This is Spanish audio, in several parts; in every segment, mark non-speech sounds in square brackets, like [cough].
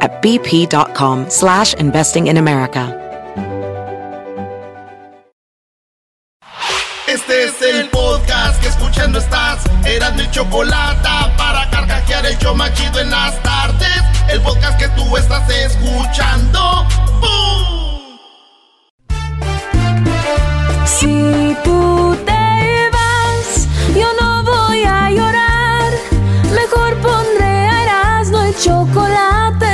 at bp.com slash investing in America. Este es el podcast que escuchando estás. Eran mi chocolate para carcajear el yo machido en las tardes. El podcast que tú estás escuchando. ¡Bum! Si tú te vas, yo no voy a llorar. Mejor pondré a Erasmo el chocolate,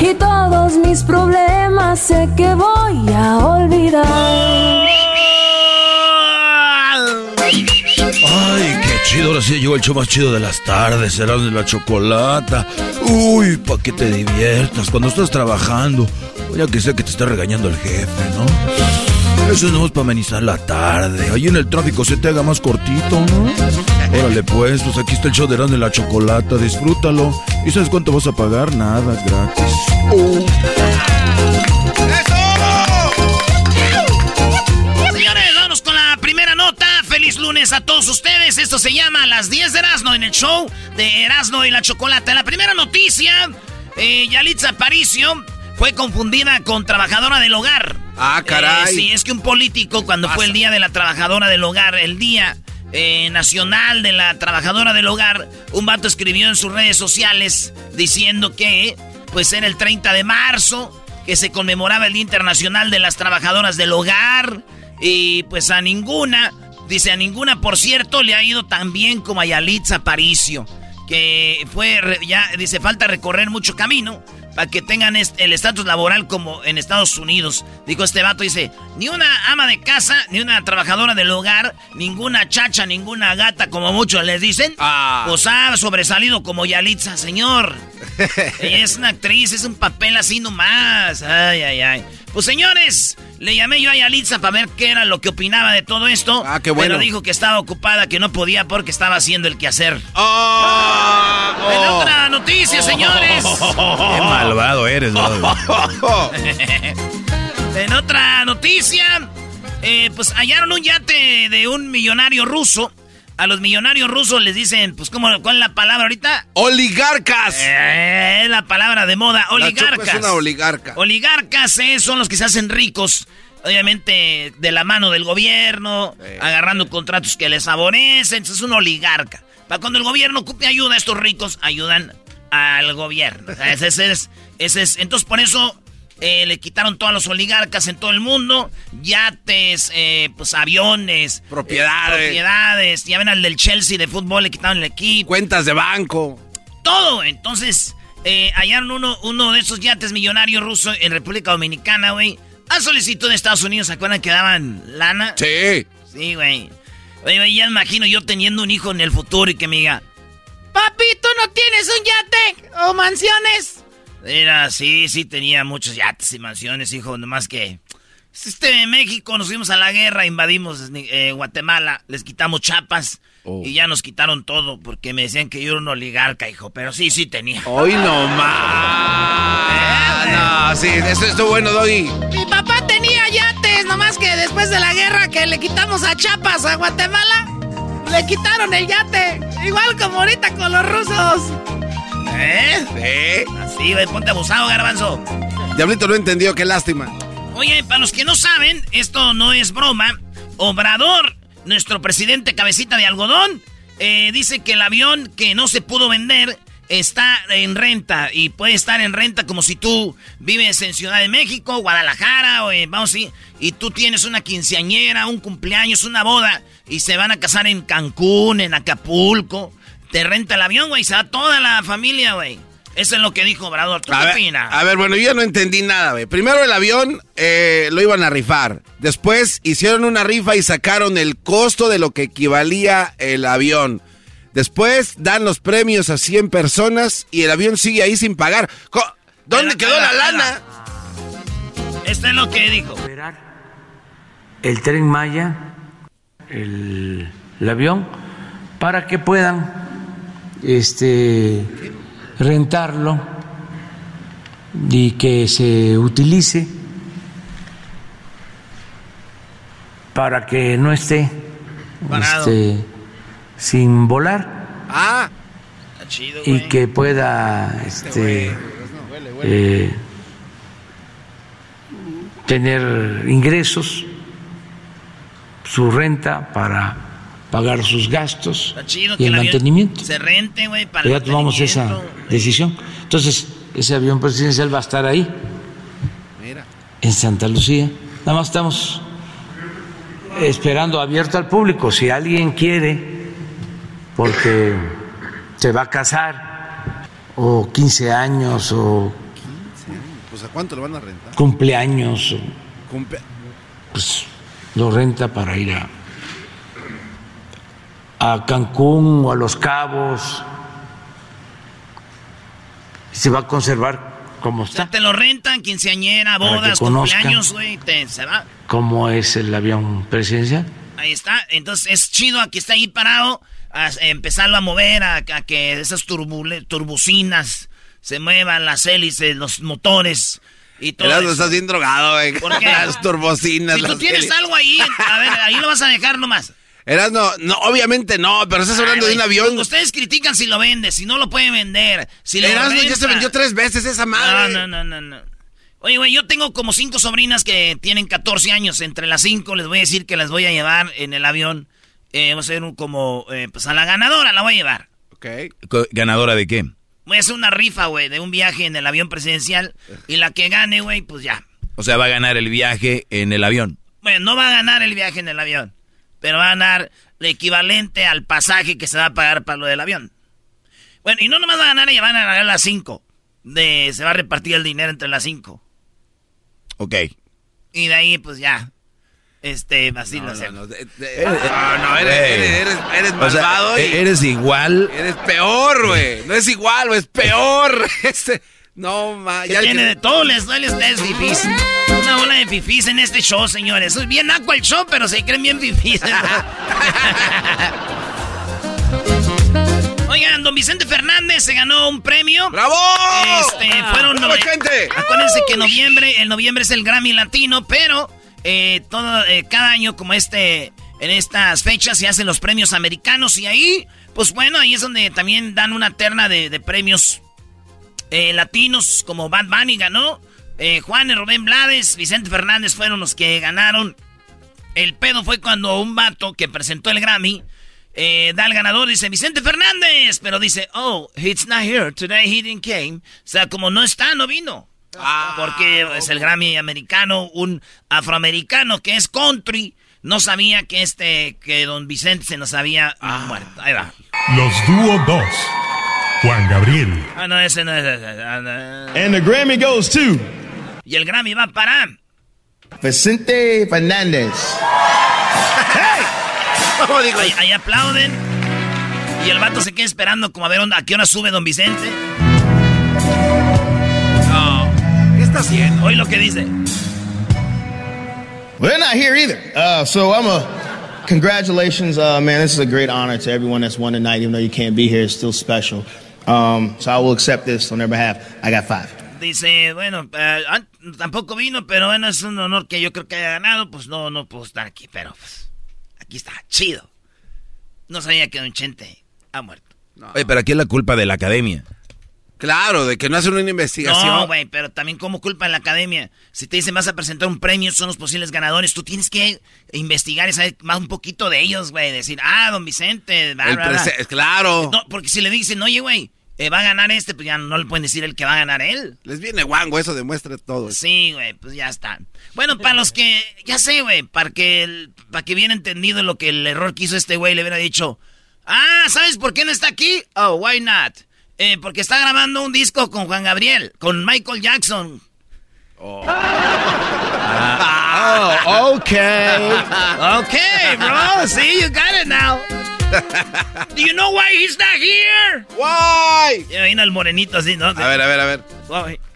Y todos mis problemas sé que voy a olvidar. Ay, qué chido, ahora sí llegó el show más chido de las tardes, será de la chocolata. Uy, pa' que te diviertas cuando estás trabajando. Ya que sé que te está regañando el jefe, ¿no? Eso no es para amenizar la tarde. Ahí en el tráfico se te haga más cortito, ¿no? Órale pues, pues aquí está el show de Erasmo y la chocolata, disfrútalo. ¿Y sabes cuánto vas a pagar? Nada, gratis. Oh. Señores, vamos con la primera nota. Feliz lunes a todos ustedes. Esto se llama Las 10 de Erasmo en el show de Erasmo y la Chocolata. La primera noticia, eh, Yalitza Aparicio fue confundida con trabajadora del hogar. Ah, caray. Eh, sí, es que un político cuando fue el día de la trabajadora del hogar, el día eh, nacional de la trabajadora del hogar, un vato escribió en sus redes sociales diciendo que pues era el 30 de marzo, que se conmemoraba el Día Internacional de las Trabajadoras del Hogar y pues a ninguna, dice a ninguna por cierto le ha ido tan bien como a Yalitza Aparicio, que fue ya dice falta recorrer mucho camino para que tengan est- el estatus laboral como en Estados Unidos. Dijo este vato, dice, ni una ama de casa, ni una trabajadora del hogar, ninguna chacha, ninguna gata, como muchos les dicen, Ah. pues ha sobresalido como Yalitza, señor. [laughs] Ella es una actriz, es un papel así nomás. Ay, ay, ay. Pues señores, le llamé yo a Yalitza para ver qué era lo que opinaba de todo esto. Ah, qué bueno. Pero dijo que estaba ocupada, que no podía porque estaba haciendo el quehacer. Oh, En oh. otra noticia, señores. Qué malvado eres. [laughs] En otra noticia, eh, pues hallaron un yate de un millonario ruso. A los millonarios rusos les dicen, pues, ¿cómo, ¿cuál es la palabra ahorita? Oligarcas. Eh, es la palabra de moda, La oligarcas. es una oligarca. Oligarcas eh, son los que se hacen ricos, obviamente de la mano del gobierno, agarrando contratos que les favorecen. Es un oligarca. Para cuando el gobierno ocupe ayuda, estos ricos ayudan al gobierno. [laughs] Ese es, ese es- entonces por eso eh, le quitaron todos los oligarcas en todo el mundo, yates, eh, pues aviones, Propiedades. eh, propiedades. Ya ven al del Chelsea de fútbol, le quitaron el equipo Cuentas de banco. todo. Entonces, eh, hallaron uno, uno de esos yates millonarios rusos en República Dominicana, güey. A solicitud de Estados Unidos, ¿se acuerdan que daban lana? Sí. Sí, güey. Oye, ya imagino yo teniendo un hijo en el futuro y que me diga, Papi, ¿tú no tienes un yate o mansiones? Era, sí, sí tenía muchos yates y mansiones, hijo, nomás que... Este, en México nos fuimos a la guerra, invadimos eh, Guatemala, les quitamos chapas Oh. y ya nos quitaron todo porque me decían que yo era un oligarca, hijo, pero sí, sí tenía. Hoy no más. No, sí, eso estuvo bueno, Doggy. Mi papá tenía yates, nomás que después de la guerra que le quitamos a Chapas a Guatemala, Le quitaron el yate. Igual como ahorita con los rusos. ¿Eh? Sí. Güey, ponte abusado, garbanzo. Diablito no entendió, qué lástima. Oye, para los que no saben, esto no es broma. Obrador, nuestro presidente cabecita de algodón, eh, dice que el avión que no se pudo vender está en renta y puede estar en renta como si tú vives en Ciudad de México, Guadalajara, o vamos y, y tú tienes una quinceañera, un cumpleaños, una boda y se van a casar en Cancún, en Acapulco, te renta el avión, güey, se va toda la familia, güey. Eso es lo que dijo Obrador. ¿Tú a qué ver, opinas? A ver, bueno, yo ya no entendí nada, güey. Primero el avión eh, lo iban a rifar. Después hicieron una rifa y sacaron el costo de lo que equivalía el avión. Después dan los premios a 100 personas y el avión sigue ahí sin pagar. ¿Dónde quedó la lana? Esto es lo que dijo. el tren Maya, el, el avión, para que puedan este, rentarlo y que se utilice para que no esté este, sin volar. Ah, Está chido, y que pueda este, eh, tener ingresos, su renta para pagar sus gastos chido y el mantenimiento. se rente, güey, para Ya tomamos esa decisión. Entonces, ese avión presidencial va a estar ahí, mira. en Santa Lucía. Nada más estamos esperando abierto al público. Si alguien quiere, porque se va a casar, o 15 años, o Pues a cuánto lo van a rentar? cumpleaños, o, Cumple- pues lo renta para ir a, a Cancún o a Los Cabos. Se va a conservar como O sea, está, te lo rentan, quinceañera, bodas, cumpleaños, güey, te- se va. como es el avión presidencial. Ahí está. Entonces es chido a que está ahí parado, a, empezarlo a mover, a, a que esas turbucinas se muevan, las hélices, los motores y todo. Eso. estás bien drogado, güey. ¿Por qué? [laughs] Las turbocinas. Si tú tienes hélices. algo ahí, a ver, ahí lo vas a dejar nomás. Erasmo, no, obviamente no, pero estás hablando Ay, de un avión. Ustedes critican si lo vende, si no lo pueden vender. Si lo Erasmo ya se vendió tres veces esa No, madre. no, no, no, no. Oye, güey, yo tengo como cinco sobrinas que tienen 14 años. Entre las cinco les voy a decir que las voy a llevar en el avión. Eh, va a ser un como, eh, pues a la ganadora la voy a llevar. Ok. ¿Ganadora de qué? Voy a hacer una rifa, güey, de un viaje en el avión presidencial. Y la que gane, güey, pues ya. O sea, va a ganar el viaje en el avión. Bueno, no va a ganar el viaje en el avión. Pero va a ganar el equivalente al pasaje que se va a pagar para lo del avión. Bueno, y no nomás va a ganar ella, van a ganar las cinco. De, se va a repartir el dinero entre las cinco. Ok. Y de ahí, pues ya. Este, así lo No, hacemos. no, de- de- no, no, eres, Güey. eres, eres, eres O sea, malvado y e- eres igual. eres peor, güey. No es igual, güey, es peor. [laughs] Este, no, ma, Que ya tiene que- de todo, les duele a ustedes fifís. Una bola de fifís en este show, señores. Es bien aqua el show, pero se creen bien fifís. [laughs] Oigan, don Vicente Fernández se ganó un premio. ¡Bravo! Este, fueron ¡Bravo, nove- gente! Acuérdense que noviembre, el noviembre es el Grammy Latino, pero eh, todo, eh, cada año como este, en estas fechas se hacen los premios americanos y ahí, pues bueno, ahí es donde también dan una terna de, de premios eh, latinos, como Bad Bunny ganó, eh, Juan y Rubén Blades, Vicente Fernández fueron los que ganaron. El pedo fue cuando un vato que presentó el Grammy eh, da al ganador, dice Vicente Fernández, pero dice, oh, he's not here, today he didn't came. O sea, como no está, no vino. Porque es el Grammy americano, un afroamericano que es country, no sabía que este, que don Vicente se nos había muerto. Ahí va. Los Dúo 2. Juan Gabriel. Ah, no, ese no es. ah, no. And the Grammy goes to Y el Grammy va para. Vicente Fernandez. ¡Hey! ¿Cómo digo? Ahí, ahí aplauden. Y el vato se queda esperando como a ver a qué hora sube don Vicente. No. ¿Qué está haciendo? Hoy lo que dice. Well, they're not here either. Uh, so I'm a congratulations, uh, man. This is a great honor to everyone that's won tonight. Even though you can't be here, it's still special. Um, so I will accept this on their behalf. I got five. Dice, bueno, ah, tampoco vino, pero bueno, es un honor que yo creo que haya ganado. Pues no, no puedo estar aquí, pero pues aquí está, chido. No sabía que Don Chente ha muerto. Oye, pero aquí es la culpa de la academia. Claro, de que no hacen una investigación. No, güey, pero también como culpa de la academia. Si te dicen vas a presentar un premio, son los posibles ganadores, tú tienes que investigar y saber más un poquito de ellos, güey. Decir, ah, don Vicente, bla, bla, bla. claro. No, porque si le dicen, oye, güey, eh, va a ganar este, pues ya no le pueden decir el que va a ganar él. Les viene guango, eso demuestra todo. Sí, güey, pues ya está. Bueno, para los que, ya sé, güey, para que, para que hubiera entendido lo que el error que hizo este güey, le hubiera dicho, ah, ¿sabes por qué no está aquí? Oh, why not? Eh, porque está grabando un disco con Juan Gabriel, con Michael Jackson. Oh, okay. Okay, bro, see, you got it now. [laughs] Do you know why he's not here? Why? El morenito así, ¿no? A ver, a ver, a ver.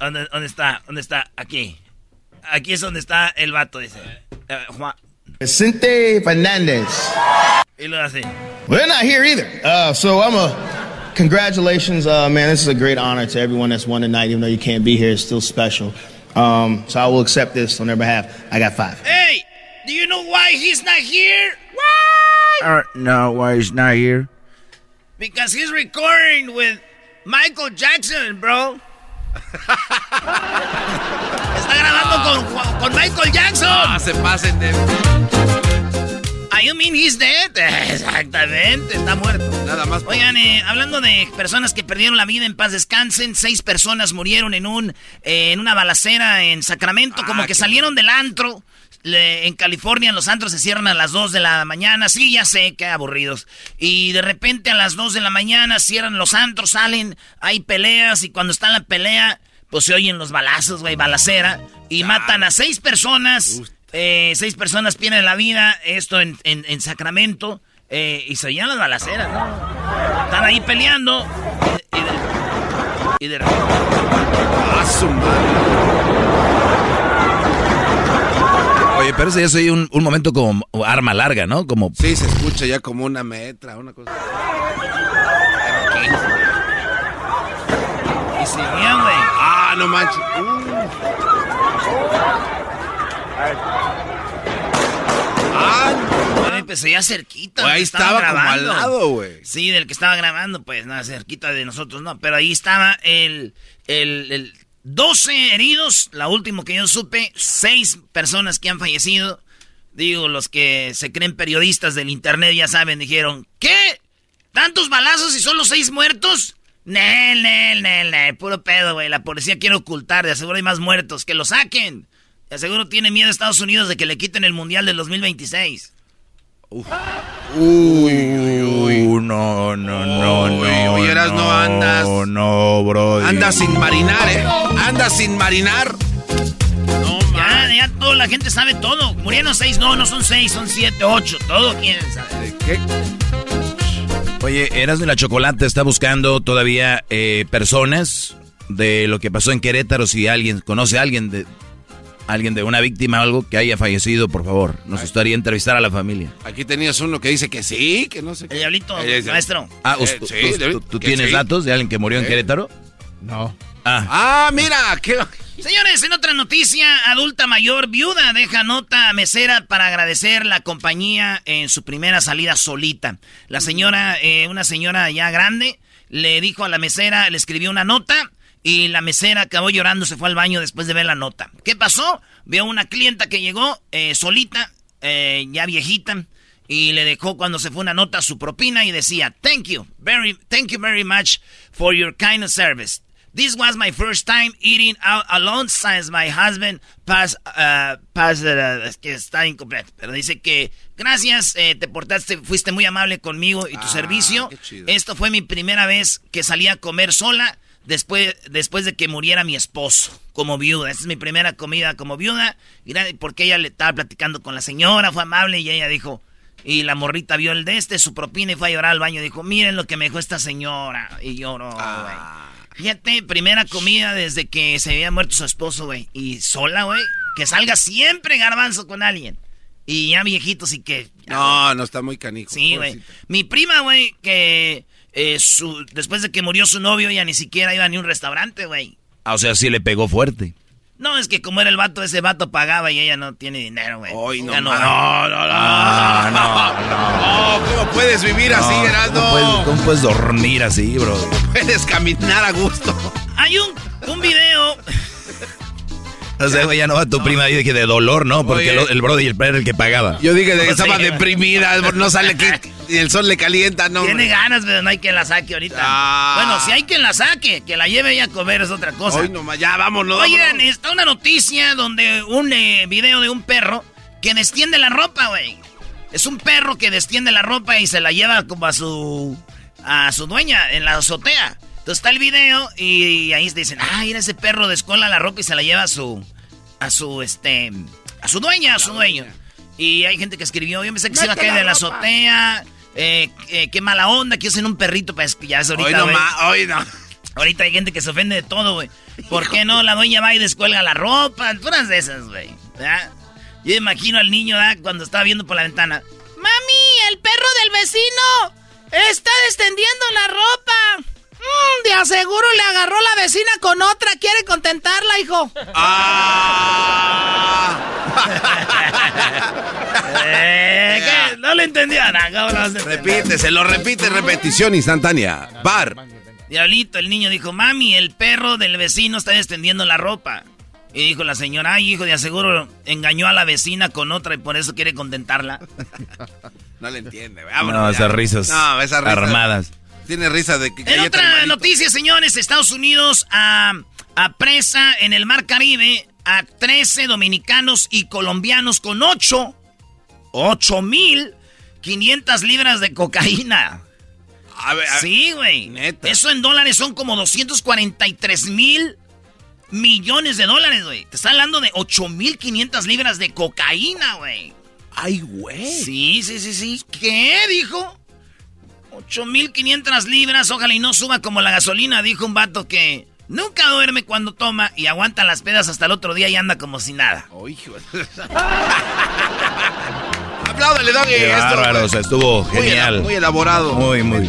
¿Dónde, dónde está? ¿Dónde está? Aquí. Aquí es donde está el vato, dice. Juan. Vicente Fernandez. Y lo hace. They're not here either. Uh, so I'm a. Congratulations, uh, man. This is a great honor to everyone that's won tonight. Even though you can't be here, it's still special. Um, so I will accept this on their behalf. I got five. Hey, do you know why he's not here? Uh, no, why he's not here? Because he's recording with Michael Jackson, bro. [laughs] Está grabando con, con Michael Jackson. Ah, se pasen de. Ah, you mean he's dead? [laughs] Exactamente, está muerto. Nada más. Oigan, eh, hablando de personas que perdieron la vida en paz descansen, seis personas murieron en un eh, en una balacera en Sacramento, Ah, como que qué salieron del antro. Le- en California los antros se cierran a las 2 de la mañana, sí, ya sé, qué aburridos. Y de repente a las 2 de la mañana cierran los antros, salen, hay peleas y cuando está en la pelea, pues se oyen los balazos, güey, balacera. Y matan a seis personas, eh, seis personas pierden la vida, esto en, en- en Sacramento. eh, y se oían las balaceras, ¿no? Están ahí peleando. Y, y de, y de repente- Ah, su madre. Oye, pero ese ya soy un, un momento como arma larga, ¿no? Como... Sí, se escucha ya como una metra, una cosa. y se güey. Ah, no manches. Ah, Güey, pues ya cerquita. Ahí donde estaban estaba como al lado, güey. Sí, del que estaba grabando, pues nada, cerquita de nosotros, no. Pero ahí estaba el, el, el 12 heridos, la última que yo supe, seis personas que han fallecido. Digo, los que se creen periodistas del internet ya saben, dijeron, ¿qué? ¿Tantos balazos y solo seis muertos? Nel, nel, nel, nel, puro pedo, güey. La policía quiere ocultar, de aseguro hay más muertos, que lo saquen. De aseguro tiene miedo Estados Unidos de que le quiten el Mundial del 2026. Uy, no, no, no, Uy, no. uy, Eras, no andas. No, no, bro. anda sin marinar, ¿eh? Anda sin marinar. No, Ya, ya toda la gente sabe todo. Murieron seis, no, no son seis, son siete, ocho. Todo quieren saber. ¿Qué? Oye, Eras de la Chocolate está buscando todavía eh, personas de lo que pasó en Querétaro. Si alguien conoce a alguien de alguien de una víctima o algo que haya fallecido, por favor. Nos gustaría entrevistar a la familia. Aquí tenías uno que dice que sí, que no sé El qué. diablito, Eh, eh, maestro. Ah, Eh, ¿tú, sí, tú- tú- tú que tienes sí. datos de alguien que murió en Eh. Querétaro? No. Ah, Ah, mira, qué. [laughs] Señores, en otra noticia, adulta mayor viuda deja nota a mesera para agradecer la compañía en su primera salida solita. La señora, eh, una señora ya grande, le dijo a la mesera, le escribió una nota y la mesera acabó llorando, se fue al baño después de ver la nota. ¿Qué pasó? Vio una clienta que llegó eh, solita, eh, ya viejita, y le dejó cuando se fue una nota su propina y decía, thank you, very, thank you very much for your kind service. This was my first time eating out alone since my husband passed, uh, passed, uh, es que está incompleto, pero dice que gracias, eh, te portaste, fuiste muy amable conmigo y tu Ah, servicio. Esto fue mi primera vez que salí a comer sola después, después de que muriera mi esposo como viuda. Esta es mi primera comida como viuda. Y porque ella le estaba platicando con la señora, fue amable y ella dijo, y la morrita vio el de este, su propina y fue a llorar al baño. Dijo, miren lo que me dejó esta señora. Y lloró, güey. Ah. Fíjate, primera comida desde que se había muerto su esposo, güey. Y sola, güey. Que salga siempre garbanzo con alguien. Y ya viejitos y que... No, no está muy canijo. Sí, güey. Mi prima, güey, que eh, su, después de que murió su novio, ya ni siquiera iba ni a un restaurante, güey. Ah, o sea, sí le pegó fuerte. No, es que como era el vato, ese vato pagaba y ella no tiene dinero, güey. Hoy no, Ya no, no, no, no, no, ¿Cómo puedes vivir así, Gerardo? ¿Cómo puedes, cómo puedes dormir así, bro? [laughs] Puedes caminar a gusto. Hay un, un video. O sea, güey, ya no va tu prima y dije de dolor, ¿no? Porque el, el brody era el que pagaba. Yo dije de que [laughs] estaba deprimida, no sale que y el sol le calienta, no. Tiene ganas, pero no hay quien la saque ahorita. Ah. Bueno, si hay quien la saque, que la lleve ella a comer es otra cosa. Hoy nomás, ya vámonos. Oigan, vámonos. está una noticia donde un eh, video de un perro que destiende la ropa, güey. Es un perro que destiende la ropa y se la lleva como a su a su dueña en la azotea. Entonces está el video y ahí dicen, ah, mira ese perro descola la ropa y se la lleva a su a su este a su dueña, a su dueño. Y hay gente que escribió, yo pensé que se iba a caer de la azotea. Eh, eh, qué mala onda, que usen un perrito, pues que ya es ahorita. Hoy nomás, hoy no. Ahorita hay gente que se ofende de todo, güey. [laughs] ¿Por qué no? La dueña va y descuelga la ropa. Puras de esas, güey. Yo imagino al niño, ¿verdad? Cuando estaba viendo por la ventana. Mami, el perro del vecino está descendiendo la ropa. Mm, de aseguro le agarró la vecina con otra. Quiere contentarla, hijo. [laughs] Eh, ¿qué? No le entendió. No, ¿cómo lo vas a entender? Repite, se lo repite, repetición instantánea. Bar. Diablito, el niño dijo, mami, el perro del vecino está extendiendo la ropa. Y dijo la señora, ay, hijo, de aseguro engañó a la vecina con otra y por eso quiere contentarla. [laughs] No le entiende. No, Vámonos esas ya. risas No, esas risas. armadas. Tiene risa de que En otra noticia, señores, Estados Unidos a, apresa en el Mar Caribe a 13 dominicanos y colombianos con 8, 8 mil 500 libras de cocaína. A ver, a. Sí, güey. Eso en dólares son como 243 mil millones de dólares, güey. Te está hablando de 8 mil 500 libras de cocaína, güey. Ay, güey. Sí, sí, sí, sí. ¿Qué dijo? 8500 libras, ojalá y no suba como la gasolina, dijo un vato que nunca duerme cuando toma y aguanta las pedas hasta el otro día y anda como si nada. [laughs] Oh, hijo Apláudale, Doggy. Qué esto, bárbaro, o sea, estuvo genial. Muy elaborado. Muy, muy.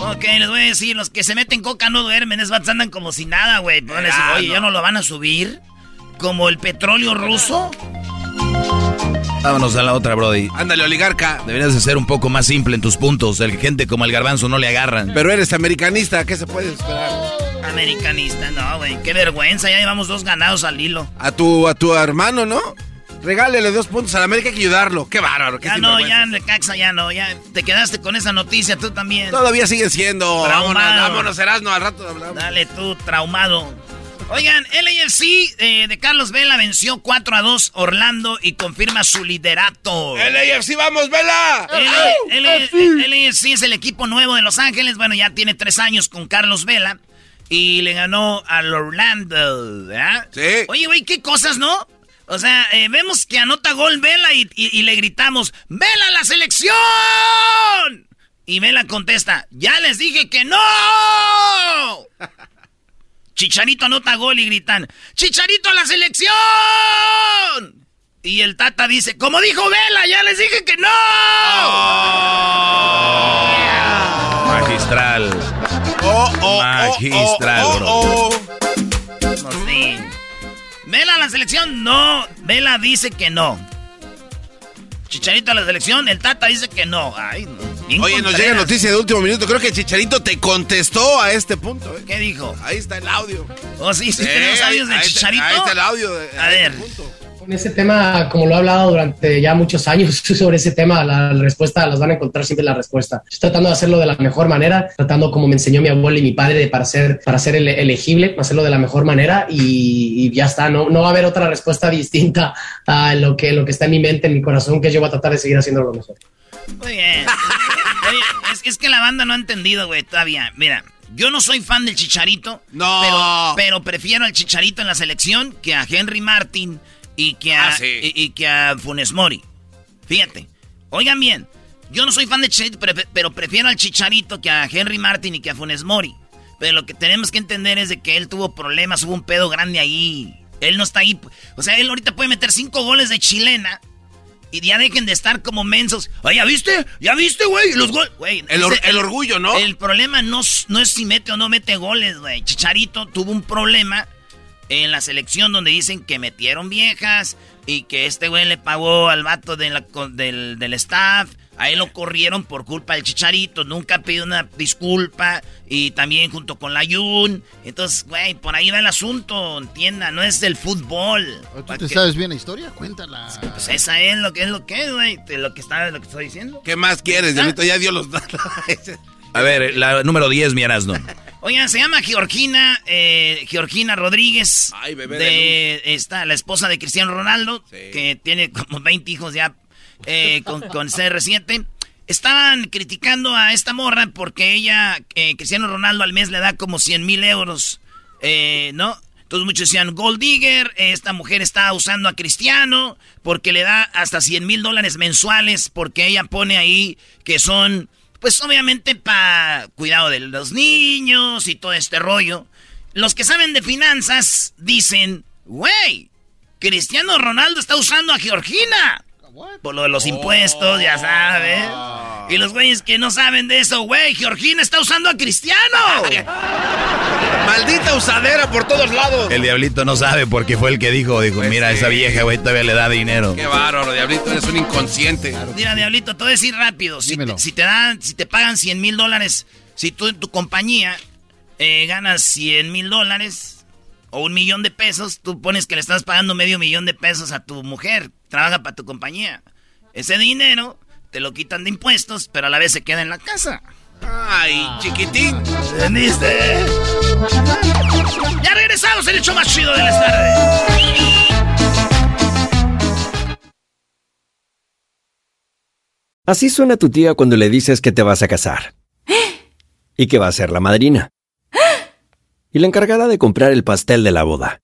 Ok, les voy a decir, los que se meten coca no duermen, es vatos andan como si nada, güey. Van a decir, Ah, oye. ¿ya no lo van a subir? ¿Como el petróleo ruso? Vámonos a la otra, Brody. Ándale, oligarca. Deberías de ser un poco más simple en tus puntos. El gente como el garbanzo no le agarran. Pero eres americanista, ¿qué se puede esperar? Americanista, no, güey. Qué vergüenza, ya llevamos dos ganados al hilo. A tu, a tu hermano, ¿no? Regálele dos puntos a la América, hay que ayudarlo. Qué bárbaro, qué Ya no, ya Caxa, ya no, ya te quedaste con esa noticia tú también. Todavía sigue siendo. Traumado. Vámonos, vámonos, Erasmo, al rato hablamos. Dale tú, traumado. Oigan, LAFC eh, de Carlos Vela venció 4 a 2 Orlando y confirma su liderato. LAFC, vamos, vela. LAFC es el equipo nuevo de Los Ángeles. Bueno, ya tiene tres años con Carlos Vela. Y le ganó al Orlando, ¿verdad? Sí. Oye, güey, qué cosas, ¿no? O sea, eh, vemos que anota gol Vela y, y- y le gritamos, ¡Vela la selección! Y Vela contesta, ¡ya les dije que no! Chicharito anota gol y gritan, ¡Chicharito a la selección! Y el Tata dice, como dijo Vela, ya les dije que no. Magistral. Oh, oh, Magistral, oh, oh, bro. oh, oh. No sé. Vela a la selección, no. Vela dice que no. Chicharito a la selección, el Tata dice que no. Ay, no. Bien Oye, nos llega noticia de último minuto. Creo que Chicharito te contestó a este punto. ¿eh? ¿Qué dijo? Ahí está el audio. Oh, sí, sí, Eh, tenemos ahí- audios de ahí está- Chicharito. Ahí está el audio. de- A este ver. punto. Con ese tema, como lo he hablado durante ya muchos años [laughs] sobre ese tema, la, respuesta, las van a encontrar siempre la respuesta. Estoy tratando de hacerlo de la mejor manera, tratando como me enseñó mi abuelo y mi padre de para ser, para ser ele- elegible, hacerlo de la mejor manera y, y ya está. No, no va a haber otra respuesta [laughs] distinta a lo que, lo que está en mi mente, en mi corazón, que yo voy a tratar de seguir haciendo lo mejor. Muy bien. Oye, es, es que la banda no ha entendido, güey, todavía. Mira, yo no soy fan del Chicharito. No. Pero, pero prefiero al Chicharito en la selección que a Henry Martin y que a, Ah, sí. y, y que a Funes Mori. Fíjate. Oigan bien. Yo no soy fan de Chicharito, pero prefiero al Chicharito que a Henry Martin y que a Funes Mori. Pero lo que tenemos que entender es de que él tuvo problemas, hubo un pedo grande ahí. Él no está ahí. O sea, él ahorita puede meter cinco goles de chilena. Y ya dejen de estar como mensos. Oye, ¿ya viste? ¿Ya viste, güey? Los. Güey, El, or- el orgullo, ¿no? el problema no, no es si mete o no mete goles, güey. Chicharito tuvo un problema en la selección donde dicen que metieron viejas y que este güey le pagó al vato de la, del, del staff Ahí lo corrieron por culpa del Chicharito. Nunca pidió una disculpa. Y también junto con la Yun. Entonces, güey, por ahí va el asunto. Entienda, no es del fútbol. ¿Tú te sabes bien la historia? Cuéntala. Pues esa es lo que es lo que es, güey. Lo que está, lo que estoy diciendo. ¿Qué más quieres? ¿Ah? Ya dio los datos. [laughs] A ver, la número 10, mi Erasno. Oigan, se llma Georgina, eh, Georgina Rodríguez. Ay, bebé de, Está la esposa de Cristiano Ronaldo, que tiene como 20 hijos ya eh, con, con CR7. Estaban criticando a esta morra porque ella, eh, Cristiano Ronaldo al mes le da como 100 mil euros, eh, ¿no? Entonces muchos decían, Gold Digger, esta mujer está usando a Cristiano porque le da hasta 100 mil dólares mensuales porque ella pone ahí que son, pues obviamente para cuidado de los niños y todo este rollo. Los que saben de finanzas dicen, wey, Cristiano Ronaldo está usando a Georgina. Por lo de los impuestos, ya sabes. Y los güeyes que no saben de eso, güey, Georgina está usando a Cristiano. [laughs] Maldita usadera por todos lados. El diablito no sabe porque fue el que dijo, dijo, pues mira, esa vieja, güey, todavía le da dinero. Qué bárbaro, diablito, eres un inconsciente. Mira, diablito, te voy a decir rápido. Si te, dan, si te pagan 100 mil dólares, si tú en tu compañía eh, ganas 100 mil dólares o un millón de pesos, tú pones que le estás pagando medio millón de pesos a tu mujer trabaja para tu compañía. Ese dinero te lo quitan de impuestos, pero a la vez se queda en la casa. Ay, chiquitín. ¿Entendiste? Ya regresamos el hecho más chido de las tardes. Así suena tu tía cuando le dices que te vas a casar. Y que va a ser la madrina. Y la encargada de comprar el pastel de la boda.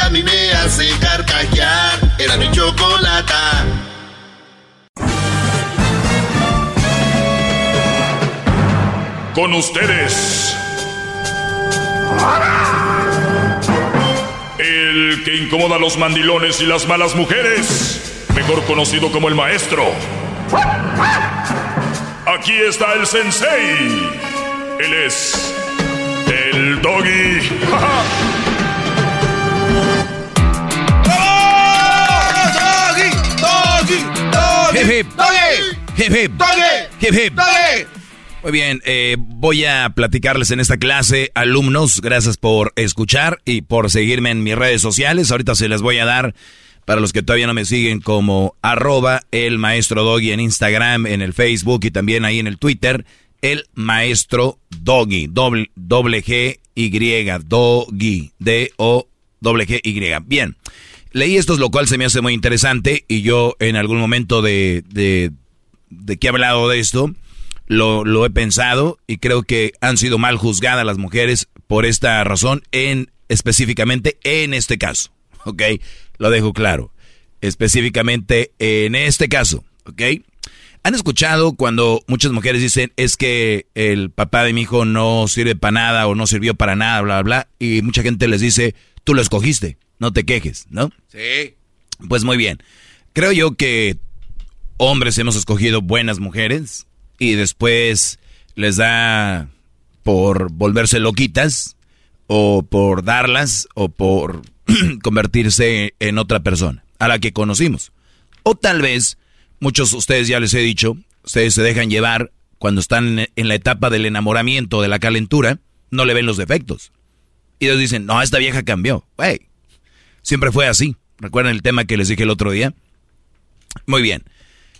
a mí me. Era mi chocolata. Con ustedes. El que incomoda a los mandilones y las malas mujeres. Mejor conocido como el maestro. Aquí está el sensei. Él es el doggy. [laughs] Hip, hip. Hip, hip. Muy bien, eh, voy a platicarles en esta clase, alumnos, gracias por escuchar y por seguirme en mis redes sociales. Ahorita se les voy a dar, para los que todavía no me siguen, como arroba el maestro Doggy en Instagram, en el Facebook y también ahí en el Twitter, el maestro Doggy, doble, doble G Y, Doggy, D-O, doble G Y. Bien. Leí esto, lo cual se me hace muy interesante y yo en algún momento de, de, de que he hablado de esto, lo, lo he pensado y creo que han sido mal juzgadas las mujeres por esta razón, en específicamente en este caso. ¿Ok? Lo dejo claro. Específicamente en este caso. ¿Ok? ¿Han escuchado cuando muchas mujeres dicen es que el papá de mi hijo no sirve para nada o no sirvió para nada, bla, bla, bla? Y mucha gente les dice, tú lo escogiste, no te quejes, ¿no? Sí. Pues muy bien. Creo yo que hombres hemos escogido buenas mujeres y después les da por volverse loquitas o por darlas o por [clears throat] convertirse en otra persona a la que conocimos. O tal vez, muchos de ustedes ya les he dicho, ustedes se dejan llevar cuando están en la etapa del enamoramiento, de la calentura, no le ven los defectos. Y ellos dicen, no, esta vieja cambió. Wey, siempre fue así. ¿Recuerdan el tema que les dije el otro día? Muy bien.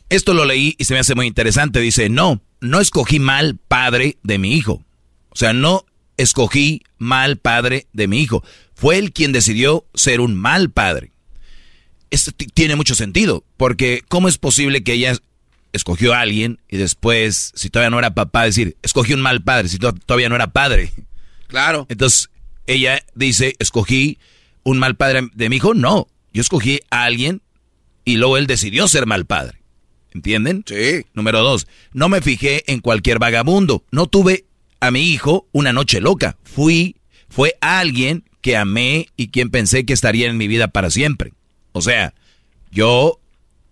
Esto lo leí y se me hace muy interesante. Dice, no, no escogí mal padre de mi hijo. O sea, no escogí mal padre de mi hijo. Fue él quien decidió ser un mal padre. Esto tiene mucho sentido, porque ¿cómo es posible que ella escogió a alguien y después, si todavía no era papá, decir, escogí un mal padre, si todavía no era padre? Claro. Entonces, ella dice, escogí un mal padre de mi hijo. No, yo escogí a alguien y luego él decidió ser mal padre. ¿Entienden? Sí. Número dos, no me fijé en cualquier vagabundo. No tuve a mi hijo una noche loca. Fui, fue alguien que amé y quien pensé que estaría en mi vida para siempre. O sea, yo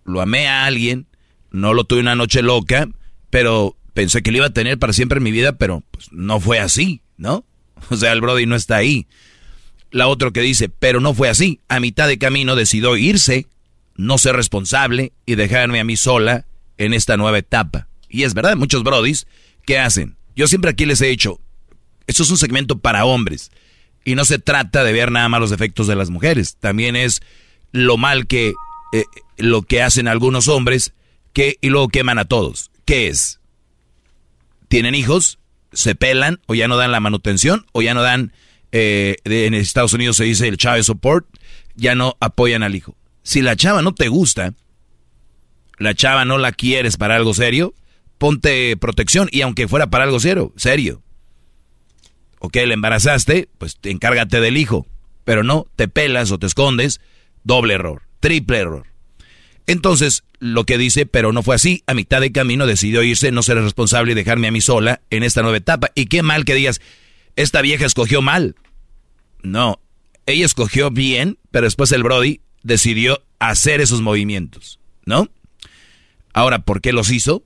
lo amé a alguien, no lo tuve una noche loca, pero pensé que lo iba a tener para siempre en mi vida, pero pues, no fue así, ¿no? [laughs] O sea, el Brody no está ahí. La otra que dice, pero no fue así. A mitad de camino decidió irse no ser responsable y dejarme a mí sola en esta nueva etapa. Y es verdad, muchos brodis, ¿qué hacen? Yo siempre aquí les he dicho, esto es un segmento para hombres. Y no se trata de ver nada más los defectos de las mujeres. También es lo mal que, eh, lo que hacen algunos hombres que, y luego queman a todos. ¿Qué es? ¿Tienen hijos? ¿Se pelan? ¿O ya no dan la manutención? ¿O ya no dan, eh, en Estados Unidos se dice el child support? Ya no apoyan al hijo. Si la chava no te gusta, la chava no la quieres para algo serio, ponte protección y aunque fuera para algo serio, serio. Ok, le embarazaste, pues encárgate del hijo. Pero no, te pelas o te escondes, doble error, triple error. Entonces, lo que dice, pero no fue así, a mitad de camino decidió irse, no ser responsable y dejarme a mí sola en esta nueva etapa. Y qué mal que digas, esta vieja escogió mal. No, ella escogió bien, pero después el Brody decidió hacer esos movimientos, ¿no? Ahora, ¿por qué los hizo?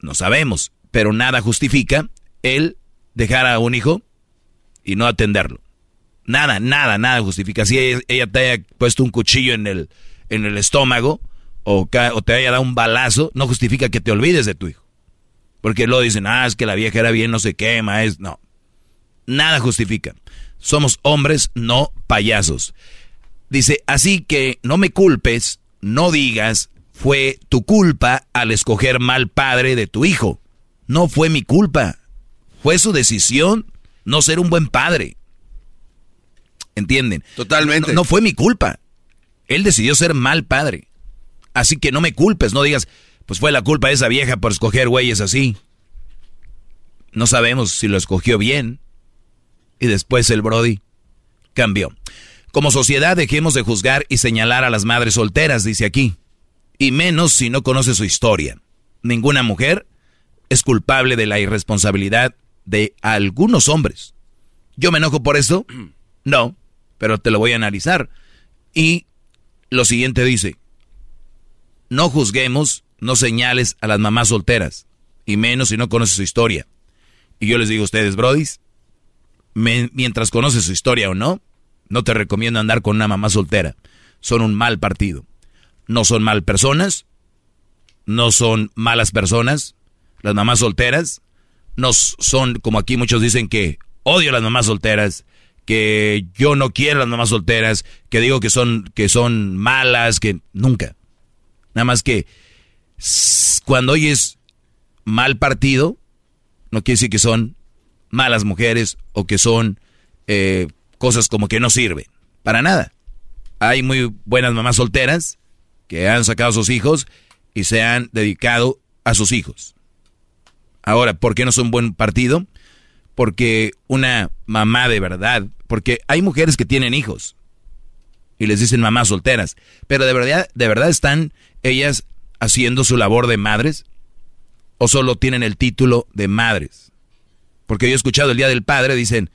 No sabemos, pero nada justifica él dejar a un hijo y no atenderlo. Nada, nada, nada justifica. Si ella, te haya puesto un cuchillo en el, en el estómago o, te haya dado un balazo, no justifica que te olvides de tu hijo. Porque luego dicen, ah, es que la vieja era bien, no sé qué, es No. Nada justifica. Somos hombres, no payasos. Dice, así que no me culpes, no digas, fue tu culpa al escoger mal padre de tu hijo. No fue mi culpa. Fue su decisión no ser un buen padre. ¿Entienden? Totalmente. No, fue mi culpa. Él decidió ser mal padre. Así que no me culpes, no digas, pues fue la culpa de esa vieja por escoger güeyes así. No sabemos si lo escogió bien. Y después el Brody cambió. Como sociedad dejemos de juzgar y señalar a las madres solteras, dice aquí. Y menos si no conoce su historia. Ninguna mujer es culpable de la irresponsabilidad de algunos hombres. ¿Yo me enojo por esto? [clears throat] No, pero te lo voy a analizar. Y lo siguiente dice, no juzguemos, no señales a las mamás solteras, y menos si no conoces su historia. Y yo les digo a ustedes, brodis, mientras conoces su historia o no, no te recomiendo andar con una mamá soltera. Son un mal partido. No son mal personas. No son malas personas. Las mamás solteras no son, como aquí muchos dicen que odio a las mamás solteras, que yo no quiero a las mamás solteras, que digo que son, que son malas, que nunca. Nada más que cuando oyes mal partido, no quiere decir que son malas mujeres o que son eh, cosas como que no sirven. Para nada. Hay muy buenas mamás solteras que han sacado a sus hijos y se han dedicado a sus hijos. Ahora, ¿por qué no es un buen partido? Porque una mamá de verdad, porque hay mujeres que tienen hijos y les dicen mamás solteras, pero de verdad, de verdad están ellas haciendo su labor de madres o solo tienen el título de madres. Porque yo he escuchado el Día del Padre, dicen,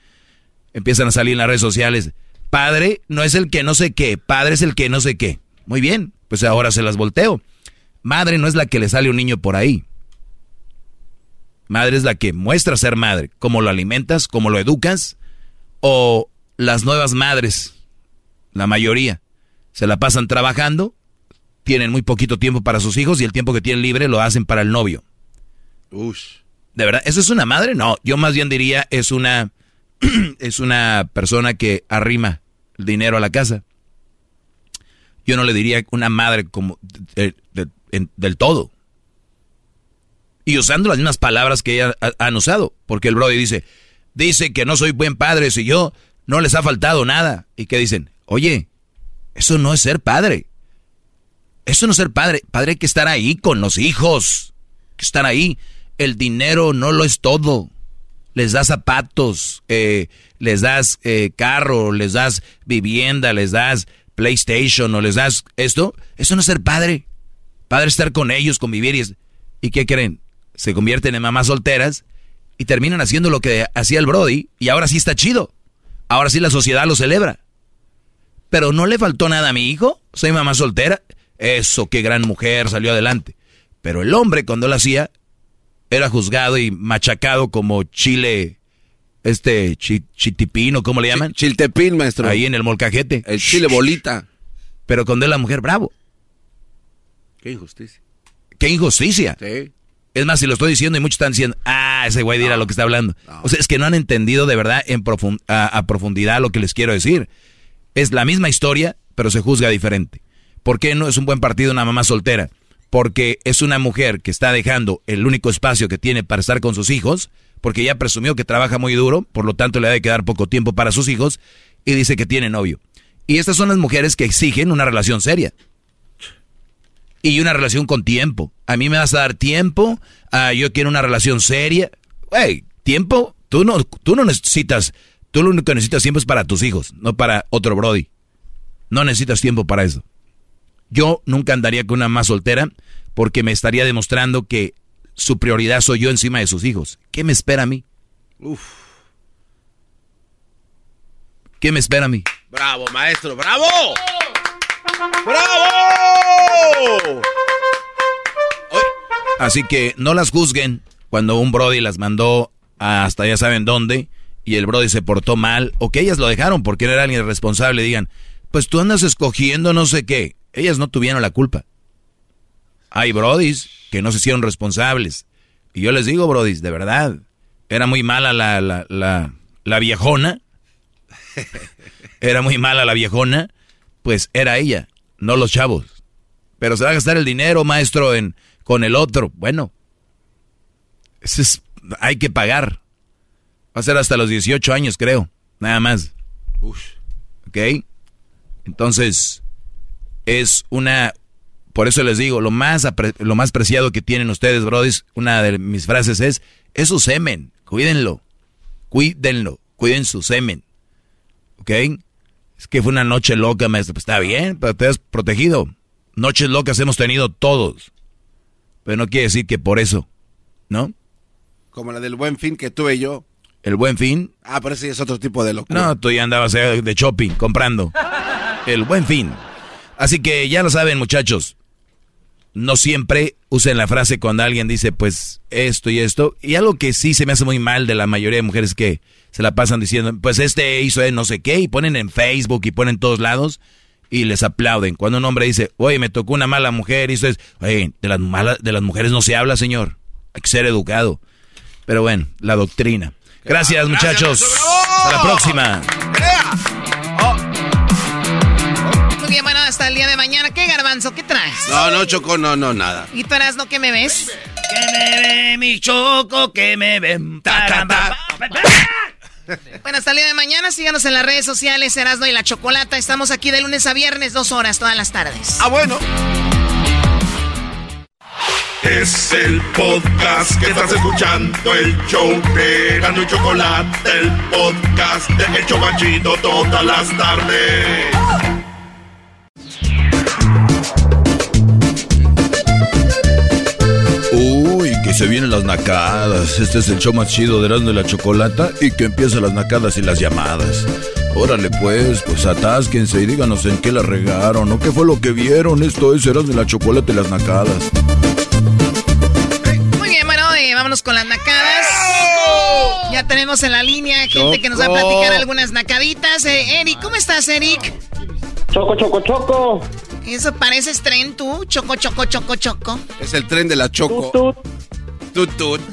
empiezan a salir en las redes sociales, padre no es el que no sé qué, padre es el que no sé qué. Muy bien, pues ahora se las volteo. Madre no es la que le sale un niño por ahí. Madre es la que muestra ser madre, cómo lo alimentas, cómo lo educas, o las nuevas madres, la mayoría, se la pasan trabajando, tienen muy poquito tiempo para sus hijos y el tiempo que tienen libre lo hacen para el novio. Ush. ¿De verdad? ¿Eso es una madre? No, yo más bien diría es una [clears throat] es una persona que arrima el dinero a la casa. Yo no le diría una madre como del todo y usando las mismas palabras que ella han usado, porque el Brody dice, dice que no soy buen padre si yo no les ha faltado nada. Y que dicen, oye, eso no es ser padre. Eso no es ser padre. Padre hay que estar ahí con los hijos. Que estar ahí. El dinero no lo es todo. Les das zapatos, eh, les das eh, carro, les das vivienda, les das PlayStation o les das esto. Eso no es ser padre. Padre es estar con ellos, convivir y... ¿Y qué creen? se convierten en mamás solteras y terminan haciendo lo que hacía el Brody y ahora sí está chido. Ahora sí la sociedad lo celebra. Pero no le faltó nada a mi hijo. Soy mamá soltera. Eso, qué gran mujer, salió adelante. Pero el hombre cuando lo hacía era juzgado y machacado como chile, este chitipino, ¿cómo le llaman? chiltepín, maestro. Ahí en el molcajete. El chile bolita. Pero cuando es la mujer, bravo. Qué injusticia. Qué injusticia. Sí. Es más, si lo estoy diciendo y muchos están diciendo, ah, ese güey dirá lo que está hablando. O sea, es que no han entendido de verdad en a, profundidad lo que les quiero decir. Es la misma historia, pero se juzga diferente. ¿Por qué no es un buen partido una mamá soltera? Porque es una mujer que está dejando el único espacio que tiene para estar con sus hijos, porque ya presumió que trabaja muy duro, por lo tanto le ha de quedar poco tiempo para sus hijos, y dice que tiene novio. Y estas son las mujeres que exigen una relación seria y una relación con tiempo. A mí me vas a dar tiempo, ah, yo quiero una relación seria. Güey, tiempo, tú no, tú no necesitas, tú lo único que necesitas tiempo es para tus hijos, no para otro Brody. No necesitas tiempo para eso. Yo nunca andaría con una más soltera porque me estaría demostrando que su prioridad soy yo encima de sus hijos. ¿Qué me espera a mí? Uf. ¿Qué me espera a mí? Bravo, maestro, bravo. ¡Bravo! Así que no las juzguen cuando un Brody las mandó hasta ya saben dónde y el Brody se portó mal o que ellas lo dejaron porque no era alguien responsable. Digan, pues tú andas escogiendo no sé qué. Ellas no tuvieron la culpa. Hay Brodis que no se hicieron responsables. Y yo les digo, Brodis, de verdad, era muy mala la, la, la, la viejona. era muy mala la viejona pues era ella, no los chavos. Pero se va a gastar el dinero, maestro, en con el otro. Bueno, es, hay que pagar. Va a ser hasta los 18 años, creo. Nada más. ¿Ok? Entonces, es una... Por eso les digo, lo más, lo más preciado que tienen ustedes, brodis, una de mis frases es, es su semen. Cuídenlo. Cuídenlo. Cuiden su semen. ¿Ok? Es que fue una noche loca, maestro. Pues está bien, pero te has protegido. Noches locas hemos tenido todos. Pero no quiere decir que por eso, ¿no? Como la del buen fin que tuve yo. ¿El buen fin? Ah, pero ese es otro tipo de locura. No, tú ya andabas de shopping, comprando. [laughs] El buen fin. Así que ya lo saben, muchachos. No siempre usen la frase cuando alguien dice, pues, esto y esto. Y algo que sí se me hace muy mal de la mayoría de mujeres que se la pasan diciendo, pues este hizo no sé qué, y ponen en Facebook y ponen en todos lados y les aplauden. Cuando un hombre dice, oye, me tocó una mala mujer, y eso es, oye, de las, malas, de las mujeres no se habla, señor. Hay que ser educado. Pero bueno, la doctrina. Gracias, muchachos. Hasta la próxima. Bien, bueno, hasta el día de mañana. ¿Qué garbanzo? ¿Qué traes? No, no, Choco, no, no, nada. ¿Y tú eras no que me ves? Que me ve mi Choco, que me ven. Bueno, hasta el día de mañana, síganos en las redes sociales, Erasno y la Chocolata. Estamos aquí de lunes a viernes, dos horas, todas las tardes. Ah, bueno. Es el podcast que estás escuchando, el show de Gano y Chocolate, el podcast de El Chocachito todas las tardes. Que se vienen las nacadas. Este es el show más chido de Erasmo y la Chocolata y que empiezan las nacadas y las llamadas. Órale pues, pues atásquense y díganos en qué la regaron o qué fue lo que vieron. Esto es Erasmo y la Chocolata y las nacadas. Muy bien, bueno, eh, vámonos con las nacadas. Ya tenemos en la línea gente que nos va a platicar algunas nacaditas. Eh, Eric, ¿cómo estás, Eric? Choco, choco, choco. Eso pareces tren tú, choco, choco, choco, choco. Es el tren de la Choco. Tut, tut.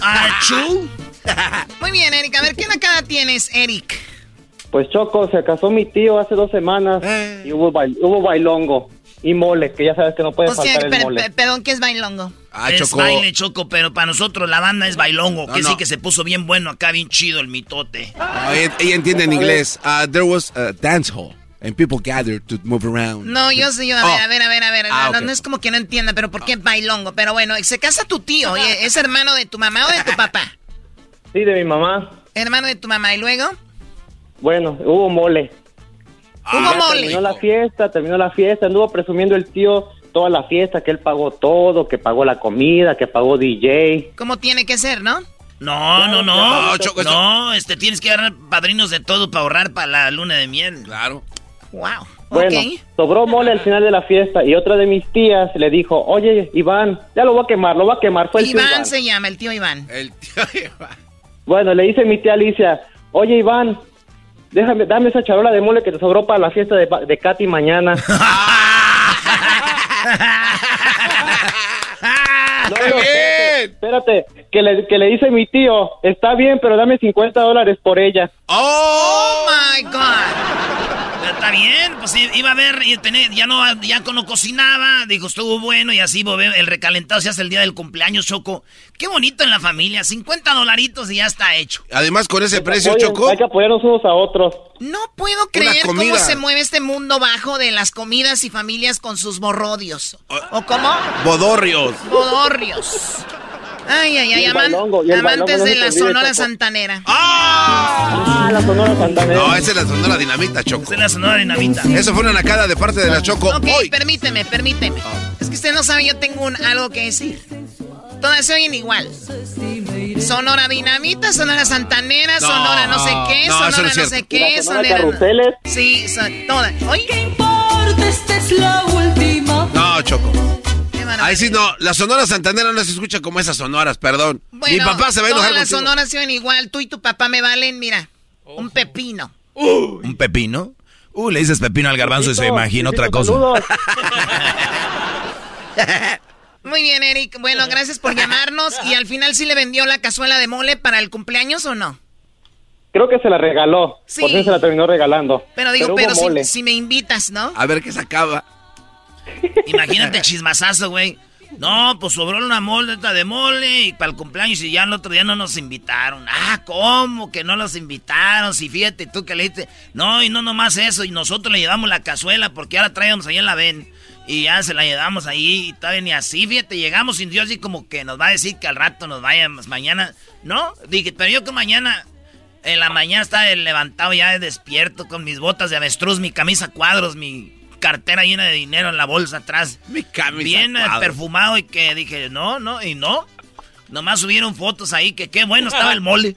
Achú. [laughs] Muy bien, Eric. A ver, ¿qué nacada tienes, Eric? Pues Choco, se casó mi tío hace dos semanas Eh. y hubo, bail- hubo bailongo y mole, que ya sabes que no puede O sea, faltar el per- mole. per- perdón, ¿qué es bailongo? Ah, es Choco. baile, Choco, pero para nosotros la banda es bailongo. No, que no. sí que se puso bien bueno acá, bien chido el mitote. Ah, ella, ella entiende en inglés. Ah, there was a dance hall and people gathered to move around. No, yo sí, yo, a Oh. ver, a ver, a ver, a ver. Ah, no, ok. no es como que no entienda, pero ¿por qué bailongo? Pero bueno, se casa tu tío, ¿y ¿es hermano de tu mamá o de tu papá? [laughs] Sí, de mi mamá. Hermano de tu mamá, ¿y luego? Bueno, hubo mole. Hubo Ya mole. Terminó la fiesta, terminó la fiesta, anduvo presumiendo el tío toda la fiesta, que él pagó todo, que pagó la comida, que pagó DJ. ¿Cómo tiene que ser, no? No, no, no. No, Choco, No, este, tienes que agarrar padrinos de todo para ahorrar para la luna de miel. Claro. Wow. Bueno, sobró mole al final de la fiesta y otra de mis tías le dijo, oye, Iván, ya lo voy a quemar, lo voy a quemar. Fue el tío Iván Iván. se llama, el tío Iván. El tío [laughs] Bueno, le dice mi tía Alicia, oye Iván, déjame, dame esa charola de mole que te sobró para la fiesta de, Katy mañana. [laughs] No, no, espérate, espérate, que le, que le dice mi tío, está bien, pero dame 50 dólares por ella. Oh my God. Pero Está bien, pues iba a ver, y tener, ya no, ya no cocinaba, dijo, estuvo bueno y así el recalentado se hace el día del cumpleaños, Choco. Qué bonito en la familia, 50 dolaritos y ya está hecho. Además, con ese precio, Choco. Hay que apoyarnos unos a otros. No puedo creer cómo se mueve este mundo bajo de las comidas y familias con sus borrodios. ¿O cómo? Bodorrios. Bodorrios. Ay, ay, ay, aman- amantes no de la Sonora. Santanera. Ah, la Sonora Santanera. No, esa es la sonora dinamita, Choco. Esa es la sonora dinamita. Eso fue una nacada de parte de la Choco. Ok, Hoy. permíteme, permíteme. Es que usted no sabe, yo tengo un, algo que decir. Todas se oyen igual. Sonora Dinamita, Sonora Santanera, No, Sonora no sé qué, no, eso no Sonora no, sé qué, La Sonora Sonora... Carruseles. Sí, son todas. Oye, ¿Qué importa? Esta es la última. No, Choco. Ahí sí no, la sonora santanera no se escucha como esas sonoras, perdón. Bueno, Mi papá se va a enojar las sonoras se oyen igual. Tú y tu papá me valen, mira, un pepino. ¿Un pepino? Uh, le dices pepino al garbanzo y se imagina otra cosa. [laughs] Muy bien, Eric. Bueno, gracias por llamarnos. ¿Y al final sí le vendió la cazuela de mole para el cumpleaños o no? Creo que se la regaló. Sí. Por eso se la terminó regalando. Pero digo, pero, si, si me invitas, ¿no? A ver qué se acaba. Imagínate chismazazo, güey. No, pues sobró una moleta de mole y para el cumpleaños y ya el otro día no nos invitaron. Ah, ¿cómo que no los invitaron? Si fíjate tú que le dijiste, no, y no nomás eso, y nosotros le llevamos la cazuela porque ahora traíamos ahí en la ven. Y ya se la llevamos ahí y todavía ni así, fíjate, llegamos sin Dios y como que nos va a decir que al rato nos vayamos mañana. No, dije, pero yo que mañana, en la mañana estaba levantado ya despierto con mis botas de avestruz, mi camisa cuadros, mi cartera llena de dinero en la bolsa atrás. Mi camisa Bien perfumado y que dije, no, no, y no. Nomás subieron fotos ahí que qué bueno estaba el mole.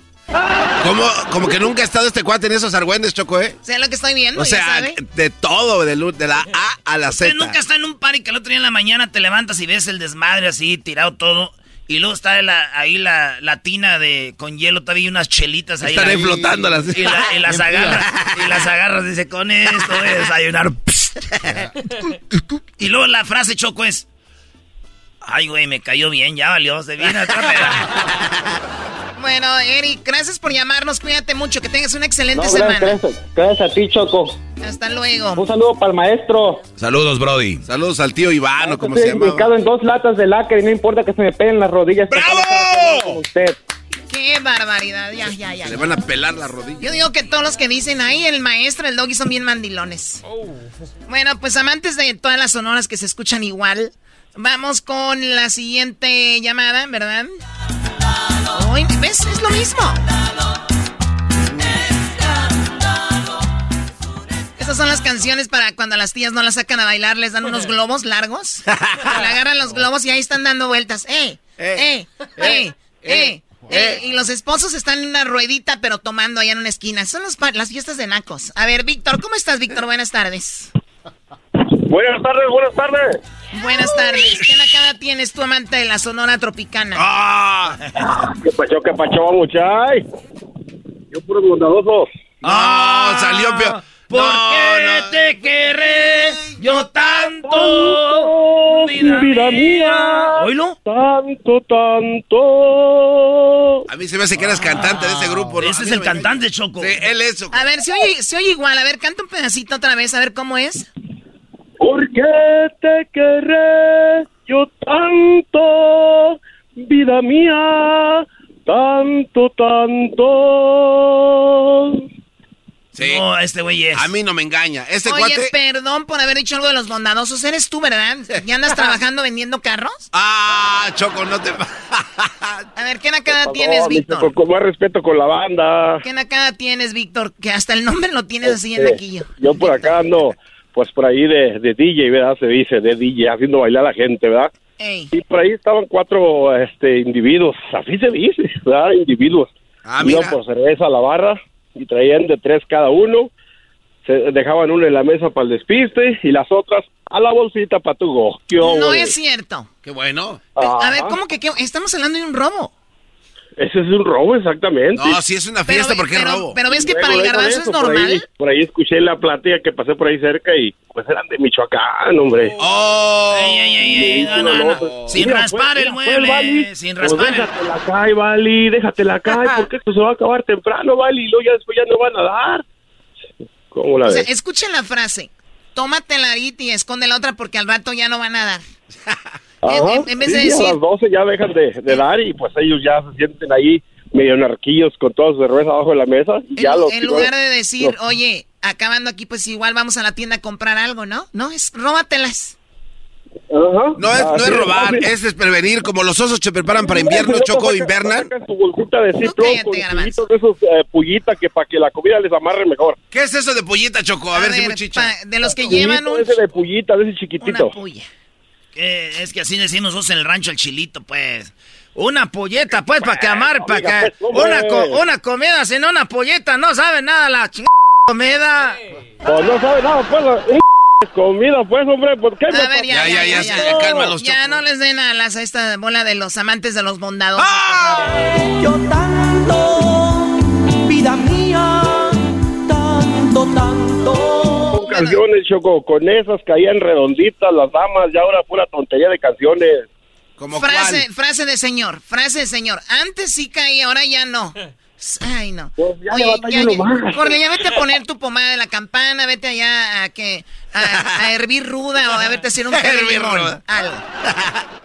Como, como que nunca ha estado este cuate en esos argüendes, Choco, ¿eh? O sea, lo que estoy viendo, O sea, ya sabe. de todo, de, de la A a la Usted Z. nunca está en un party que el otro día en la mañana te levantas y ves el desmadre así, tirado todo. Y luego está la- ahí la, la tina de con hielo, todavía hay unas chelitas ahí. Están ahí la- flotándolas. Y, la- y las [laughs] agarras, y las agarras, dice, con esto voy a desayunar. [laughs] y luego la frase choco es, ay güey, me cayó bien, ya valió, se viene otra peda". Bueno, Eric, gracias por llamarnos. Cuídate mucho, que tengas una excelente No, semana. gracias, a ti, Choco. Hasta luego. Un saludo para el maestro. Saludos, Brody. Saludos al tío Iván, o como se Estoy llama. ubicado en dos latas de lacre y no importa que se me peguen las rodillas. ¡Bravo! Con usted. Qué barbaridad. Ya, ya, ya. Le van a pelar la rodilla. Yo digo que todos los que dicen ahí, el maestro, el doggy son bien mandilones. Bueno, pues amantes de todas las sonoras que se escuchan igual, Vamos con la siguiente llamada, ¿verdad? Hoy, ¿Ves? Es lo mismo. Estas son las canciones para cuando las tías no las sacan a bailar, les dan unos globos largos. [laughs] le agarran los globos y ahí están dando vueltas. ¡Eh! ¡Eh! ¡Eh! ¡Eh! Eh. y los esposos están en una ruedita, pero tomando allá en una esquina. Son las fiestas de nacos. A ver, Víctor, ¿cómo estás, Víctor? Buenas tardes. Buenas tardes, buenas tardes. Buenas tardes. ¿Qué nacada tienes tu amante de la Sonora Tropicana? ¡Ah! ¿Qué pacho, qué pacho, muchay? Yo puro bondadosos. ¡Ah! Salió peor. ¿Por qué te querré yo tanto? Vida, mía. ¿Oílo? Tanto, tanto. A mí se me hace que eras cantante de ese grupo. ¿no? Ese es el cantante, Choco. Sí, él es. A ver, se oye, se oye igual. A ver, canta un pedacito otra vez, a ver cómo es. ¿Por qué te querré yo tanto? Vida mía, tanto, tanto. Sí. No, este güey es. A mí no me engaña. Este Oye, cuate. perdón por haber dicho algo de los bondadosos. Eres tú, ¿verdad? ¿Ya andas [laughs] trabajando vendiendo carros? Ah, Choco, no te. [laughs] A ver, ¿qué nacada tienes, Víctor? Con más respeto con la banda. ¿Qué nacada tienes, Víctor? Que hasta el nombre lo tienes así en Este, aquillo. Yo por acá ando, pues por ahí de, de DJ, ¿verdad? Se dice, de DJ, haciendo bailar a la gente, ¿verdad? Ey. Y por ahí estaban cuatro este, individuos, así se dice, ¿verdad? Individuos. Ah, Iban mira. por cerveza a la barra y traían de tres cada uno. Se dejaban uno en la mesa para el despiste y las otras a la bolsita para tu go. ¿Qué No es cierto. Qué bueno. A ver. ¿cómo que qué? Estamos hablando de un robo. Ese es un robo, exactamente. No, si es una fiesta, Pero- porque es pero- robo. Pero ves que Luego, para el garbanzo es eso, por ahí- normal. Por ahí, escuché la plática que pasé por ahí cerca y pues eran de Michoacán, hombre. Oh. Ey, ey, ey, ey, no, no, no. Sin Mira, raspar pues, el mira, pues, mueble. Vali, sin pues, raspar el... déjatela caer, Vali, déjatela caer, porque esto se va a acabar temprano, Vali, y luego ya después ya no van a dar. ¿Cómo la O sea, ves? escuchen la frase. Tómate la y esconde la otra porque al rato ya no van a dar. [laughs] Ajá, en- en vez de sí, decir- a las 12 ya dejan de, de dar y pues ellos ya se sienten ahí medio narquillos con toda su cerveza abajo de la mesa. Y En, ya los en lugar de decir, los- oye, acabando aquí, pues igual vamos a la tienda a comprar algo, ¿no? No, es róbatelas. Ajá. No es, no Así es robar, así es desprevenir. Como los osos se preparan para invierno, Choco, invernan. Su bolsita de Ziploc cállate, con de esos eh, pullitas que para que la comida les amarre mejor. ¿Qué es eso de pollita, Choco? A, ver, si ver, muy chicha. pa- de los que llevan un, ese de pullita, de ese chiquitito. una puya. Eh, es que así decimos nosotros en el rancho el chilito, pues. Una polleta, pues, para que amarre, para que... pues. Una, co- una comida sin una polleta, no sabe nada la chingada comida. Pues no sabe nada, pues, la- comida, pues, hombre, ¿por qué? A ver, ya, ya, ya, ya, cálmalos, Ya no les den alas a esta bola de los amantes de los bondados. Yo tanto, vida mía, tanto, tanto. Canciones, Choco, con esas caían redonditas las damas, ya ahora pura tontería de canciones. ¿Como Frase, frase de señor, frase de señor. Antes sí caía, ahora ya no. [laughs] Ay, no. Pues ya Oye, ya, ya, más. Corle, ya vete a poner tu pomada de la campana, vete allá a que a, a hervir ruda o a vete a hacer un [laughs] té de Hervir algo.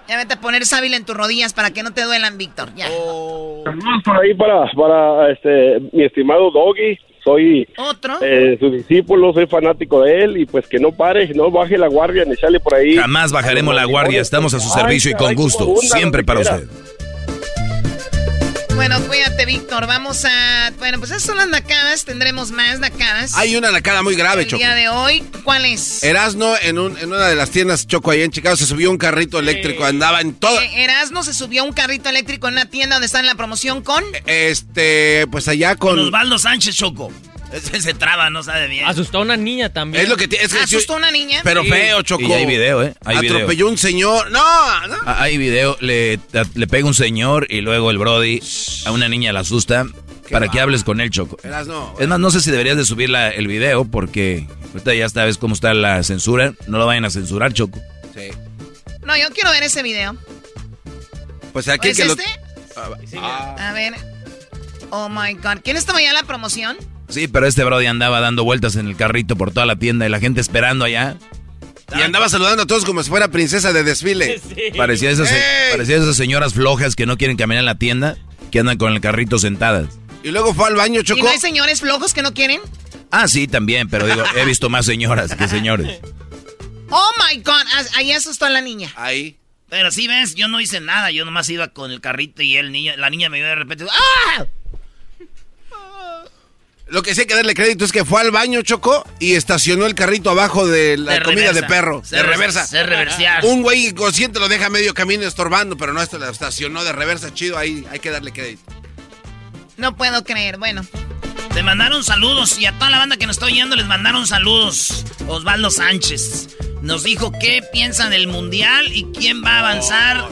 Ya vete a poner sábila en tus rodillas para que no te duelan, Víctor. Ya. Oh. Por ahí para, para este, mi estimado Doggy. Soy Otro. eh, su discípulo, soy fanático de él y pues que no pare, no baje la guardia ni sale por ahí. Jamás bajaremos la guardia, estamos a su servicio y con gusto, siempre para usted. Bueno, cuídate, Víctor. Vamos a. Bueno, pues esas son las nacadas. Tendremos más nacadas. Hay una nacada muy grave, el Choco. día de hoy. ¿Cuál es? Erasno en, un, en una de las tiendas Choco ahí en Chicago se subió un carrito eléctrico, andaba en todo. Eh, Erasmo se subió un carrito eléctrico en una tienda donde está en la promoción con. Este, pues allá con. Osvaldo Sánchez Choco. Ese se traba, no sabe bien. Asustó a una niña también. Es lo que tiene. Es que Asustó a una niña. Pero feo, Choco. Y hay video, ¿eh? Hay video. Atropelló un señor. No, no. Ah, Hay video, le, le pega un señor y luego el Brody a una niña la asusta para que hables con él, Choco. Es más, no sé si deberías de subir la- el video porque ahorita ya sabes cómo está la censura. No lo vayan a censurar, Choco. Sí. No, yo quiero ver ese video. Pues aquí ¿Es que este? lo. Ah, A ver. Oh my god. ¿Quién estaba allá en la promoción? Sí, pero este Brody andaba dando vueltas en el carrito por toda la tienda y la gente esperando allá. Y andaba saludando a todos como si fuera princesa de desfile. [laughs] Parecía esas, parecía esas señoras flojas que no quieren caminar en la tienda, que andan con el carrito sentadas. Y luego fue al baño, ¿Y Choco. no hay señores flojos que no quieren? Ah, sí, también, pero digo, he visto más señoras que señores. Oh my God, Ah, ahí asustó a la niña. Ahí. Pero sí ves, yo no hice nada, yo nomás iba con el carrito y el niño, la niña me vio de repente. ¡Ah! Lo que sí hay que darle crédito es que fue al baño, Choco, y estacionó el carrito abajo de la De comida reversa. de perro. Se de re- reversa. se reversear. Un güey inconsciente lo deja medio camino estorbando, pero no, esto lo estacionó de reversa, chido, ahí hay que darle crédito. No puedo creer, bueno. Te mandaron saludos y a toda la banda que nos está oyendo les mandaron saludos. Osvaldo Sánchez nos dijo qué piensan del mundial y quién va a avanzar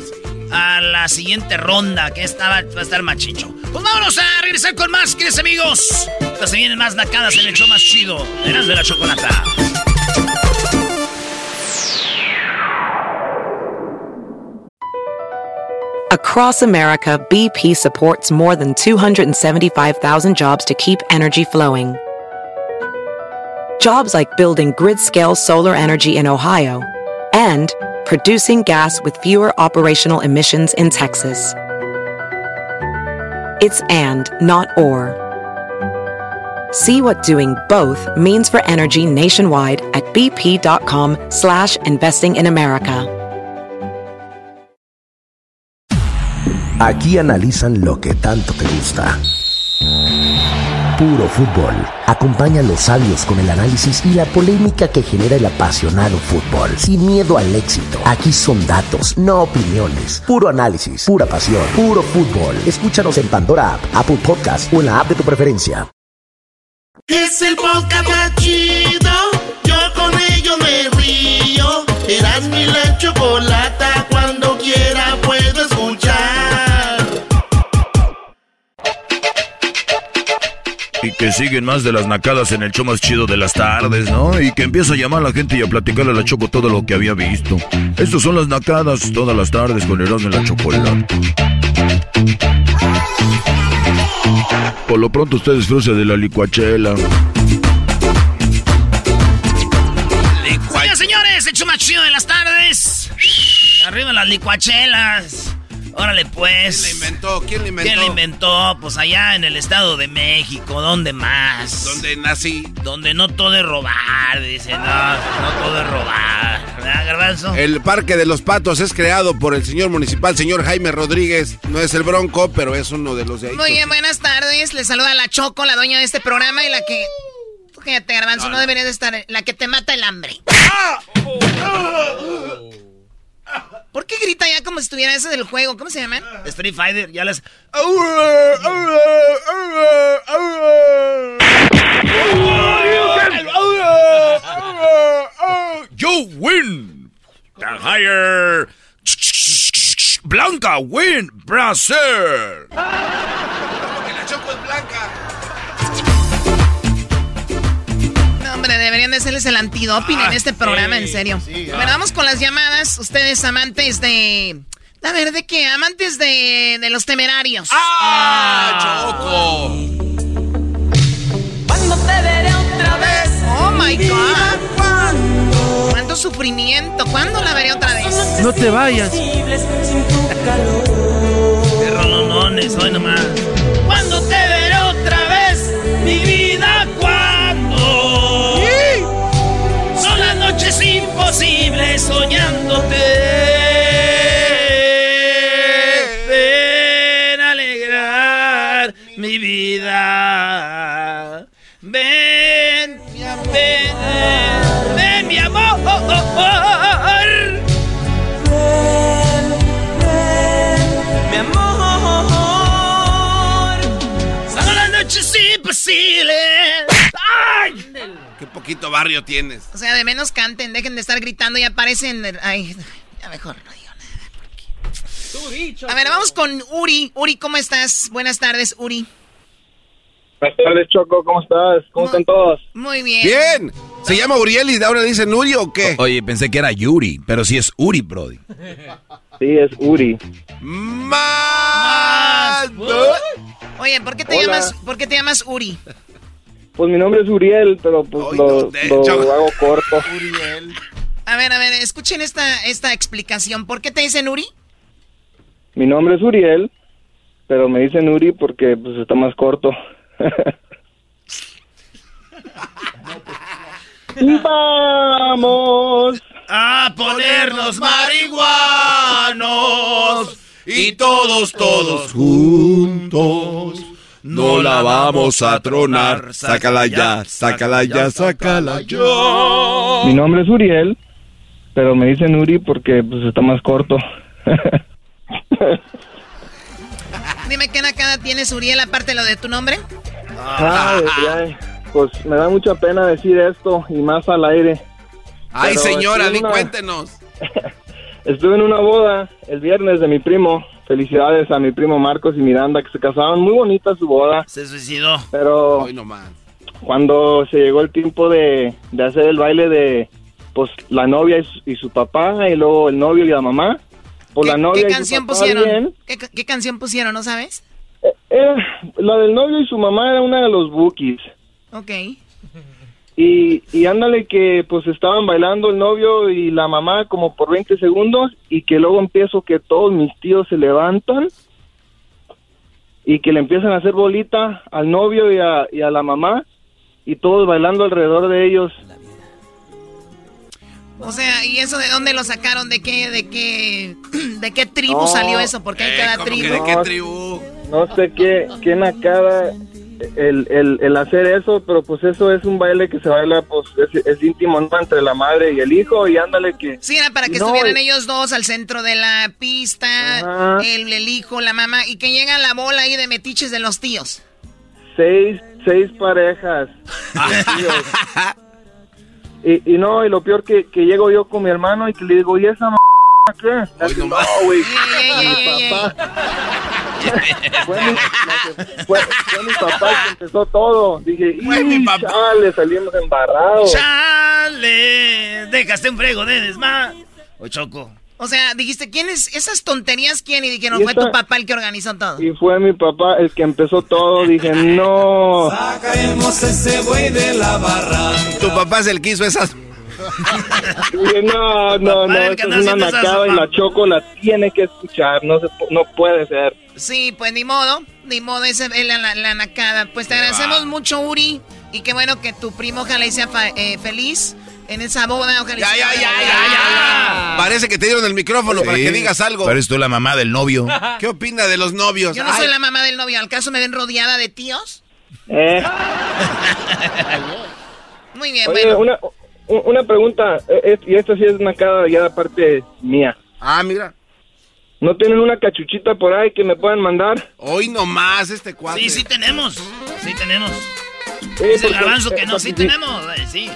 a la siguiente ronda, que esta va, a estar machincho. Pues vámonos a regresar con más, queridos amigos. Pues se vienen más nacadas en el show más chido. Eras de la chocolata. Across America, BP supports more than 275,000 jobs to keep energy flowing. Jobs like building grid scale solar energy in Ohio and producing gas with fewer operational emissions in Texas. It's and, not or. See what doing both means for energy nationwide at bp.com slash investing in America. Aquí analizan lo que tanto te gusta. Puro fútbol. Acompaña a los sabios con el análisis y la polémica que genera el apasionado fútbol. Sin miedo al éxito. Aquí son datos, no opiniones. Puro análisis, pura pasión, puro fútbol. Escúchanos en Pandora App, Apple Podcast o en la app de tu preferencia. Es el podcast chido. Yo con ello me río. Eras mi la chocolata. Cuando quiera Y que siguen más de las nacadas en el show más chido de las tardes, ¿no? Y que empieza a llamar a la gente y a platicarle a la Choco todo lo que había visto. Estas son las nacadas todas las tardes con Erasmo en la Chocolata. Por lo pronto usted disfruce de la licuachela. Oigan, señores, hecho más chido de las tardes. Arriba las licuachelas. Órale, pues. ¿Quién la inventó? ¿Quién la inventó? ¿Quién la inventó? Pues allá en el Estado de México, ¿dónde más? Donde nací. Donde no todo es robar, dice, no, no todo es robar. ¿Verdad, Garbanzo? El Parque de los Patos es creado por el señor municipal, señor Jaime Rodríguez. No es el Bronco, pero es uno de los de ahí. Muy bien, buenas tardes. Les saluda la Choco, la dueña de este programa y la que... Fíjate, Garbanzo, no deberías de estar... La que te mata el hambre. ¿Por qué grita ya como si estuviera ese del juego? ¿Cómo se llama? Street Fighter, ya las... You win. The higher. Blanca win. Brasil. Deberían de hacerles el antidoping en este programa, en serio. bueno, vamos con las llamadas. Ustedes amantes de... A ver, ¿de qué? Amantes de, de los temerarios. ¡Ah, Choco! Cuando te veré otra vez. Oh, my God. ¿Cuánto sufrimiento? ¿Cuándo la veré otra vez? No te vayas. Qué rolonones, hoy nomás. Cuando te veré otra vez, mi vida, soñándote. Ven a alegrar mi vida. Ven, ven, ven, ven, mi amor. Mi amor, Son las noches imposibles. ¡Ay! Qué poquito barrio tienes. O sea, de menos canten, dejen de estar gritando y aparecen. Ay, ya mejor no digo nada. porque- A ver, vamos con Uri. Uri, ¿cómo estás? Buenas tardes, Uri. Buenas tardes, Choco, ¿cómo estás? ¿Cómo están todos? Muy bien. Bien. ¿Se llama Uriel y ahora dice Nuri o qué? Oye, pensé que era Yuri, pero sí es Uri, Brody. Sí, es Uri. Más. Oye, ¿por qué te Hola. llamas, por qué te llamas Uri? Pues mi nombre es Uriel, pero pues Ay, lo, no, hago corto. [laughs] A ver, a ver, escuchen esta, esta explicación. ¿Por qué te dicen Uri? Mi nombre es Uriel, pero me dicen Uri porque pues está más corto. [laughs] [laughs] Vamos a ponernos marihuanos y todos, todos juntos. No la vamos a tronar, sácala ya, sácala ya, sácala ya. Mi nombre es Uriel, pero me dicen Uri porque pues está más corto. [laughs] Dime qué nakada tienes, Uriel, aparte de lo de tu nombre. Ay, ay, pues me da mucha pena decir esto y más al aire. Ay, Pero señora, di una- cuéntenos. [laughs] Estuve en una boda el viernes de mi primo. Felicidades a mi primo Marcos y Miranda que se casaron. Muy bonita su boda. Se suicidó. Pero Hoy nomás. cuando se llegó el tiempo de, de hacer el baile de pues la novia y su, y su papá y luego el novio y la mamá, pues la novia ¿Qué y su canción papá pusieron? bien. ¿Qué, qué canción pusieron, no sabes? Era- la del novio y su mamá era una de los bookies. Ok. [laughs] Y, y ándale que pues estaban bailando el novio y la mamá como por 20 segundos y que luego empiezo que todos mis tíos se levantan y que le empiezan a hacer bolita al novio y a, y a la mamá y todos bailando alrededor de ellos. O sea, ¿y eso de dónde lo sacaron? ¿De qué, de qué, [clears throat] de qué tribu No. salió eso? Porque hay cada ¿cómo que tribu. de qué tribu? No sé qué, qué nacada el, el, el hacer eso, pero pues eso es un baile que se baila, pues es, es íntimo, ¿no? Entre la madre y el hijo y ándale que... Sí, era para que No, estuvieran y- ellos dos al centro de la pista, el, el hijo, la mamá, y que llega la bola ahí de metiches de los tíos. Seis, seis parejas. [laughs] y, y no, y lo peor que, que llego yo con mi hermano y que le digo, ¿y esa m qué? Así, no, güey. Mi papá. fue, mi, no, que fue, fue mi papá el que empezó todo. Dije, y chale, salimos embarrados. ¡Chale! Dejaste un frego de desma. O Choco. O sea, dijiste, ¿quién es esas tonterías? ¿Quién? Y dijeron, Y fue esta- tu papá el que organizó todo. Y fue mi papá el que empezó todo. Dije, no. Sacaremos ese buey de la barra. Tu papá es el que hizo esas. Dije, no, no, no, esto es una nacada y la choco la tiene que escuchar. No, se, no puede ser. Sí, pues ni modo, ni modo, esa es la, la, la nacada. Pues te agradecemos mucho, Uri, y qué bueno que tu primo ojalá y sea fa- eh, feliz en esa boda. Ojalá Ya, sea- ya, ya, ya, Parece que te dieron el micrófono para que digas algo. Pero eres tú la mamá del novio. [laughs] ¿Qué opina de los novios? Yo no Ay, soy la mamá del novio, ¿al caso me ven rodeada de tíos? Eh. [laughs] Muy bien, Oye, bueno. una, una pregunta, eh, eh, y esta sí es una cara ya de parte mía. Ah, mira. ¿No tienen una cachuchita por ahí que me puedan mandar? Hoy nomás este cuadro. Sí, sí tenemos. Sí tenemos. Sí, Dice el garbanzo que eh, no, sí tenemos. eh, Sí.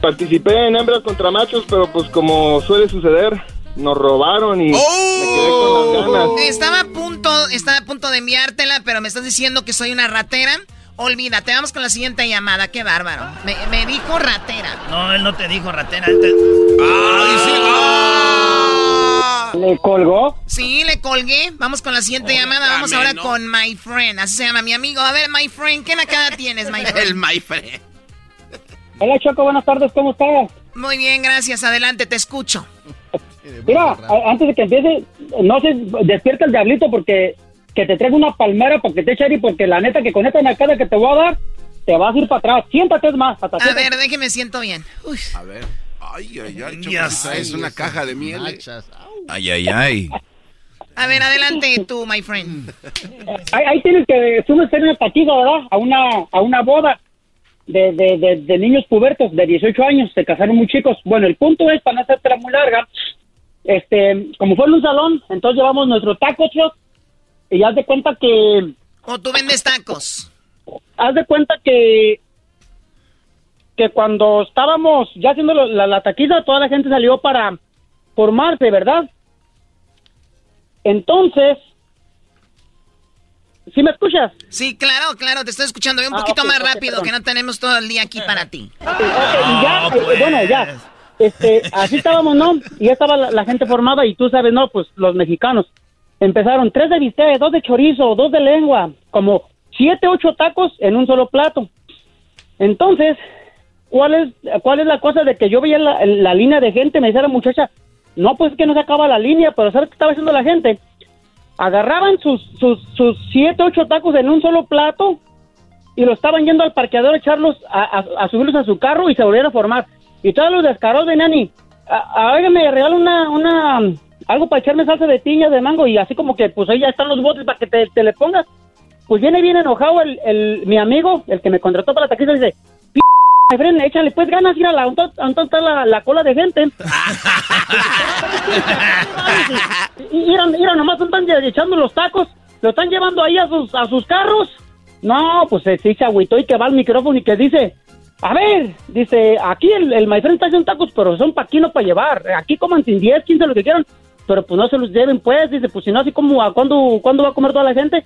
Participé en hembras contra machos, pero pues como suele suceder, nos robaron y me quedé con las ganas. Estaba a punto, estaba a punto de enviártela, pero me estás diciendo que soy una ratera. Olvídate, vamos con la siguiente llamada, qué bárbaro. Me, me dijo ratera. No, él no te dijo ratera. Él te... ¡Ay, sí! ¡Ah! ¿Le colgó? Sí, le colgué. Vamos con la siguiente llamada. Vamos ahora ¿no? con My Friend. Así se llama mi amigo. A ver, My Friend, ¿qué nacada tienes, My Friend? [laughs] El my friend. Hola Choco, buenas tardes, ¿cómo estás? Muy bien, gracias. Adelante, te escucho. Mira, antes de que empiece, no sé, despierta el diablito porque que te traiga una palmera para que te eche y porque la neta que con esta nacada que te voy a dar, te vas a ir para atrás. Siéntate más, hasta A siéntate. ver, déjeme siento bien. Uy. A ver. Ay, ay, ay. Sé. es una caja de miel. eh. Ay, ay, ay. A ver, adelante tú, My Friend. Ahí, ahí tienes que en una taquiza, ¿verdad? A una, a una boda de, de, de, de niños pubertos de 18 años, se casaron muy chicos. Bueno, el punto es, para no hacértela muy larga, este, como fue en un salón, entonces llevamos nuestro taco truck y haz de cuenta que... O tú vendes tacos. Haz de cuenta que que cuando estábamos ya haciendo lo- la, la taquiza, toda la gente salió para formarse, ¿verdad? Entonces, ¿sí me escuchas? Sí, claro, claro, te estoy escuchando. Ve un Ah, poquito más rápido, perdón. que no tenemos todo el día aquí para ti. Y ya, eh, bueno, ya, este, así estábamos, ¿no? Y ya estaba la, la gente formada y tú sabes, ¿no? Pues los mexicanos empezaron tres de bistec, dos de chorizo, dos de lengua, como siete, ocho tacos en un solo plato. Entonces, ¿cuál es, cuál es la cosa de que yo veía la, la línea de gente? Me decía la muchacha, no, pues es que no se acaba la línea, pero ¿sabes qué estaba haciendo la gente? Agarraban sus, sus, sus siete, ocho tacos en un solo plato y lo estaban yendo al parqueador a echarlos, a, a- a subirlos a su carro y se volvieron a formar. Y todos los descarados venían y, ahora me regala una, una, algo para echarme salsa de piña de mango y así como que, pues ahí ya están los botes para que te, te le pongas. Pues viene bien enojado el, el, mi amigo, el que me contrató para la taquiza, dice, "P- my friend, échale pues ganas, ir a la, ¿dónde está la, la cola de gente? [laughs] y mira, mira, nomás están echando los tacos, lo están llevando ahí a sus, a sus carros. No, pues eh, sí se agüitó y que va al micrófono y que dice, a ver, dice, aquí el, el my friend está haciendo tacos, pero son pa' aquí, no para llevar. Aquí coman sin 10, 15, lo que quieran, pero pues no se los lleven pues, dice, pues si no, así como, ¿a cuándo, ¿cuándo va a comer toda la gente?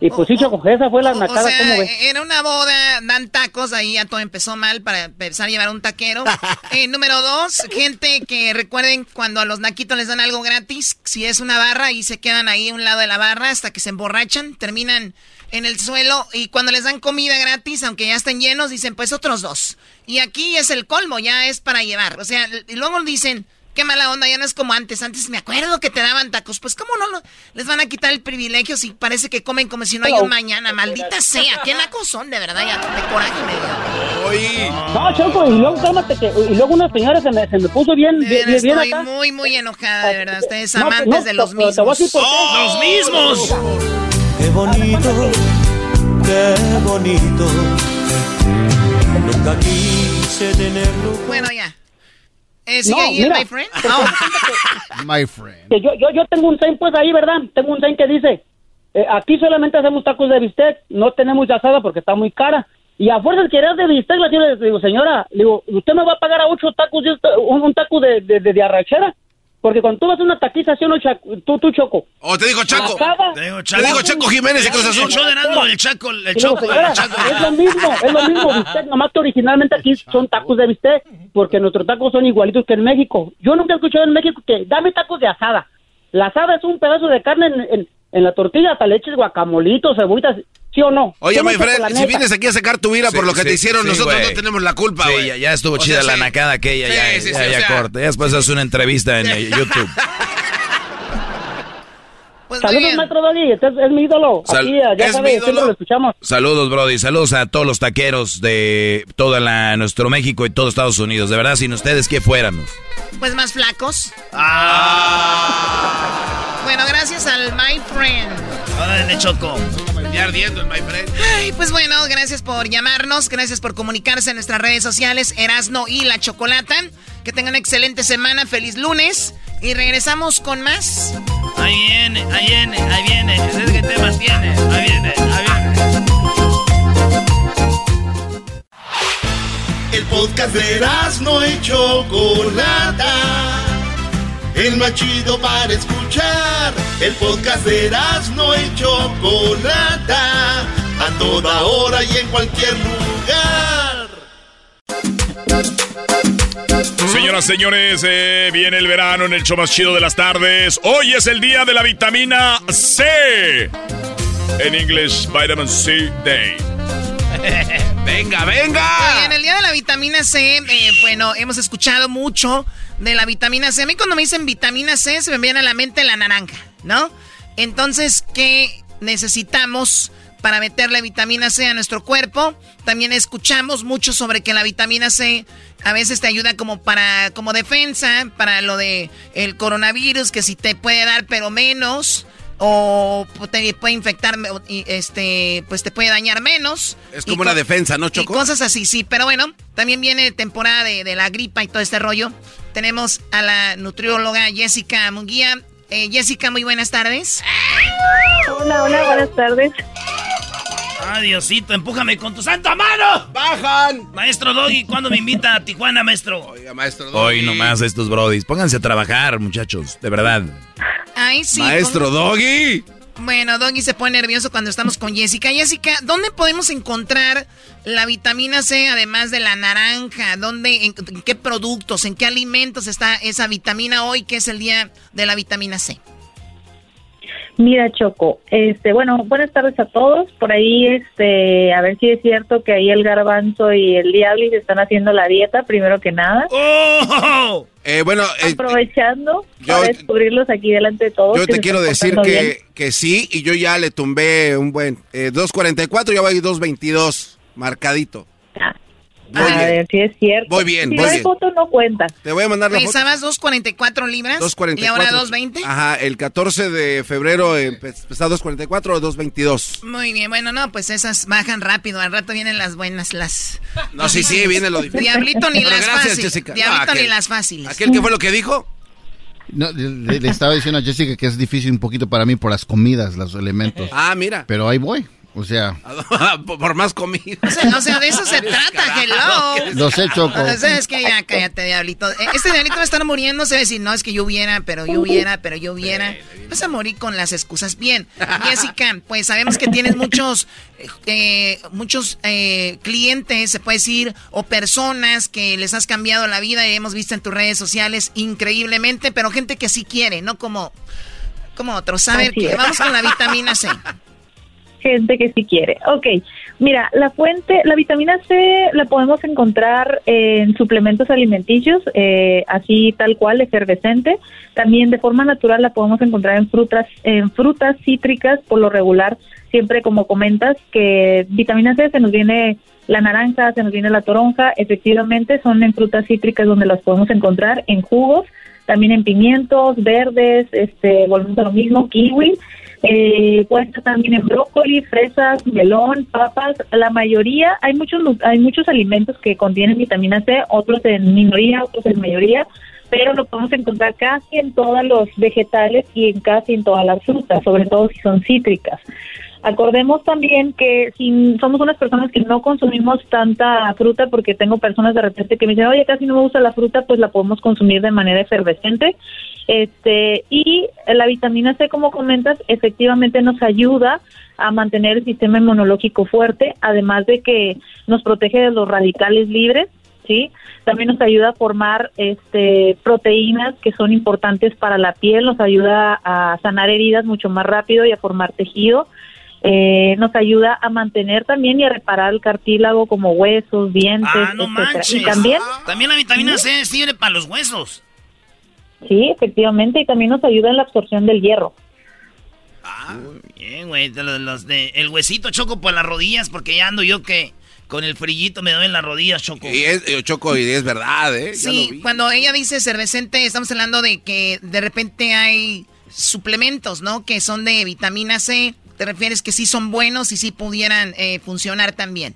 Y pues sí, Choco, esa fue la O nacada, sea, ¿cómo ves? era una boda, dan tacos, ahí ya todo empezó mal para empezar a llevar un taquero. [laughs] Eh, número dos, gente que recuerden cuando a los naquitos les dan algo gratis, si es una barra y se quedan ahí a un lado de la barra hasta que se emborrachan, terminan en el suelo y cuando les dan comida gratis, aunque ya estén llenos, dicen pues otros dos. Y aquí es el colmo, ya es para llevar. O sea, y luego dicen, qué mala onda, ya no es como antes. Antes me acuerdo que te daban tacos. Pues cómo no lo- les van a quitar el privilegio si parece que comen como si no hay un mañana. Maldita sea, qué nacos son, de verdad, ya de coraje me dio. No, Choco, y luego cálmate, que, y luego una señora se me, se me puso bien, bien, estoy acá. muy, muy enojada, de verdad. Ustedes No, amantes no, de los pero te voy a mismos. decir por qué. ¡Los mismos! Qué bonito, qué bonito. Nunca quise tenerlo. Bueno, ya. Eh, ¿Sigue No, ahí el mira. my friend? [laughs] My friend. Que yo, yo, yo tengo un sign pues ahí, ¿verdad? Tengo un sign que dice, eh, aquí solamente hacemos tacos de bistec, no tenemos asada porque está muy cara. Y a fuerzas querer de bistec, la señora, le digo, señora, le digo, ¿usted me va a pagar a ocho tacos, un, un taco de, de, de, de arrachera? Porque cuando tú vas a una taquización, o cha- tú, tú, Choco. O te digo Chaco. Asada- Te digo Chaco. Te digo Chaco Jiménez de Cruz Azul. El show de Erasmo, el Chaco, el Choco, señora, el Chaco. es lo mismo, es lo mismo [laughs] bistec, nomás que originalmente aquí son tacos de bistec, porque nuestros tacos son igualitos que en México. Yo nunca he escuchado en México que dame tacos de asada. La asada es un pedazo de carne en, en- en la tortilla, hasta le eches guacamolitos, cebollitas, ¿sí o no? Oye, my friend, si vienes aquí a sacar tu ira por lo que te hicieron, sí, nosotros no tenemos la culpa, Sí, güey. ya, ya estuvo O chida sea, la sí. nacada aquella, Sí, ya, sí, ya, ya corta. Ya después haces una entrevista en eh, YouTube. [laughs] Saludos, maestro Doggy, este es, es mi ídolo. Sal- aquí, ya ¿es sabe, mi ídolo? siempre lo escuchamos. Saludos, Brody. Saludos a todos los taqueros de toda la, nuestro México y todo Estados Unidos. De verdad, sin ustedes, ¿qué fuéramos? Pues más flacos. Ah. Bueno, gracias al my friend. Órale, Choco. Ya ardiendo el my friend. Ay, pues bueno, gracias por llamarnos, gracias por comunicarse en nuestras redes sociales, Erasno y La Chocolata. Que tengan una excelente semana, feliz lunes. Y regresamos con más. Ahí viene, ahí viene, ahí viene. ¿Qué temas tiene? Ahí viene, ahí viene. El podcast de Erasmo y Chocolata. El más chido para escuchar. El podcast de Erasmo y Chocolata. A toda hora y en cualquier lugar. Señoras, señores, eh, viene el verano en el show más chido de las tardes. Hoy es el día de la vitamina C. En inglés, Vitamin C Day. [laughs] venga, venga. En el día de la vitamina C, eh, bueno, hemos escuchado mucho de la vitamina C. A mí cuando me dicen vitamina C se me viene a la mente la naranja, ¿no? Entonces, ¿qué necesitamos para meterle vitamina C a nuestro cuerpo? También escuchamos mucho sobre que la vitamina C a veces te ayuda como para como defensa para lo de el coronavirus que si te puede dar pero menos o te puede infectar este pues te puede dañar menos Es como una defensa, ¿no, y Choco? cosas así, sí. Pero bueno, también viene temporada de, de la gripa y todo este rollo. Tenemos a la nutrióloga Jessica Munguía. Eh, Jessica, muy buenas tardes. Hola, hola, buenas tardes. Ah, Diosito, empújame con tu santa mano. ¡Bajan! Maestro Doggy, ¿cuándo me invita a Tijuana, maestro? Oiga, maestro Hoy nomás estos Brodis. Pónganse a trabajar, muchachos. De verdad. Ay, sí. Maestro Doggy. Bueno, Doggy se pone nervioso cuando estamos con Jessica. Jessica, ¿dónde podemos encontrar la vitamina C además de la naranja? ¿Dónde, en, en qué productos, en qué alimentos está esa vitamina hoy que es el día de la vitamina C? Mira, Choco, este, bueno, buenas tardes a todos. Por ahí, este, a ver si es cierto que ahí el garbanzo y el diablo se están haciendo la dieta, primero que nada. ¡Oh! Eh, bueno, eh, Aprovechando yo- para descubrirlos aquí delante de todos. yo te quiero decir que, que sí, y yo ya le tumbé un buen eh, 2.44, ya voy 2.22, marcadito. A ver si es cierto. Voy bien, si voy no hay bien. foto, no cuenta. Te voy a mandar la foto. ¿Pesabas 2.44 libras? 2.44. ¿Y ahora 2.20? Ajá, el 14 de febrero pesaba 2.44 o 2.22. Muy bien, bueno, no, pues esas bajan rápido. Al rato vienen las buenas, las. No, sí, sí, viene lo difícil. Diablito ni Pero las gracias, fáciles. Jessica. Diablito No, ni aquel- las fáciles. ¿Aquel que fue lo que dijo? No, le, le estaba diciendo a Jessica que es difícil un poquito para mí por las comidas, los elementos. Ah, mira. Pero ahí voy. O sea, [laughs] Por más comida. O sea, o sea, de eso se [laughs] trata, hello. Lo sé, Choco. O sea, es que ya, cállate, diablito. Eh, Este diablito va a estar muriendo, se va a decir, no, es que yo hubiera, pero yo hubiera, pero yo hubiera. Vas a morir con las excusas. Bien, Jessica, pues sabemos que tienes muchos, eh, muchos eh, clientes, se puede decir, o personas que les has cambiado la vida y hemos visto en tus redes sociales increíblemente, pero gente que sí quiere, no como, como otros. A ver, vamos con la vitamina C. gente que sí quiere. Ok, mira, la fuente, la vitamina C la podemos encontrar en suplementos alimenticios, eh, así tal cual, efervescente. También de forma natural la podemos encontrar en frutas, en frutas cítricas, por lo regular, siempre como comentas, que vitamina C se nos viene la naranja, se nos viene la toronja, efectivamente son en frutas cítricas donde las podemos encontrar, en jugos, también en pimientos, verdes, este, volvemos a lo mismo, kiwi, eh, estar también en brócoli, fresas, melón, papas. La mayoría, hay muchos hay muchos alimentos que contienen vitamina C, otros en minoría, otros en mayoría, pero lo podemos encontrar casi en todos los vegetales y en casi en todas las frutas, sobre todo si son cítricas. Acordemos también que si somos unas personas que no consumimos tanta fruta, porque tengo personas de repente que me dicen, oye, casi no me gusta la fruta, pues la podemos consumir de manera efervescente. Este, y la vitamina C, como comentas, efectivamente nos ayuda a mantener el sistema inmunológico fuerte, además de que nos protege de los radicales libres, ¿sí? También nos ayuda a formar este, proteínas que son importantes para la piel, nos ayuda a sanar heridas mucho más rápido y a formar tejido. Eh, nos ayuda a mantener también y a reparar el cartílago como huesos, dientes, Ah, no etcétera. Y también También la vitamina C sirve para los huesos. Sí, efectivamente, y también nos ayuda en la absorción del hierro. Bien, güey, de los, los de el huesito choco por las rodillas porque ya ando yo que con el frillito me doy en las rodillas, choco. Y es, eh, Choco, y es verdad, ¿eh? Ya lo Sí, vi. cuando ella dice cervecente, estamos hablando de que de repente hay suplementos, ¿no? Que son de vitamina C. ¿Te refieres que sí son buenos y sí pudieran eh, funcionar también?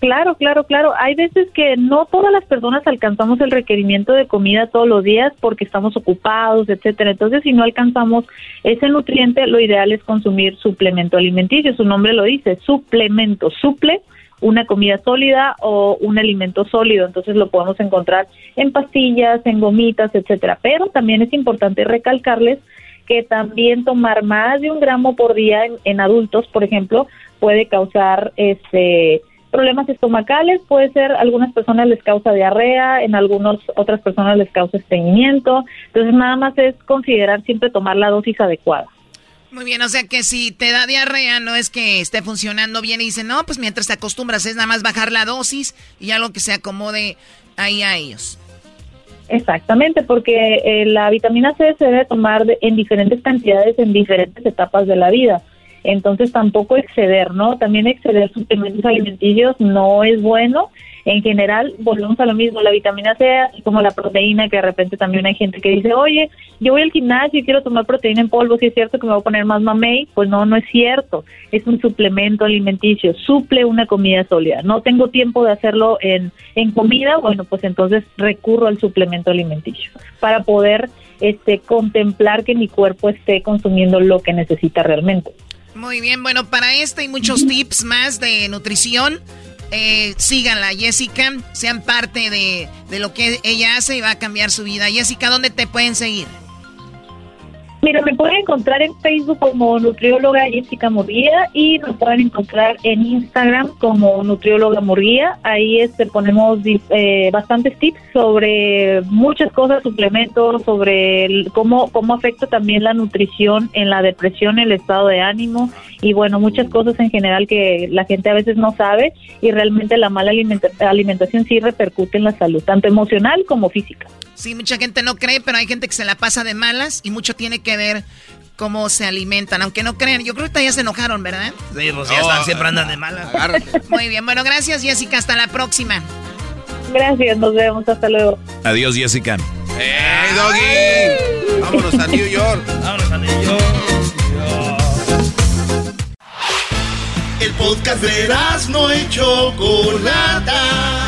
Claro, claro, claro. Hay veces que no todas las personas alcanzamos el requerimiento de comida todos los días porque estamos ocupados, etcétera. Entonces, si no alcanzamos ese nutriente, lo ideal es consumir suplemento alimenticio. Su nombre lo dice, suplemento, suple una comida sólida o un alimento sólido. Entonces, lo podemos encontrar en pastillas, en gomitas, etcétera. Pero también es importante recalcarles que también tomar más de un gramo por día en, en adultos, por ejemplo, puede causar este problemas estomacales, puede ser, a algunas personas les causa diarrea, en algunas otras personas les causa estreñimiento, entonces nada más es considerar siempre tomar la dosis adecuada. Muy bien, o sea que si te da diarrea no es que esté funcionando bien y dicen, no, pues mientras te acostumbras es nada más bajar la dosis y algo que se acomode ahí a ellos. Exactamente, porque eh, la vitamina C se debe tomar de- en diferentes cantidades en diferentes etapas de la vida. Entonces tampoco exceder, ¿no? También exceder suplementos alimenticios no es bueno. En general, volvemos a lo mismo, la vitamina C, como la proteína, que de repente también hay gente que dice, oye, yo voy al gimnasio y quiero tomar proteína en polvo, si es cierto que me voy a poner más mamey, pues no, no es cierto. Es un suplemento alimenticio, suple una comida sólida. No tengo tiempo de hacerlo en, en comida, bueno, pues entonces recurro al suplemento alimenticio para poder este, contemplar que mi cuerpo esté consumiendo lo que necesita realmente. Muy bien, bueno, para este y muchos tips más de nutrición, eh, síganla, Jessica, sean parte de, de lo que ella hace y va a cambiar su vida. Jessica, ¿dónde te pueden seguir? Mira, me pueden encontrar en Facebook como nutrióloga Jessica Murguía y me pueden encontrar en Instagram como nutrióloga Murguía. Ahí este, ponemos eh, bastantes tips sobre muchas cosas, suplementos, sobre cómo, cómo afecta también la nutrición en la depresión, el estado de ánimo y bueno, muchas cosas en general que la gente a veces no sabe y realmente la mala alimenta- alimentación sí repercute en la salud, tanto emocional como física. Sí, mucha gente no cree, pero hay gente que se la pasa de malas y mucho tiene que ver cómo se alimentan, aunque no crean. Yo creo que ya se enojaron, ¿verdad? Sí, pues ya están, siempre andan de mala. Muy bien, bueno, gracias Jessica, hasta la próxima. Gracias, nos vemos, hasta luego. Adiós, Jessica. ¡Hey, Doggy! Vámonos a New York. Vámonos a New York. El podcast de no y Chocolata.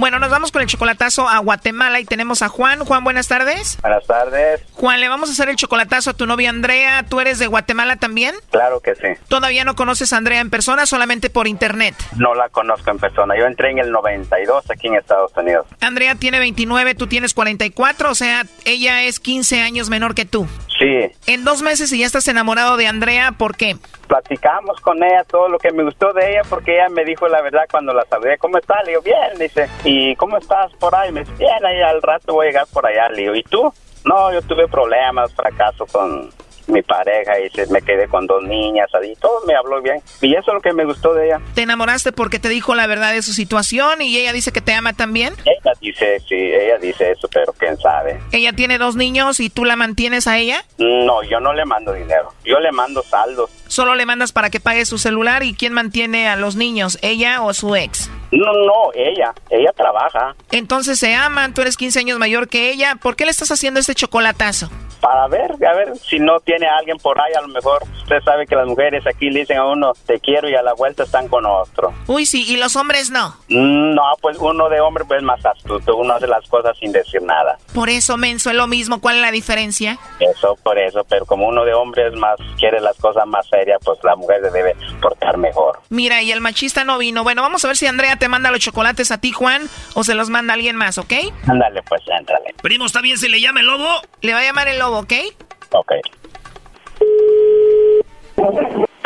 Bueno, nos vamos con el chocolatazo a Guatemala y tenemos a Juan. Juan, buenas tardes. Buenas tardes. Juan, le vamos a hacer el chocolatazo a tu novia Andrea. ¿Tú eres de Guatemala también? Claro que sí. ¿Todavía no conoces a Andrea en persona, solamente por internet? No la conozco en persona. Yo entré en el 92 aquí en Estados Unidos. Andrea tiene 29, tú tienes 44, o sea, ella es 15 años menor que tú. Sí. En dos meses y ya estás enamorado de Andrea, ¿por qué? Platicamos con ella todo lo que me gustó de ella porque ella me dijo la verdad cuando la saludé. ¿Cómo estás? Le digo, bien. Dice, ¿y cómo estás por ahí? Me dice, bien, ahí al rato voy a llegar por allá. Le digo, ¿y tú? No, yo tuve problemas, fracaso con mi pareja y se, me quedé con dos niñas, y todo me habló bien. Y eso es lo que me gustó de ella. ¿Te enamoraste porque te dijo la verdad de su situación y ella dice que te ama también? Ella dice, sí, ella dice eso, pero quién sabe. ¿Ella tiene dos niños y tú la mantienes a ella? No, yo no le mando dinero, yo le mando saldos. Solo le mandas para que pague su celular y quién mantiene a los niños, ella o su ex? No, no, ella, ella trabaja. Entonces se aman, tú eres 15 años mayor que ella, ¿por qué le estás haciendo este chocolatazo? Para ver, a ver, si no tiene a alguien por ahí, a lo mejor usted sabe que las mujeres aquí le dicen a uno, te quiero y a la vuelta están con otro. Uy, sí, ¿y los hombres no? Mm, No, pues uno de hombre pues más astuto, uno hace las cosas sin decir nada. Por eso, menso, es lo mismo, ¿cuál es la diferencia? Eso, por eso, pero como uno de hombre es más, quiere las cosas más serias, pues la mujer se debe portar mejor. Mira, y el machista no vino. Bueno, vamos a ver si Andrea te manda los chocolates a ti, Juan, o se los manda alguien más, ¿ok? Ándale, pues, ándale. Primo, ¿está bien si le llama el lobo? Le va a llamar el lobo, ¿ok? Ok.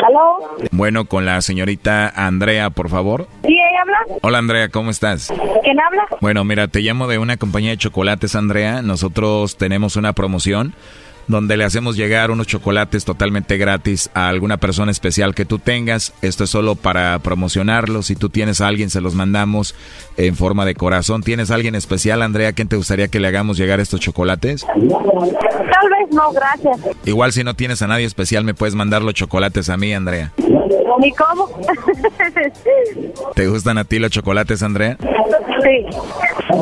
¿Aló? Bueno, con la señorita Andrea, por favor. ¿Sí, ella habla? Hola Andrea, ¿cómo estás? ¿Quién habla? Bueno, mira, te llamo de una compañía de chocolates, Andrea. Nosotros tenemos una promoción donde le hacemos llegar unos chocolates totalmente gratis a alguna persona especial que tú tengas. Esto es solo para promocionarlos. Si tú tienes a alguien, se los mandamos en forma de corazón. ¿Tienes a alguien especial, Andrea? ¿Quién te gustaría que le hagamos llegar estos chocolates? Tal vez no, gracias. Igual si no tienes a nadie especial, me puedes mandar los chocolates a mí, Andrea. ¿Y cómo? ¿Te gustan a ti los chocolates, Andrea? sí.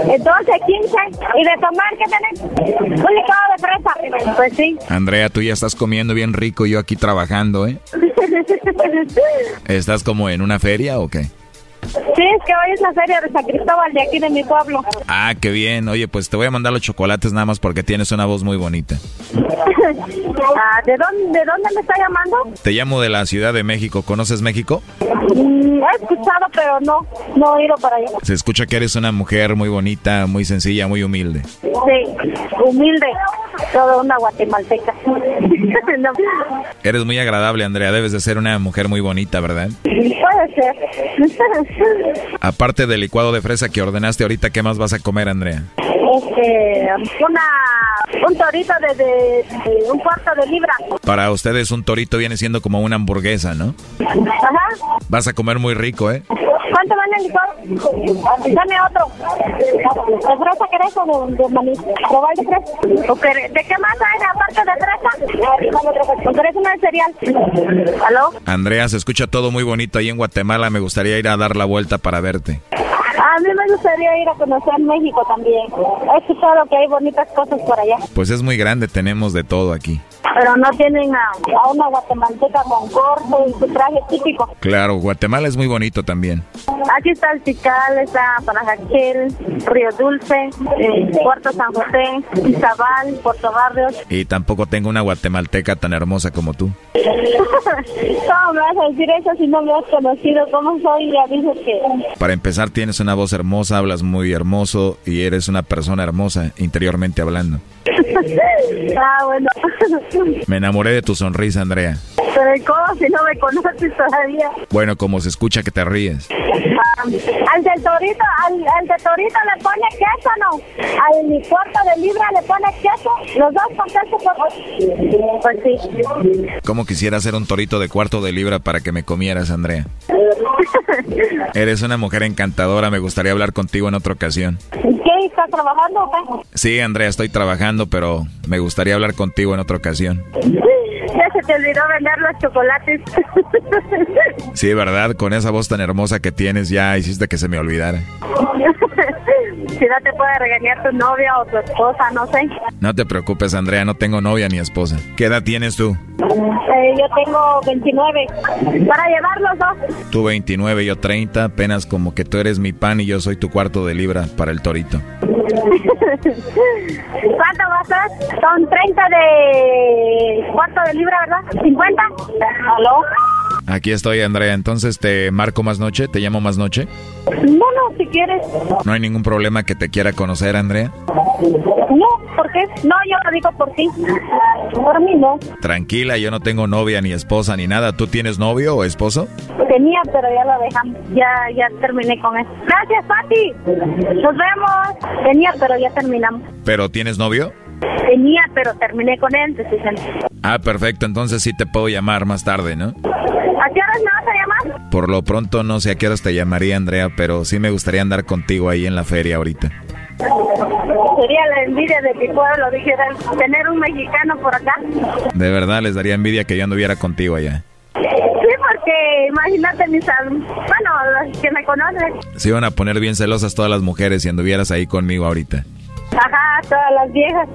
Entonces, 15. ¿Y de tomar qué tenés? Un licuado de fresa. Pues sí. Andrea, tú ya estás comiendo bien rico, yo aquí trabajando, ¿eh? [laughs] ¿Estás como en una feria o qué? Sí, es que hoy es la feria de San Cristóbal de aquí de mi pueblo. Ah, qué bien. Oye, pues te voy a mandar los chocolates nada más porque tienes una voz muy bonita. [laughs] Ah, ¿de, dónde, ¿De dónde me está llamando? Te llamo de la Ciudad de México. ¿Conoces México? Mm, he escuchado, pero no, no he ido para allá. Se escucha que eres una mujer muy bonita, muy sencilla, muy humilde. Sí, humilde, toda una guatemalteca. [laughs] No. Eres muy agradable, Andrea. Debes de ser una mujer muy bonita, ¿verdad? Puede ser. [laughs] Aparte del licuado de fresa que ordenaste ahorita, ¿qué más vas a comer, Andrea? Este, una, un torito de, de- de un cuarto de libra. Para ustedes un torito viene siendo como una hamburguesa, ¿no? Ajá. Vas a comer muy rico, ¿eh? ¿Cuánto vale el licuado? Dame otro. ¿De fresa querés o de, de maní? ¿Probar de fresa? ¿De qué más hay aparte de fresa? ¿O querés una de cereal? ¿Aló? Andrea, se escucha todo muy bonito ahí en Guatemala. Me gustaría ir a dar la vuelta para verte. A mí me gustaría ir a conocer México también. He escuchado que hay bonitas cosas por allá. Pues es muy grande, tenemos de todo aquí. Pero no tienen a, a una guatemalteca con corte y su traje típico. Claro, Guatemala es muy bonito también. Aquí está el Tikal, está Panajaquel, Río Dulce, eh, Puerto San José, Izabal, Puerto Barrios. Y tampoco tengo una guatemalteca tan hermosa como tú. [laughs] ¿Cómo me vas a decir eso si no me has conocido? ¿Cómo soy? Ya dices que... Para empezar, tienes una voz hermosa, hablas muy hermoso y eres una persona hermosa interiormente hablando. [laughs] ah, bueno. Me enamoré de tu sonrisa, Andrea. Pero ¿cómo si no me conoces todavía? Bueno, como se escucha que te ríes. Ah, al del torito, al, al de torito le pone queso, ¿no? Al cuarto de libra le pone queso. Los dos con queso, por... Pues sí. ¿Cómo quisiera ser un torito de cuarto de libra para que me comieras, Andrea? [laughs] Eres una mujer encantadora, me gustaría hablar contigo en otra ocasión. ¿Qué? ¿Estás trabajando o qué? Sí, Andrea, estoy trabajando, pero me gustaría hablar contigo en otra ocasión. Se te olvidó vender los chocolates. [laughs] Sí, ¿verdad? Con esa voz tan hermosa que tienes ya hiciste que se me olvidara. [laughs] si no te puede regañar tu novia o tu esposa, no sé. No te preocupes, Andrea, no tengo novia ni esposa. ¿Qué edad tienes tú? Eh, yo tengo 29. Para llevar los dos. Tú 29, yo 30, apenas como que tú eres mi pan y yo soy tu cuarto de libra para el torito. ¿Cuánto ser? Son 30 de cuarto de libra, ¿verdad? ¿50? ¿Aló? Aquí estoy, Andrea. Entonces, ¿te marco más noche? ¿Te llamo más noche? No, no, si quieres. ¿No hay ningún problema que te quiera conocer, Andrea? No, ¿por qué? No, yo lo digo por ti. Por mí no. Tranquila, yo no tengo novia ni esposa ni nada. ¿Tú tienes novio o esposo? Tenía, pero ya lo dejamos. Ya, ya terminé con eso. Gracias, Pati. Nos vemos. Tenía, pero ya terminamos. ¿Pero tienes novio? Tenía, pero terminé con él. diciendo. Ah, perfecto. Entonces sí te puedo llamar más tarde, ¿no? ¿A qué horas me vas a llamar? Por lo pronto no sé a qué horas te llamaría, Andrea, pero sí me gustaría andar contigo ahí en la feria ahorita. Sería la envidia de mi pueblo, dijeran, tener un mexicano por acá. De verdad les daría envidia que yo anduviera contigo allá. Sí, porque imagínate mis... Bueno, los que me conocen. Se iban a poner bien celosas todas las mujeres si anduvieras ahí conmigo ahorita. Ajá, todas las viejas.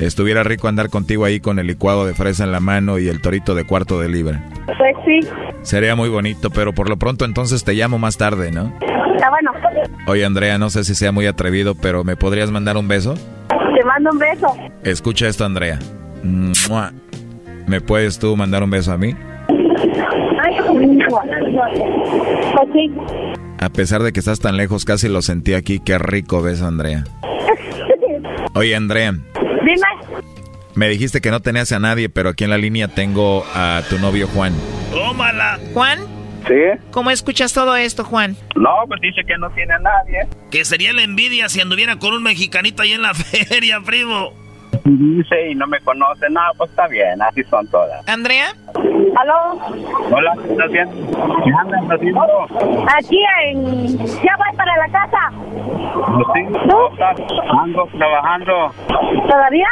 Estuviera rico andar contigo ahí con el licuado de fresa en la mano y el torito de cuarto de libra. Pues sí. Sería muy bonito, pero por lo pronto entonces te llamo más tarde, ¿no? Está bueno. Oye, Andrea, no sé si sea muy atrevido, pero ¿me podrías mandar un beso? Te mando un beso. Escucha esto, Andrea. ¡Mua! ¿Me puedes tú mandar un beso a mí? Ay, Pues sí. A pesar de que estás tan lejos, casi lo sentí aquí. Qué rico beso, Andrea. [laughs] Oye, Andrea. Me dijiste que no tenías a nadie, pero aquí en la línea tengo a tu novio Juan. ¡Tómala! ¿Juan? Sí. ¿Cómo escuchas todo esto, Juan? No, pues dice que no tiene a nadie. Que sería la envidia si anduviera con un mexicanito ahí en la [laughs] feria, primo. Dice y no me conoce. No, pues está bien, así son todas. ¿Andrea? ¿Aló? Hola, ¿qué estás haciendo? ¿Qué andas haciendo? Aquí en... Ya voy para la casa. Pues sí, ¿cómo estás? Ando trabajando. ¿Todavía?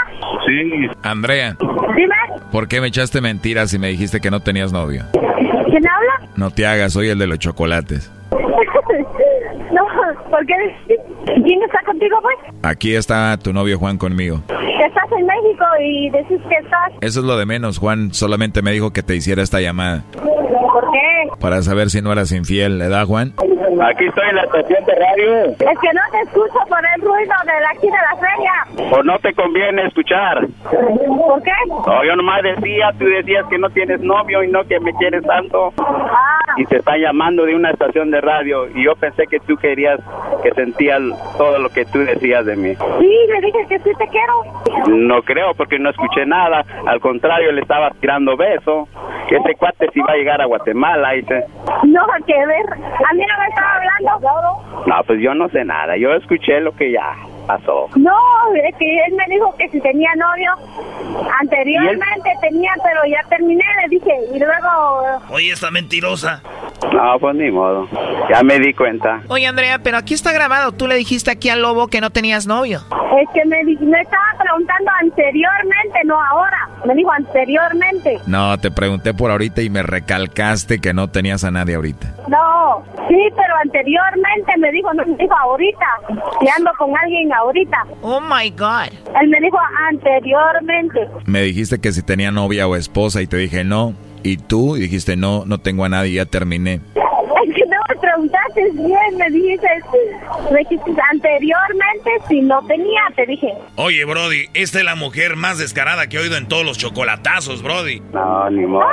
Sí. Andrea, Dime. ¿por qué me echaste mentiras y me dijiste que no tenías novio? ¿Quién habla? No te hagas, soy el de los chocolates. [laughs] ¿por qué? ¿Quién está contigo, pues? Aquí está tu novio Juan conmigo. Estás en México y decís que estás... Eso es lo de menos, Juan. Solamente me dijo que te hiciera esta llamada. ¿Por qué? Para saber si no eras infiel, ¿verdad, Juan? Aquí estoy en la estación de radio. Es que no te escucho por el ruido de la, aquí de la feria. ¿O no te conviene escuchar? ¿Por qué? No, yo nomás decía, tú decías que no tienes novio y no que me quieres tanto. Ah, Y te están llamando de una estación de radio y yo pensé que tú querías que sentías todo lo que tú decías de mí. sí, le dije que sí te quiero. No creo porque no escuché nada. Al contrario, le estabas tirando beso. Que ese cuate sí va a llegar a Guatemala. Dice. No, que ver. A mí no me No, pues yo no sé nada. Yo escuché lo que ya pasó. No, es que él me dijo que si tenía novio. Anteriormente tenía, pero ya terminé, le dije. Y luego... Oye, esta mentirosa. No, pues ni modo. Ya me di cuenta. Oye, Andrea, pero aquí está grabado. Tú le dijiste aquí al lobo que no tenías novio. Es que me, estaba preguntando anteriormente, no ahora. Me dijo anteriormente. No, te pregunté por ahorita y me recalcaste que no tenías a nadie ahorita. No, sí, pero anteriormente me dijo, no me dijo ahorita. Y ando con alguien ahorita. Oh my God. Él me dijo anteriormente. Me dijiste que si tenía novia o esposa y te dije no. Y tú y dijiste no, no tengo a nadie, ya terminé. Preguntaste bien, me dices, me dijiste anteriormente si no tenía, te dije. Oye, Brody, esta es la mujer más descarada que he oído en todos los chocolatazos, Brody. No, ni modo.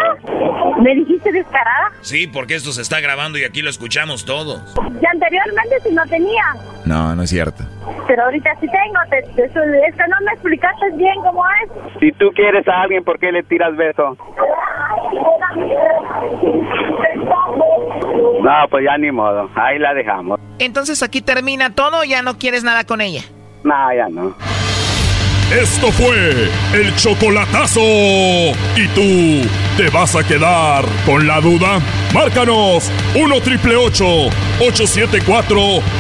¿Me dijiste descarada? Sí, porque esto se está grabando y aquí lo escuchamos todos. Y anteriormente si no tenía, No, no es cierto. pero ahorita sí tengo. Te, te- es que no me explicaste bien cómo es. Si tú quieres a alguien, ¿por qué le tiras beso? No, pues ya ni modo. Ahí la dejamos. Entonces aquí termina todo, ya no quieres nada con ella. No, ya no. Esto fue el chocolatazo. ¿Y tú te vas a quedar con la duda? Márcanos 1 triple 874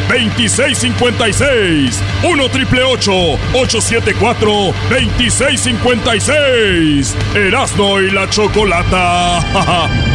2656. 1 triple 874 2656. Erasno y la chocolata. [laughs]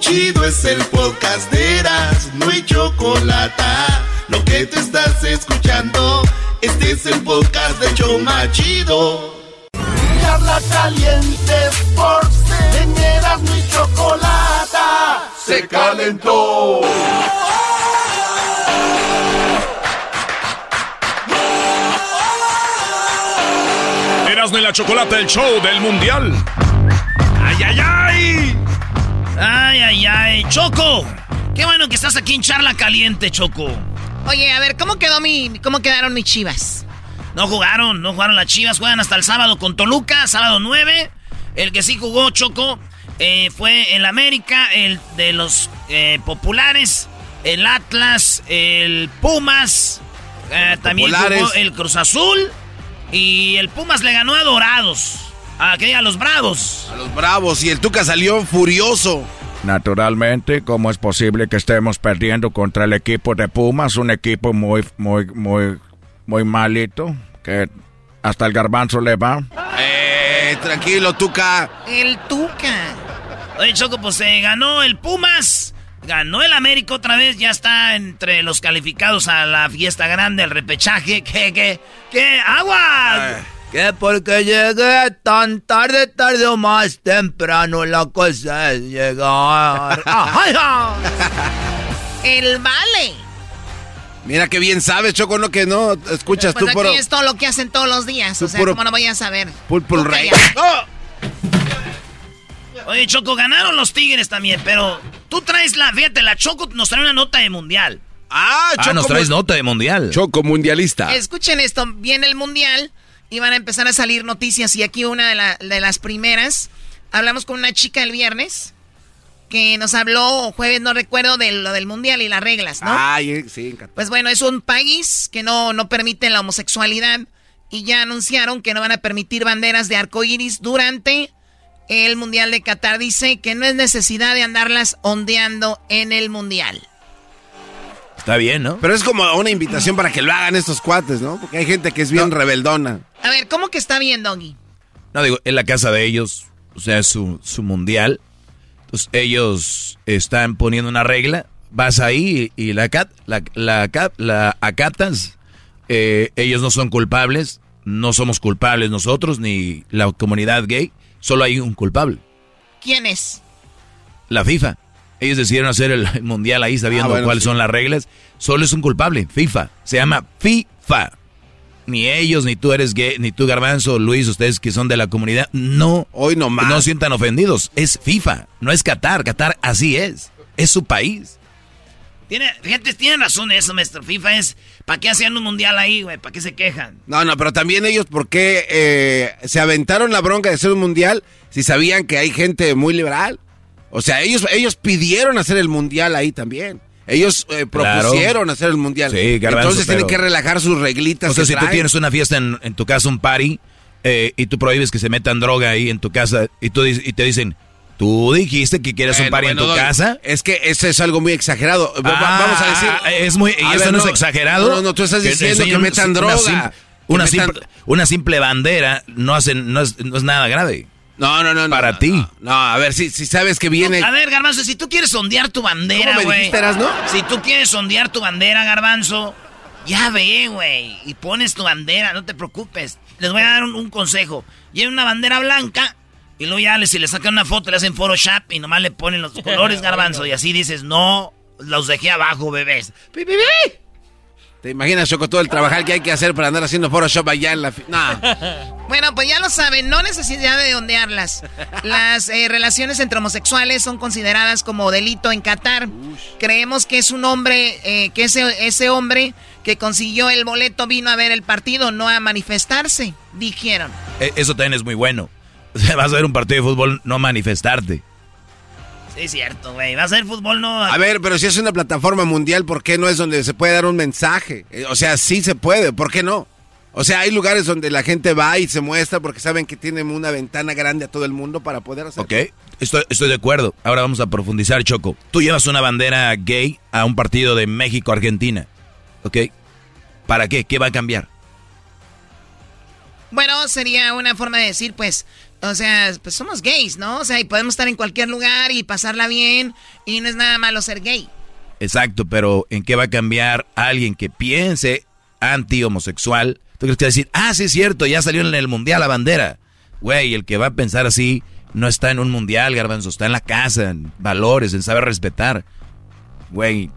Chido, chido es el podcast de Eras, no hay chocolate. Lo que te estás escuchando, este es el podcast de Choma Chido. Charla caliente Sports, en Eras, no hay chocolate. Se calentó. Erasmo y la chocolate, el show del mundial. ¡Ay, ay, ay! ¡Ay, ay, ay! ¡Choco! Qué bueno que estás aquí en Charla Caliente, Choco. Oye, a ver, ¿cómo quedó mi, cómo quedaron mis chivas? No jugaron, no jugaron las chivas, juegan hasta el sábado con Toluca, sábado 9. El que sí jugó Choco eh, fue el América, el de los eh, populares, el Atlas, el Pumas, eh, también Populares. jugó el Cruz Azul y el Pumas le ganó a Dorados, a, ¿qué? a los Bravos. A los bravos. Y el Tuca salió furioso. Naturalmente, ¿cómo es posible que estemos perdiendo contra el equipo de Pumas? Un equipo muy, muy, muy, muy malito, que hasta el garbanzo le va. Eh, tranquilo, Tuca. El Tuca. Oye, Choco, pues se ganó el Pumas. Ganó el América otra vez, ya está entre los calificados a la fiesta grande, el repechaje. ¿Qué, qué, qué? ¡Agua! Que porque llegué tan tarde, tarde o más temprano, la cosa es llegar. [laughs] ¡Ay, ay! El vale. Mira qué bien sabes, Choco, no que no escuchas Pues tú puro, es todo lo que hacen todos los días. O sea, puro- ¿cómo no voy a saber? pulpul rey. Oye, Choco, ganaron los Tigres también, pero tú traes la, fíjate, la Choco nos trae una nota de mundial. Ah, Ah, nos traes nota de mundial. Choco mundialista. Escuchen esto, viene el mundial y van a empezar a salir noticias y aquí una de, la- de las primeras. Hablamos con una chica el viernes que nos habló jueves, no recuerdo, de lo del mundial y las reglas, ¿no? Ay, eh, sí, encantado. Pues bueno, es un país que no, no permite la homosexualidad y ya anunciaron que no van a permitir banderas de arco iris durante el Mundial de Qatar. Dice que no es necesidad de andarlas ondeando en el Mundial. Está bien, ¿no? Pero es como una invitación para que lo hagan estos cuates, ¿no? Porque hay gente que es bien rebeldona. A ver, ¿cómo que está bien, Doggy? No, digo, en la casa de ellos, o sea, es su, su mundial. Entonces, ellos están poniendo una regla. Vas ahí y, y la, acat- la, la acat- la acatas. Eh, ellos no son culpables. No somos culpables nosotros, ni la comunidad gay. Solo hay un culpable. ¿Quién es? La FIFA. Ellos decidieron hacer el, [laughs] mundial ahí sabiendo Ah, bueno, cuáles sí. son las reglas. Solo es un culpable, FIFA. Se llama FIFA. Ni ellos, ni tú eres gay, ni tú Garbanzo, Luis, ustedes que son de la comunidad, no. Hoy no más. No sientan ofendidos. Es FIFA, no es Qatar. Qatar así es. Es su país. Tiene, fíjate, tienen razón eso, maestro. FIFA es, ¿para qué hacían un mundial ahí, güey? ¿Para qué se quejan? No, no, pero también ellos, ¿por qué eh, se aventaron la bronca de hacer un mundial si sabían que hay gente muy liberal? O sea, ellos, ellos pidieron hacer el mundial ahí también. Ellos eh, propusieron hacer el mundial. Sí, garbanzo, Entonces tienen pero- que relajar sus reglitas. O sea, si tú tienes una fiesta en, en tu casa, un party, eh, y tú prohíbes que se metan droga ahí en tu casa, y, tú, y te dicen, tú dijiste que quieres un party bueno, en tu casa. Es que eso es algo muy exagerado. Ah, Vamos a decir. es muy, ¿y eso no, es exagerado? No, no, tú estás diciendo que, metan droga. sim- Una, metan- simple, una simple bandera no, hacen, no, es, no es nada grave. No, no, no. no, Para no, ti. No, no, a ver, si, si sabes que viene. A ver, Garbanzo, si tú quieres sondear tu bandera, ¿Cómo me güey. Erasno? Si tú quieres sondear tu bandera, Garbanzo, ya ve, güey. Y pones tu bandera, no te preocupes. Les voy a dar un, un consejo. Lleven una bandera blanca y luego ya si le sacan una foto, le hacen Photoshop y nomás le ponen los [laughs] colores, Garbanzo. Y así dices, no, los dejé abajo, bebés. ¡Pi, pi, pi! ¿Te imaginas, Choco, todo el trabajar que hay que hacer para andar haciendo Photoshop allá en la... Nah. [laughs] Bueno, pues ya lo saben, no necesidad de ondearlas. Las eh, relaciones entre homosexuales son consideradas como delito en Qatar. Creemos que es un hombre, eh, que ese, ese hombre que consiguió el boleto vino a ver el partido, no a manifestarse, dijeron. E- Eso también es muy bueno. [laughs] Vas a ver un partido de fútbol, no manifestarte. Sí, es cierto, güey. Va a ser fútbol, no. A ver, pero si es una plataforma mundial, ¿por qué no es donde se puede dar un mensaje? Eh, O sea, sí se puede, ¿por qué no? O sea, hay lugares donde la gente va y se muestra porque saben que tienen una ventana grande a todo el mundo para poder hacer. ¿Ok? Estoy, estoy de acuerdo. Ahora vamos a profundizar, Choco. Tú llevas una bandera gay a un partido de México-Argentina. ¿Ok? ¿Para qué? ¿Qué va a cambiar? Bueno, sería una forma de decir, pues, o sea, pues somos gays, ¿no? O sea, y podemos estar en cualquier lugar y pasarla bien y no es nada malo ser gay. Exacto, pero ¿en qué va a cambiar alguien que piense anti-homosexual? ¿Tú crees que va a decir, ah, sí es cierto, ya salió en el mundial la bandera? Güey, el que va a pensar así no está en un mundial, garbanzo, está en la casa, en valores, en saber respetar. Güey,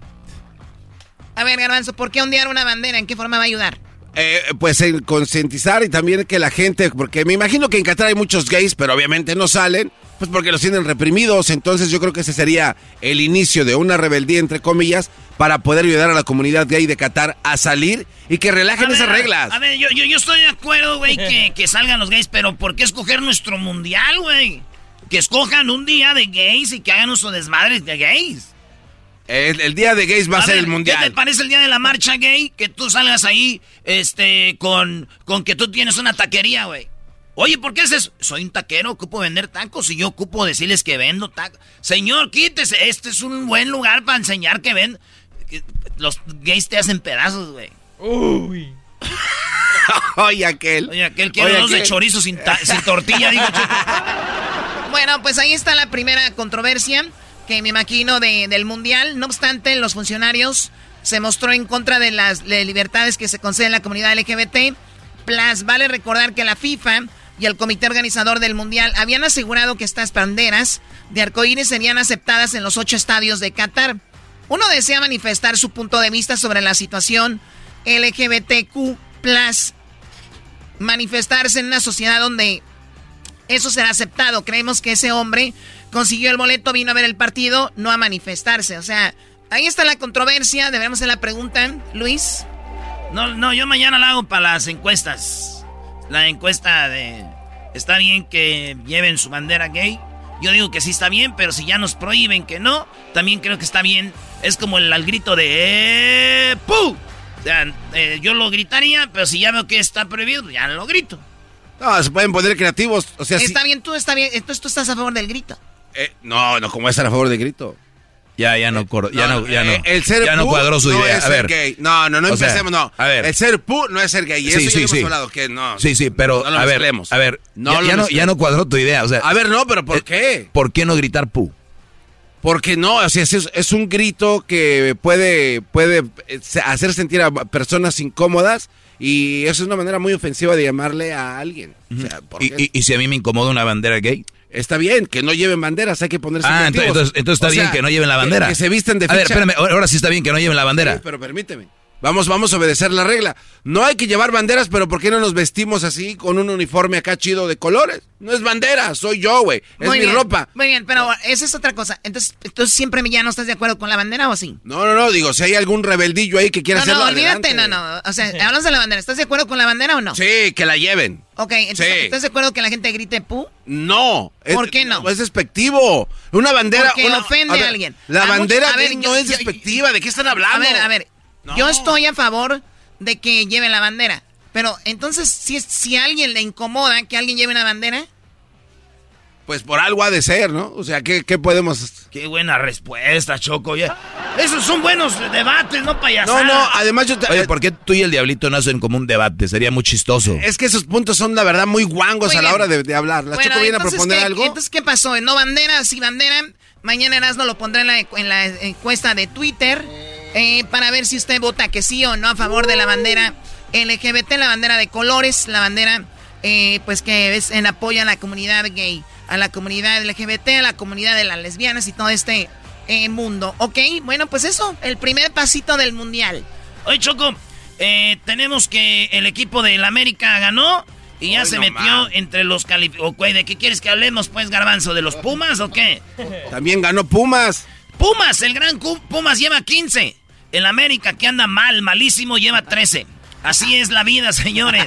A ver, Garbanzo, ¿por qué ondear una bandera? ¿En qué forma va a ayudar? Eh, pues en concientizar y también que la gente, porque me imagino que en Qatar hay muchos gays, pero obviamente no salen, pues porque los tienen reprimidos, entonces yo creo que ese sería el inicio de una rebeldía, entre comillas, para poder ayudar a la comunidad gay de Qatar a salir y que relajen esas reglas. A ver, yo, yo, yo estoy de acuerdo, güey, que, [laughs] que salgan los gays, pero ¿por qué escoger nuestro mundial, güey? Que escojan un día de gays y que hagan uso desmadre de gays. El, el día de gays va a, ser ver, el mundial. ¿Qué te parece el día de la marcha gay? Que tú salgas ahí, este, con, con que tú tienes una taquería, güey. Oye, ¿por qué es eso? Soy un taquero, ocupo vender tacos y yo ocupo decirles que vendo tacos. Señor, quítese, este es un buen lugar para enseñar que ven. que Los gays te hacen pedazos, güey. Uy. [laughs] Oye, aquel. Oye, aquel quiere Oye, dos de chorizo sin, sin tortilla, digo, [laughs] chico. Bueno, pues ahí está la primera controversia que me imagino de- del Mundial. No obstante, los funcionarios se mostró en contra de las de libertades que se conceden a la comunidad LGBT. Plus, vale recordar que la FIFA y el comité organizador del Mundial habían asegurado que estas banderas de arcoíris serían aceptadas en los ocho estadios de Qatar. Uno desea manifestar su punto de vista sobre la situación LGBTQ+, manifestarse en una sociedad donde eso será aceptado. Creemos que ese hombre consiguió el boleto, vino a ver el partido, no a manifestarse. O sea, ahí está la controversia. Debemos hacer la pregunta, Luis. No, no, yo mañana la hago para las encuestas. La encuesta de... ¿Está bien que lleven su bandera gay? Yo digo que sí está bien, pero si ya nos prohíben que no, también creo que está bien. Es como el al grito de... ¡Eh, ¡Pu! O sea, eh, yo lo gritaría, pero si ya veo que está prohibido, ya lo grito. No, se pueden poner creativos. O sea, Está bien, tú está bien. Entonces tú estás a favor del grito. Eh, no, no, como estar a favor del grito. ya, ya no, cor- ya no, ya no, Eh, el ser ya no cuadró su no idea. es a ver, gay. No, no, no sea, empecemos, no. a ver. El ser pu no es ser gay. Y Sí, eso sí, ya sí. hemos hablado que no. Sí, sí, pero no a ver, mezclemos. a ver, No ya, ya no, ya no cuadró tu idea, o sea, A ver, no, pero ¿por eh, qué? ¿por qué no gritar pu? Porque no, o sea, es, es un grito que puede, puede hacer sentir a personas incómodas y eso es una manera muy ofensiva de llamarle a alguien. O sea, ¿por Y, qué? y- y si a mí me incomoda una bandera gay, Está bien, que no lleven banderas, hay que ponerse ah, entonces, entonces, está O sea, bien que no lleven la bandera. Que, se vistan de A ver, espérame, ahora ahora sí está bien que no lleven la bandera. Sí, pero permíteme. Vamos, vamos a obedecer la regla. No hay que llevar banderas, pero ¿por qué no nos vestimos así con un uniforme acá chido de colores? No es bandera, soy yo, güey. Es mi ropa. Muy bien, pero esa es otra cosa. Entonces, ¿tú siempre ya no estás de acuerdo con la bandera o sí? No, no, no, digo, si hay algún rebeldillo ahí que quiera no, hacerlo No, olvídate, no, no. O sea, [laughs] hablas de la bandera. ¿Estás de acuerdo con la bandera o no? Sí, que la lleven. Ok, entonces, ¿estás de acuerdo que la gente grite pu? No. ¿Por qué no? Es despectivo. Una bandera. Porque una, ofende a, alguien. La bandera no es despectiva. ¿De qué están hablando? A ver, a ver. Yo estoy a favor de que lleve la bandera. Pero entonces, si, si a alguien le incomoda que alguien lleve una bandera. Pues por algo ha de ser, ¿no? O sea, ¿qué, qué podemos...? Qué buena respuesta, Choco. Ya. Esos son buenos debates, no payasadas. No, no, además yo... Te... Oye, ¿por qué tú y el Diablito no hacen como un debate? Sería muy chistoso. Es que esos puntos son, la verdad, muy guangos a la hora de, hablar. ¿La Choco viene a proponer ¿qué, algo? Entonces, ¿qué pasó? ¿No bandera? Sí, bandera. Mañana Erasmo lo pondrá en la, en la encuesta de Twitter eh, para ver si usted vota que sí o no a favor de la bandera LGBT, la bandera de colores, la bandera eh, pues que es en apoyo a la comunidad gay, a la comunidad LGBT, a la comunidad de las lesbianas y todo este eh, mundo. Ok, bueno, pues eso, el primer pasito del mundial. Oye, Choco, eh, tenemos que el equipo del América ganó y ya se metió entre los calificados. ¿De qué quieres que hablemos, pues, Garbanzo? ¿De los [laughs] Pumas o qué? También ganó Pumas. Pumas, el gran Pumas lleva 15. El América, que anda mal, malísimo, lleva 13. Así es la vida, señores.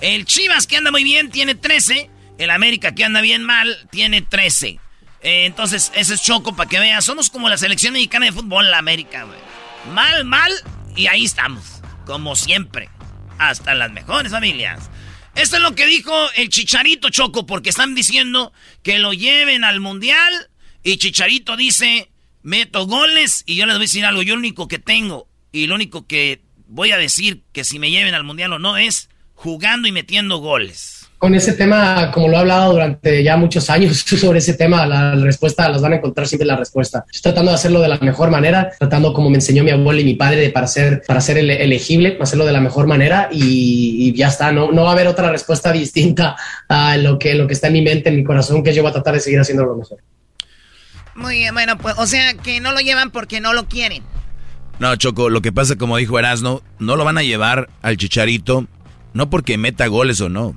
El Chivas, que anda muy bien, tiene 13. El América, que anda bien mal, tiene 13. Eh, entonces, ese es choco para que veas. Somos como la selección mexicana de fútbol, la América, güey. Mal, mal, y ahí estamos. Como siempre. Hasta las mejores familias. Esto es lo que dijo el Chicharito Choco, porque están diciendo que lo lleven al Mundial. Y Chicharito dice, meto goles y yo les voy a decir algo, yo lo único que tengo y lo único que voy a decir que si me lleven al mundial o no es jugando y metiendo goles. Con ese tema, como lo he hablado durante ya muchos años [laughs] sobre ese tema, la, respuesta las van a encontrar siempre la respuesta. Estoy tratando de hacerlo de la mejor manera, tratando como me enseñó mi abuelo y mi padre para ser, para ser elegible, hacerlo de la mejor manera y, ya está. No, no va a haber otra respuesta distinta a lo que, lo que está en mi mente, en mi corazón, que yo voy a tratar de seguir haciendo lo mejor. Muy bien, bueno, pues, o sea, que no lo llevan porque no lo quieren. No, Choco, lo que pasa, como dijo Erasno, no lo van a llevar al Chicharito, no porque meta goles o no.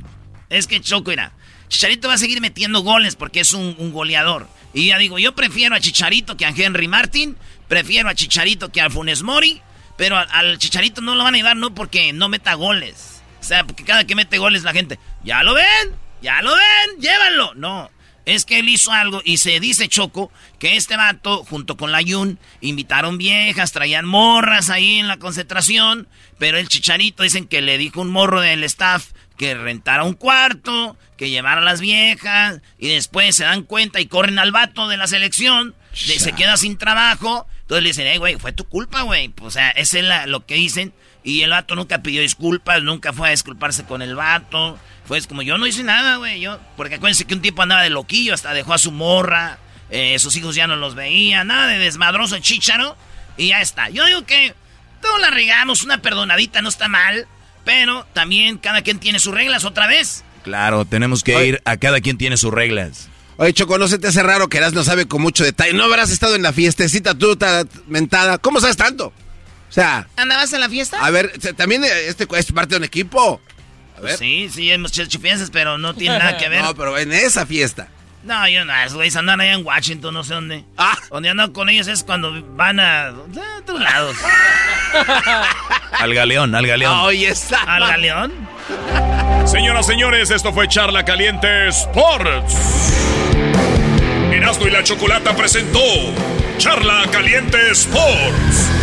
Es que Choco, era, Chicharito va a seguir metiendo goles porque es un, goleador. Y ya digo, yo prefiero a Chicharito que a Henry Martin, prefiero a Chicharito que a Funes Mori, pero al Chicharito no lo van a llevar no porque no meta goles. O sea, porque cada que mete goles la gente, ¿ya lo ven? ¿Ya lo ven? Llévanlo. No, es que él hizo algo y se dice Choco que este vato, junto con la Yun, invitaron viejas, traían morras ahí en la concentración, pero el chicharito dicen que le dijo un morro del staff que rentara un cuarto, que llevara a las viejas, y después se dan cuenta y corren al vato de la selección, se queda sin trabajo, entonces le dicen, hey, güey, fue tu culpa, güey. Pues, o sea, es lo que dicen. Y el vato nunca pidió disculpas, nunca fue a disculparse con el vato. Fue como, yo no hice nada, güey. Yo, porque acuérdense que un tipo andaba de loquillo, hasta dejó a su morra. Eh, sus hijos ya no los veían, nada de desmadroso chicharo. Y ya está. Yo digo que todos la regamos, una perdonadita no está mal. Pero también cada quien tiene sus reglas otra vez. Claro, tenemos que ir a cada quien tiene sus reglas. Oye, Choco, ¿no se te hace raro que Eras no sabe con mucho detalle? ¿No habrás estado en la fiestecita tú, mentada? ¿Cómo sabes tanto? O sea... ¿Andabas en la fiesta? A ver, también este es parte de un equipo. A ver. Sí, sí, hemos hecho fiestas, pero no tiene nada que [laughs] ver. No, pero en esa fiesta. No, yo no, esos güeyes andan allá en Washington, no sé dónde. Ah. Donde andan con ellos es cuando van a, a otros lados. [laughs] al galeón, al galeón. Oh, está. ¿Al galeón? Señoras, señores, esto fue Charla Caliente Sports. Erasmo y la Chocolata presentó Charla Caliente Sports.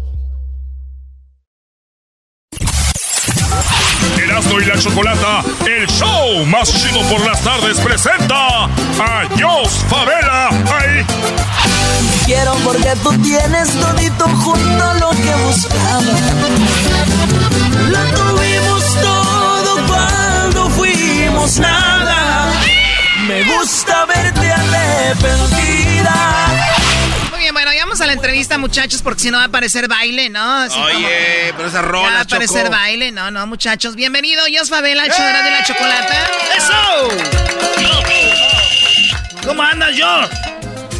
Erasmo y la Chocolata, el show más chido por las tardes, presenta a Jos Favela. Ay. Quiero porque tú tienes todito junto lo que buscaba. Lo tuvimos todo cuando fuimos nada. Me gusta verte arrepentida. Bueno, ya vamos a la entrevista, muchachos, porque si no va a aparecer baile, ¿no? Así Oye, pero esa rola, va a aparecer baile, no, no, muchachos. Bienvenido, Jos Favela, el show de la chocolata. ¡Eso! ¿Cómo andas, yo?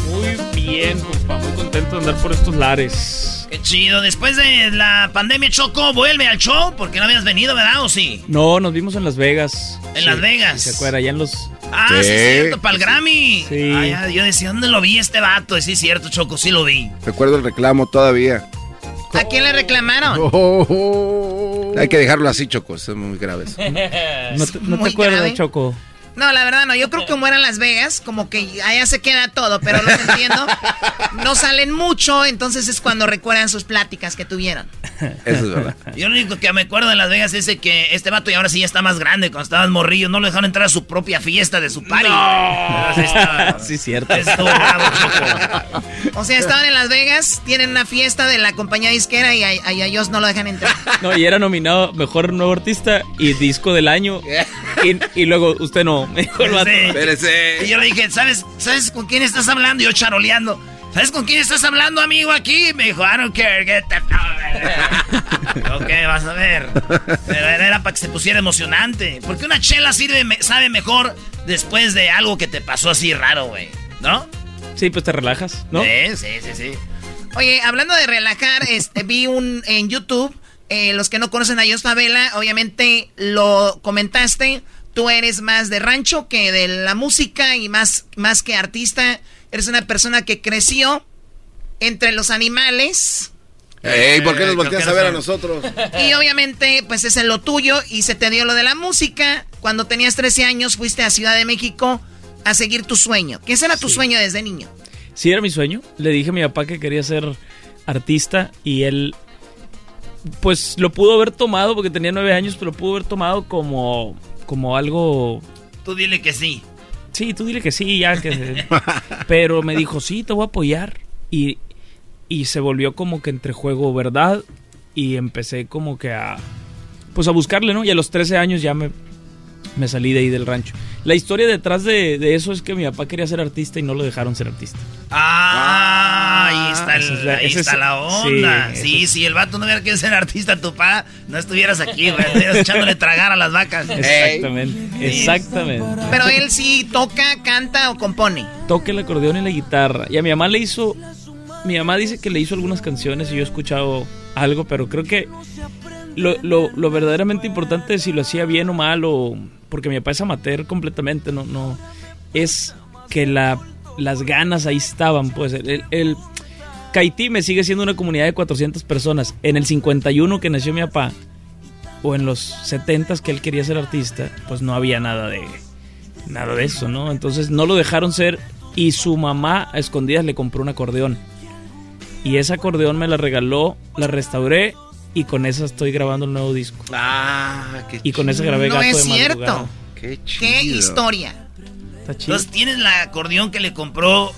Muy bien, compa. Muy contento de andar por estos lares. Qué chido. Después de la pandemia, Choco, vuelve al show porque no habías venido, ¿verdad? ¿O sí? No, nos vimos en Las Vegas. En Las Vegas. ¿Se acuerda? Allá en los... Ah, sí, es cierto, para el Grammy. Sí. Yo decía, ¿dónde lo vi este vato? Y sí, es cierto, Choco, sí lo vi. Recuerdo el reclamo todavía. ¿A quién le reclamaron? [laughs] Hay que dejarlo así, Choco. Es muy grave. eso. No te, no te Muy acuerdas, grave. Choco. No, la verdad no. Yo creo que como era Las Vegas, como que allá se queda todo, pero lo entiendo. No salen mucho, entonces es cuando recuerdan sus pláticas que tuvieron. Eso es verdad. Yo lo único que me acuerdo de Las Vegas es de que este vato y ahora sí ya está más grande. Cuando estabas morrillo, no lo dejaron entrar a su propia fiesta de su party. No. Sí, estaba- Sí, cierto. Estuvo bravo, Choco. O sea, estaban en Las Vegas, tienen una fiesta de la compañía disquera y a, a ellos no lo dejan entrar. No, y era nominado Mejor Nuevo Artista y Disco del Año. [laughs] Y, y luego, usted no. [laughs] Me dijo el vato. Y yo le dije, ¿sabes, ¿sabes con quién estás hablando? Y yo charoleando. ¿Sabes con quién estás hablando, amigo, aquí? Me dijo, I don't care, get the fuck-" [laughs] Ok, vas a ver. Pero era para que se pusiera emocionante. Porque una chela sirve, sabe mejor después de algo que te pasó así raro, güey. ¿No? Sí, pues te relajas, ¿no? Sí, sí, sí, sí. Oye, hablando de relajar, este, vi un en YouTube, eh, los que no conocen a Jos Favela, obviamente lo comentaste, tú eres más de rancho que de la música y más, más que artista, eres una persona que creció entre los animales Ey, ¿por qué nos Eh, volteas a ver a nosotros? y obviamente pues es en lo tuyo y se te dio lo de la música. Cuando tenías 13 años fuiste a Ciudad de México a seguir tu sueño. ¿Qué era tu sueño desde niño? Sí, era mi sueño. Le dije a mi papá que quería ser artista y él, pues lo pudo haber tomado porque tenía nueve años, pero lo pudo haber tomado como, como algo. Tú dile que sí. Sí, tú dile que sí, ya que. [laughs] pero me dijo, sí, te voy a apoyar. Y, y se volvió como que entre juego, ¿verdad? Y empecé como que a. Pues a buscarle, ¿no? Y a los 13 años ya me, me salí de ahí del rancho. La historia detrás de, de eso es que mi papá quería ser artista y no lo dejaron ser artista. Ah, ahí está, el- esa es la- ahí está es- la onda. sí, Sí, el vato no hubiera querido ser artista, tu pa, no estuvieras aquí, güey. Estuvieras echándole tragar a las vacas. [laughs] Exactamente, exactamente. Pero él sí toca, canta o compone. Toca el acordeón y la guitarra. Y a mi mamá le hizo. Mi mamá dice que le hizo algunas canciones y yo he escuchado algo, pero creo que lo, lo- verdaderamente importante si lo hacía bien o mal, o. Porque mi papá es amateur completamente, no, no. Es que la, las ganas ahí estaban, pues. El, el, el- Caití me sigue siendo una comunidad de 400 personas. En el 51 que nació mi papá, o en los 70 que él quería ser artista, pues no había nada de nada de eso, ¿no? Entonces no lo dejaron ser y su mamá a escondidas le compró un acordeón. Y ese acordeón me la regaló, la restauré y con esa estoy grabando el nuevo disco. Ah, qué Y con esa grabé No Gato es de cierto. Madrugada. Qué ¿Qué historia? Está chido. Entonces tienes la acordeón que le compró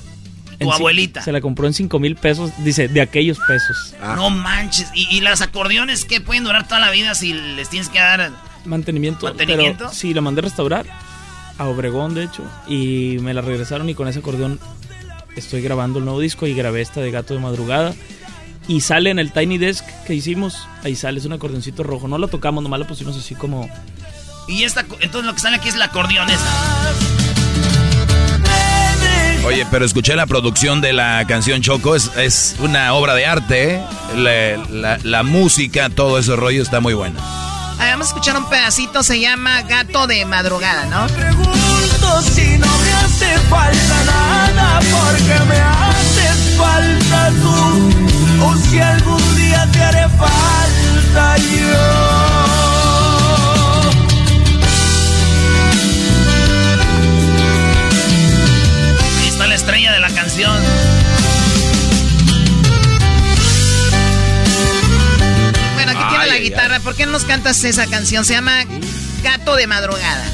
tu En abuelita. Se la compró en 5 mil pesos, dice, de aquellos pesos. No manches. ¿Y, y las acordeones que pueden durar toda la vida si les tienes que dar Mantenimiento. mantenimiento? Pero sí, la mandé a restaurar a Obregón, de hecho, y me la regresaron y con ese acordeón estoy grabando el nuevo disco y grabé esta de Gato de Madrugada. Y sale en el Tiny Desk que hicimos, ahí sale, es un acordeoncito rojo. No lo tocamos, nomás lo pusimos así como... Y esta, entonces lo que sale aquí es la acordeón esa. Oye, pero escuché la producción de la canción Choco, es, es una obra de arte, ¿eh? la, la- la música, todo ese rollo está muy bueno. Vamos a escuchar un pedacito, se llama Gato de Madrugada, ¿no? Pregunto si no me hace falta nada, porque me haces falta tú, o si algún día te haré falta yo. Ahí está la estrella de la canción. Bueno, aquí Ay, tiene la ay, guitarra. ¿Por qué no nos cantas esa canción? Se llama gato de madrugada.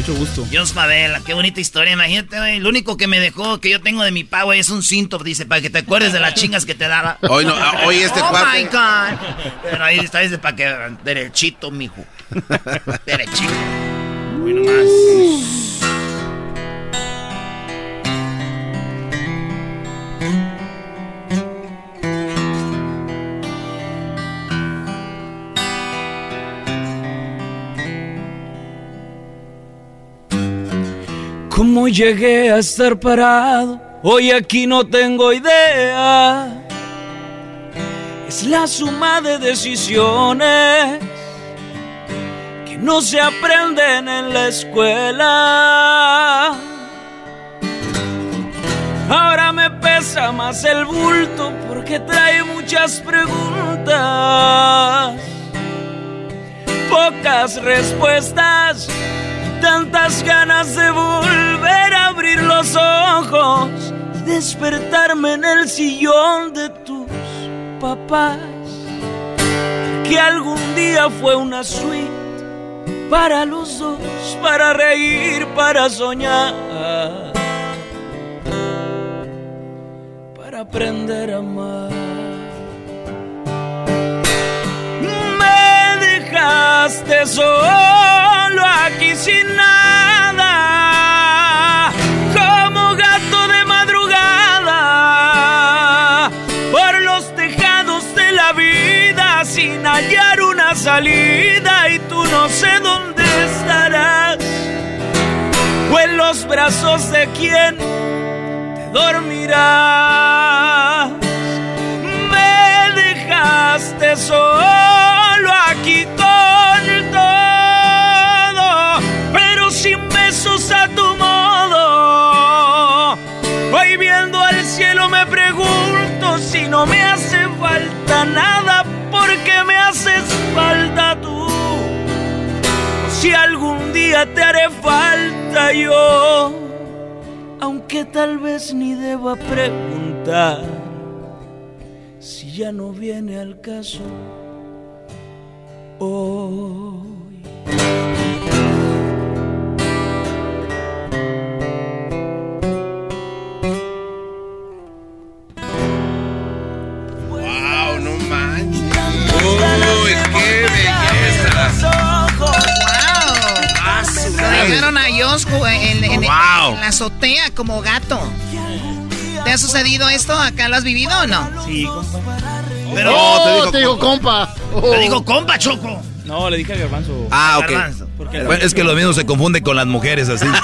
Mucho gusto. Dios Favela, qué bonita historia. Imagínate, güey. Lo único que me dejó, que yo tengo de mi pa, güey, es un cinto, dice, para que te acuerdes de las [laughs] chingas que te daba. Hoy no, ah, hoy este oh cuate- my God. Pero ahí está, dice, para que. Derechito, mijo. [laughs] Derechito. Uy, nomás. ¿Cómo llegué a estar parado? Hoy aquí no tengo idea. Es la suma de decisiones que no se aprenden en la escuela. Ahora me pesa más el bulto porque trae muchas preguntas, pocas respuestas tantas ganas de volver a abrir los ojos y despertarme en el sillón de tus papás, que algún día fue una suite para los dos, para reír, para soñar. para aprender a amar. Me dejaste solo sin nada, como gato de madrugada, por los tejados de la vida sin hallar una salida y tú no sé dónde estarás, o en los brazos de quien dormirás. Me dejaste solo aquí besos a tu modo. Hoy viendo al cielo me pregunto si no me hace falta nada, porque me haces falta tú. Si algún día te haré falta yo aunque tal vez ni deba preguntar si ya no viene al caso hoy. Azotea como gato. ¿Te ha sucedido esto? ¿Acá lo has vivido o no? Sí, compa. Pero. Oh, te digo compa. Te digo compa, Choco. No, le dije a Garbanzo. Ah, ok. Garbanzo. Bueno, es que lo mismo se confunde con las mujeres así. [laughs]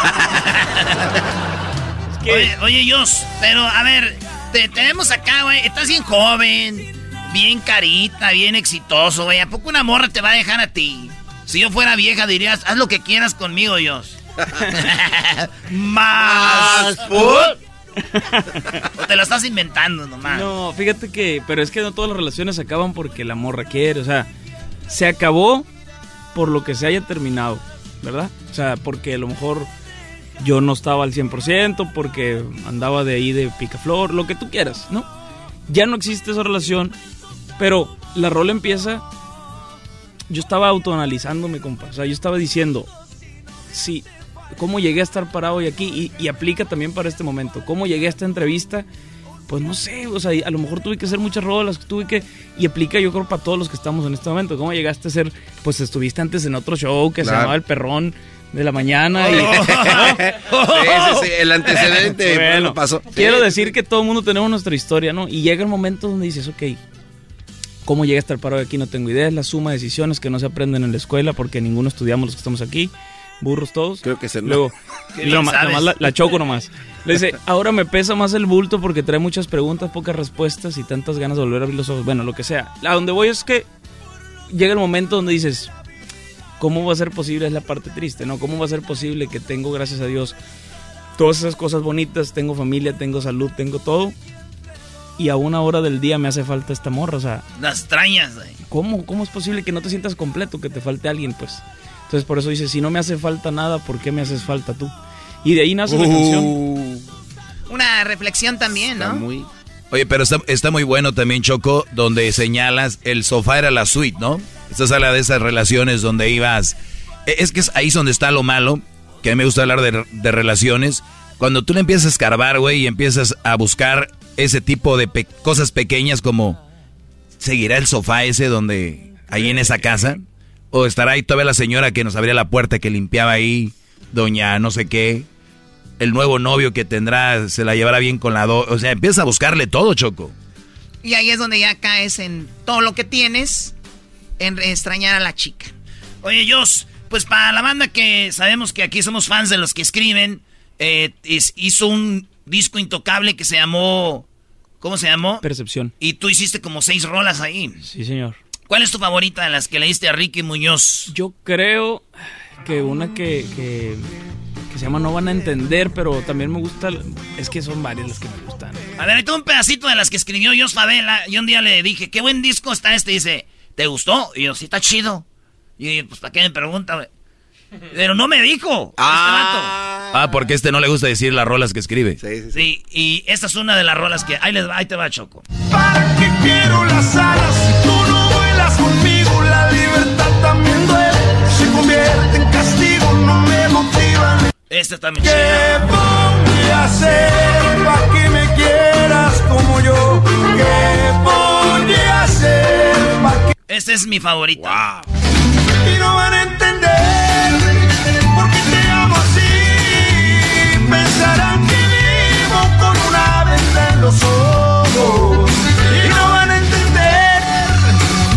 Oye, oye, Jos, pero a ver, te tenemos acá, güey. Estás bien joven, bien carita, bien exitoso, güey. ¿A poco una morra te va a dejar a ti? Si yo fuera vieja, dirías, haz lo que quieras conmigo, Jos. [laughs] Más [laughs] o te lo estás inventando nomás. No, fíjate que, pero es que no todas las relaciones acaban porque la morra quiere, o sea, se acabó por lo que se haya terminado, ¿verdad? O sea, porque a lo mejor yo no estaba al 100%, porque andaba de ahí de picaflor, lo que tú quieras, ¿no? Ya no existe esa relación, pero la rola empieza, yo estaba autoanalizándome, compa, o sea, yo estaba diciendo, sí, ¿cómo llegué a estar parado hoy aquí? Y, y aplica también para este momento, ¿cómo llegué a esta entrevista? Pues no sé, o sea, a lo mejor tuve que hacer muchas rolas, tuve que... Y aplica yo creo para todos los que estamos en este momento. ¿Cómo llegaste a ser? Pues estuviste antes en otro show que se Claro. llamaba El Perrón de la Mañana. y- [laughs] Sí, sí, sí, el antecedente Bueno, pasó. Quiero decir que todo el mundo tenemos nuestra historia, ¿no? Y llega el momento donde dices, ok, ¿cómo llegué a estar parado aquí? No tengo idea. Es la suma de decisiones que no se aprenden en la escuela porque ninguno estudiamos los que estamos aquí. Burros todos. Creo que se Luego, [laughs] bien nomás- nomás la, la choco nomás. Le dice, [laughs] ahora me pesa más el bulto porque trae muchas preguntas, pocas respuestas y tantas ganas de volver a abrir los ojos. Bueno, lo que sea. A donde voy es que llega el momento donde dices, ¿cómo va a ser posible? Es la parte triste, ¿no? ¿Cómo va a ser posible que tengo, gracias a Dios, todas esas cosas bonitas? Tengo familia, tengo salud, tengo todo. Y a una hora del día me hace falta esta morra, o sea, Las extrañas, güey. ¿cómo, ¿cómo es posible que no te sientas completo, que te falte alguien? Pues, entonces por eso dice, si no me hace falta nada, ¿por qué me haces falta tú? Y de ahí nace la canción. Una reflexión también, ¿no? Muy... Oye, pero está, está muy bueno también, Choco, donde señalas el sofá era la suite, ¿no? Esta es la de esas relaciones donde ibas E, es que es ahí donde está lo malo, que a mí me gusta hablar de, de relaciones. Cuando tú le empiezas a escarbar, güey, y empiezas a buscar ese tipo de cosas pequeñas como seguirá el sofá ese donde ahí en esa casa o estará ahí todavía la señora que nos abría la puerta que limpiaba ahí, doña no sé qué, el nuevo novio que tendrá se la llevará bien con la do, o sea, empieza a buscarle todo, Choco. Y ahí es donde ya caes en todo lo que tienes, en extrañar a la chica. Oye, Jos, pues para la banda que sabemos que aquí somos fans de los que escriben, eh, hizo un disco intocable que se llamó. ¿Cómo se llamó? Percepción. Y tú hiciste como seis rolas ahí. Sí, señor. ¿Cuál es tu favorita de las que le diste a Ricky Muñoz? Yo creo que una que, que, se llama No van a entender, pero también me gusta. Es que son varias las que me gustan. A ver, hay un pedacito de las que escribió Jos Favela. Y un día le dije, qué buen disco está este. dice, ¿te gustó? Y yo, sí, está chido. Y pues, ¿para qué me pregunta, Pero no me dijo. Ah. Este ah, porque este no le gusta decir las rolas que escribe. Sí, sí, sí. y esta es una de las rolas que. Ahí, les va, ahí te va, Choco. ¿Para qué quiero las alas si tú Esta también ¿Qué voy a hacer para que me quieras como yo? ¿Qué voy a hacer para que... Esta es mi favorita. Wow. Y no van a entender por qué te amo así. Pensarán que vivo con una venda en los ojos. Y no van a entender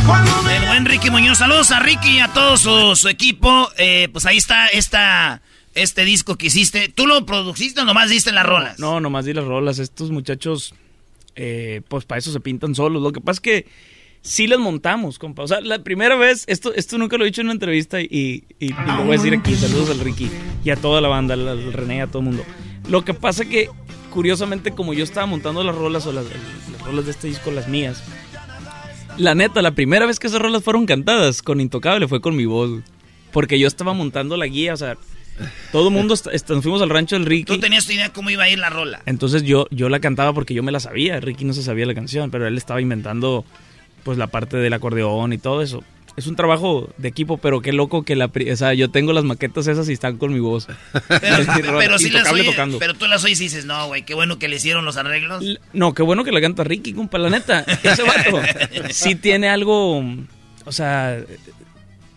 cuando me... El buen Ricky Muñoz. Saludos a Ricky y a todo su, equipo. Eh, pues ahí está esta este disco que hiciste. ¿Tú lo produciste o nomás diste las rolas? No, nomás di las rolas. Estos muchachos, eh, pues para eso se pintan solos. Lo que pasa es que sí las montamos, compa. O sea, la primera vez, esto, esto nunca lo he dicho en una entrevista y, y, lo voy a decir aquí. Saludos al Ricky y a toda la banda, al, René, a todo el mundo. Lo que pasa que, curiosamente, como yo estaba montando las rolas o las, las rolas de este disco, las mías, la neta, la primera vez que esas rolas fueron cantadas con Intocable fue con mi voz. Porque yo estaba montando la guía, o sea, todo el mundo, nos fuimos al rancho del Ricky. ¿Tú tenías tu idea cómo iba a ir la rola? Entonces yo, yo la cantaba porque yo me la sabía. Ricky no se sabía la canción, pero él estaba inventando pues la parte del acordeón y todo eso. Es un trabajo de equipo, pero qué loco que la... O sea, yo tengo las maquetas esas y están con mi voz. Pero, [laughs] sí las pero tú las oyes y dices, no, güey, qué bueno que le hicieron los arreglos. No, qué bueno que la canta Ricky, compa, la neta. Ese vato [laughs] sí tiene algo... O sea,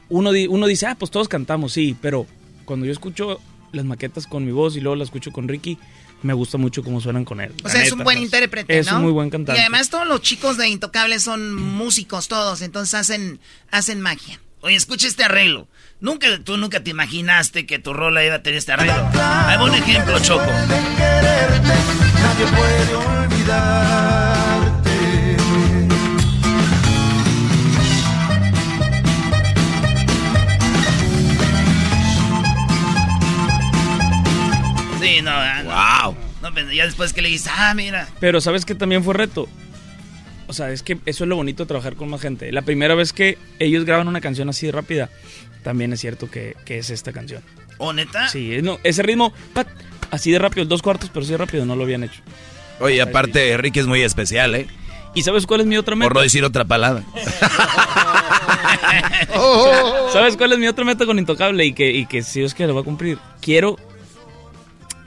uno, uno dice, ah, pues todos cantamos, sí, pero cuando yo escucho las maquetas con mi voz y luego las escucho con Ricky, me gusta mucho cómo suenan con él. O sea, es un buen intérprete, ¿no? Es un muy buen cantante. Y además todos los chicos de Intocables son músicos todos, entonces hacen, hacen magia. Oye, escucha este arreglo. Nunca, tú nunca te imaginaste que tu rola iba a tener este arreglo. Hay un ejemplo, Choco. Nadie puede olvidar. Sí, no, wow. No, pues, ya después que le dices, ah, mira. Pero ¿sabes que también fue reto? O sea, es que eso es lo bonito de trabajar con más gente. La primera vez que ellos graban una canción así rápida, también es cierto que, es esta canción. ¿O neta? Sí, no, ese ritmo, así de rápido, dos cuartos, pero así de rápido, no lo habían hecho. Oye, aparte, Enrique es muy especial, ¿eh? ¿Y sabes cuál es mi otra meta? Por no decir otra palabra. [laughs] ¿Sabes cuál es mi otra meta con Intocable? Y que, y que si es que lo va a cumplir. Quiero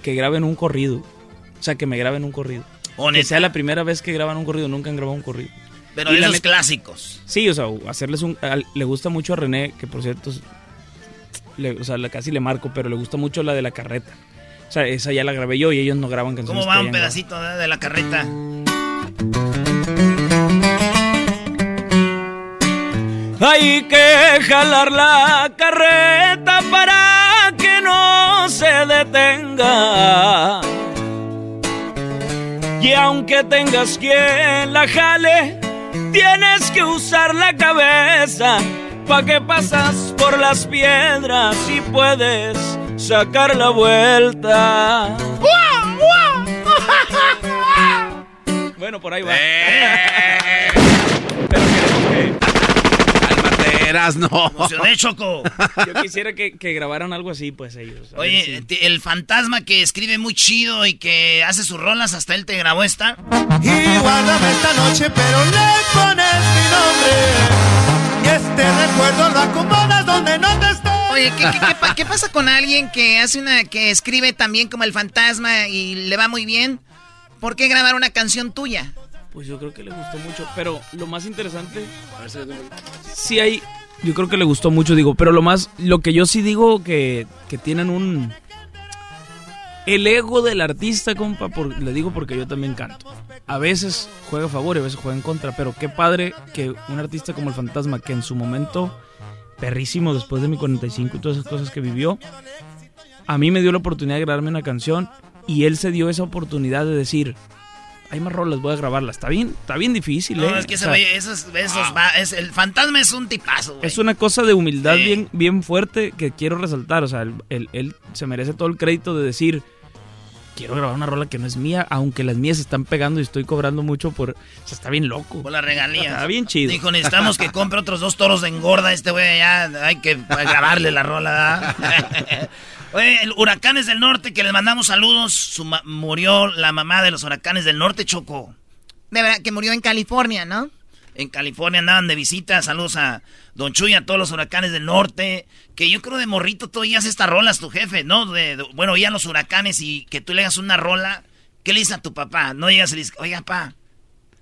que graben un corrido. O sea, que me graben un corrido. que sea la primera vez que graban un corrido, nunca han grabado un corrido. Pero de los clásicos. Sí, o sea, hacerles un... le gusta mucho a René, que por cierto, o sea, casi le marco, pero le gusta mucho la de la carreta. O sea, esa ya la grabé yo y ellos no graban canciones. ¿Cómo va un pedacito de la carreta? Hay que jalar la carreta para que no se detenga. Y aunque tengas quien la jale, tienes que usar la cabeza. Pa' que pasas por las piedras y puedes sacar la vuelta. [laughs] bueno, por ahí va. Eh. Pero queremos que eras, no. Emocioné, Choco. Yo quisiera que, grabaran algo así, pues ellos. Oye, el fantasma que escribe muy chido y que hace sus rolas, hasta él te grabó esta. Y guárdame esta noche, pero le pones mi nombre. Y este recuerdo lo acomodas donde no te estés. Oye, ¿qué, qué, qué, qué pasa con alguien que hace una, que escribe también como el fantasma y le va muy bien? ¿Por qué grabar una canción tuya? Pues yo creo que le gustó mucho, pero lo más interesante, sí hay, yo creo que le gustó mucho, digo, pero lo más, lo que yo sí digo que, que tienen un, el ego del artista, compa, por- le digo porque yo también canto. A veces juega a favor y a veces juega en contra, pero qué padre que un artista como el Fantasma, que en su momento, perrísimo después de mi 45 y todas esas cosas que vivió, a mí me dio la oportunidad de grabarme una canción y él se dio esa oportunidad de decir, hay más rolas, voy a grabarlas. Está bien, está bien difícil, No, ¿eh? es que O ese sea, güey, esos, esos va- es, el fantasma es un tipazo, güey. es una cosa de humildad Sí. bien, bien fuerte que quiero resaltar. O sea, él, él- él se merece todo el crédito de decir, quiero grabar una rola que no es mía, aunque las mías están pegando y estoy cobrando mucho por... O sea, está bien loco. Por la regalía. Está bien chido. Dijo, necesitamos que compre otros dos toros de engorda. Este güey ya hay que grabarle la rola. ¿verdad? [laughs] Oye, el Huracanes del Norte, que les mandamos saludos. Su ma- murió la mamá de los Huracanes del Norte, Choco. De verdad, que murió en California, ¿no? En California andaban de visita. Saludos a Don Chuy, a todos los huracanes del norte. Que yo creo de morrito tú oías estas rolas, tu jefe, ¿no? De, de- bueno, oían los huracanes y que tú le hagas una rola. ¿Qué le dices a tu papá? No llegas y le dices, oiga, papá,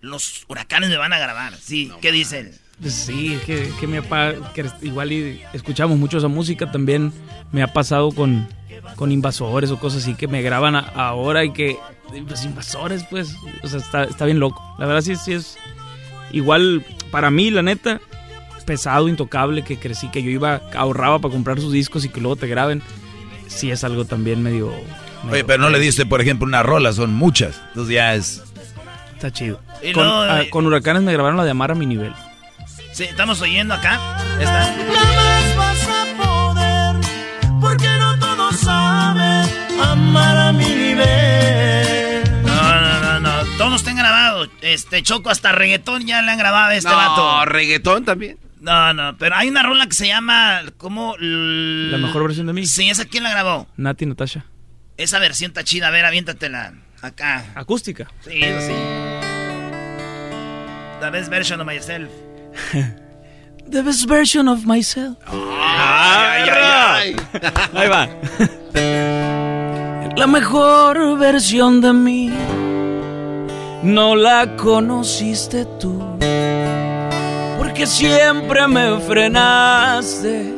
los huracanes me van a grabar. Sí, ¿qué dice él? Pues sí, es que, que mi papá, que igual y escuchamos mucho esa música, también me ha pasado con, con invasores o cosas así que me graban a- ahora y que, pues invasores, pues, o sea, está, está bien loco. La verdad sí, sí es igual para mí, la neta, pesado, intocable, que crecí, que yo iba, ahorraba para comprar sus discos y que luego te graben, sí es algo también medio... Oye, pero no le diste, por ejemplo, una rola, son muchas. Entonces ya es... Está chido. Y Con, ah, eh, con Huracanes me grabaron la de Amar a mi nivel. Sí, estamos oyendo acá. Está. Todos están grabados. Este, Choco, hasta reggaetón ya le han grabado a este No, vato. reggaetón también. No, no, pero hay una rola que se llama, ¿cómo? La mejor versión de mí. Sí, ¿esa quién la grabó? Nati Natasha. Esa versión está chida, a ver, aviéntatela. Acá. Acústica. Sí, eso sí. The best version of myself. [laughs] The best version of myself. Ay, ay, ay, Ahí va. [laughs] La mejor versión de mí no la conociste tú. Porque siempre me frenaste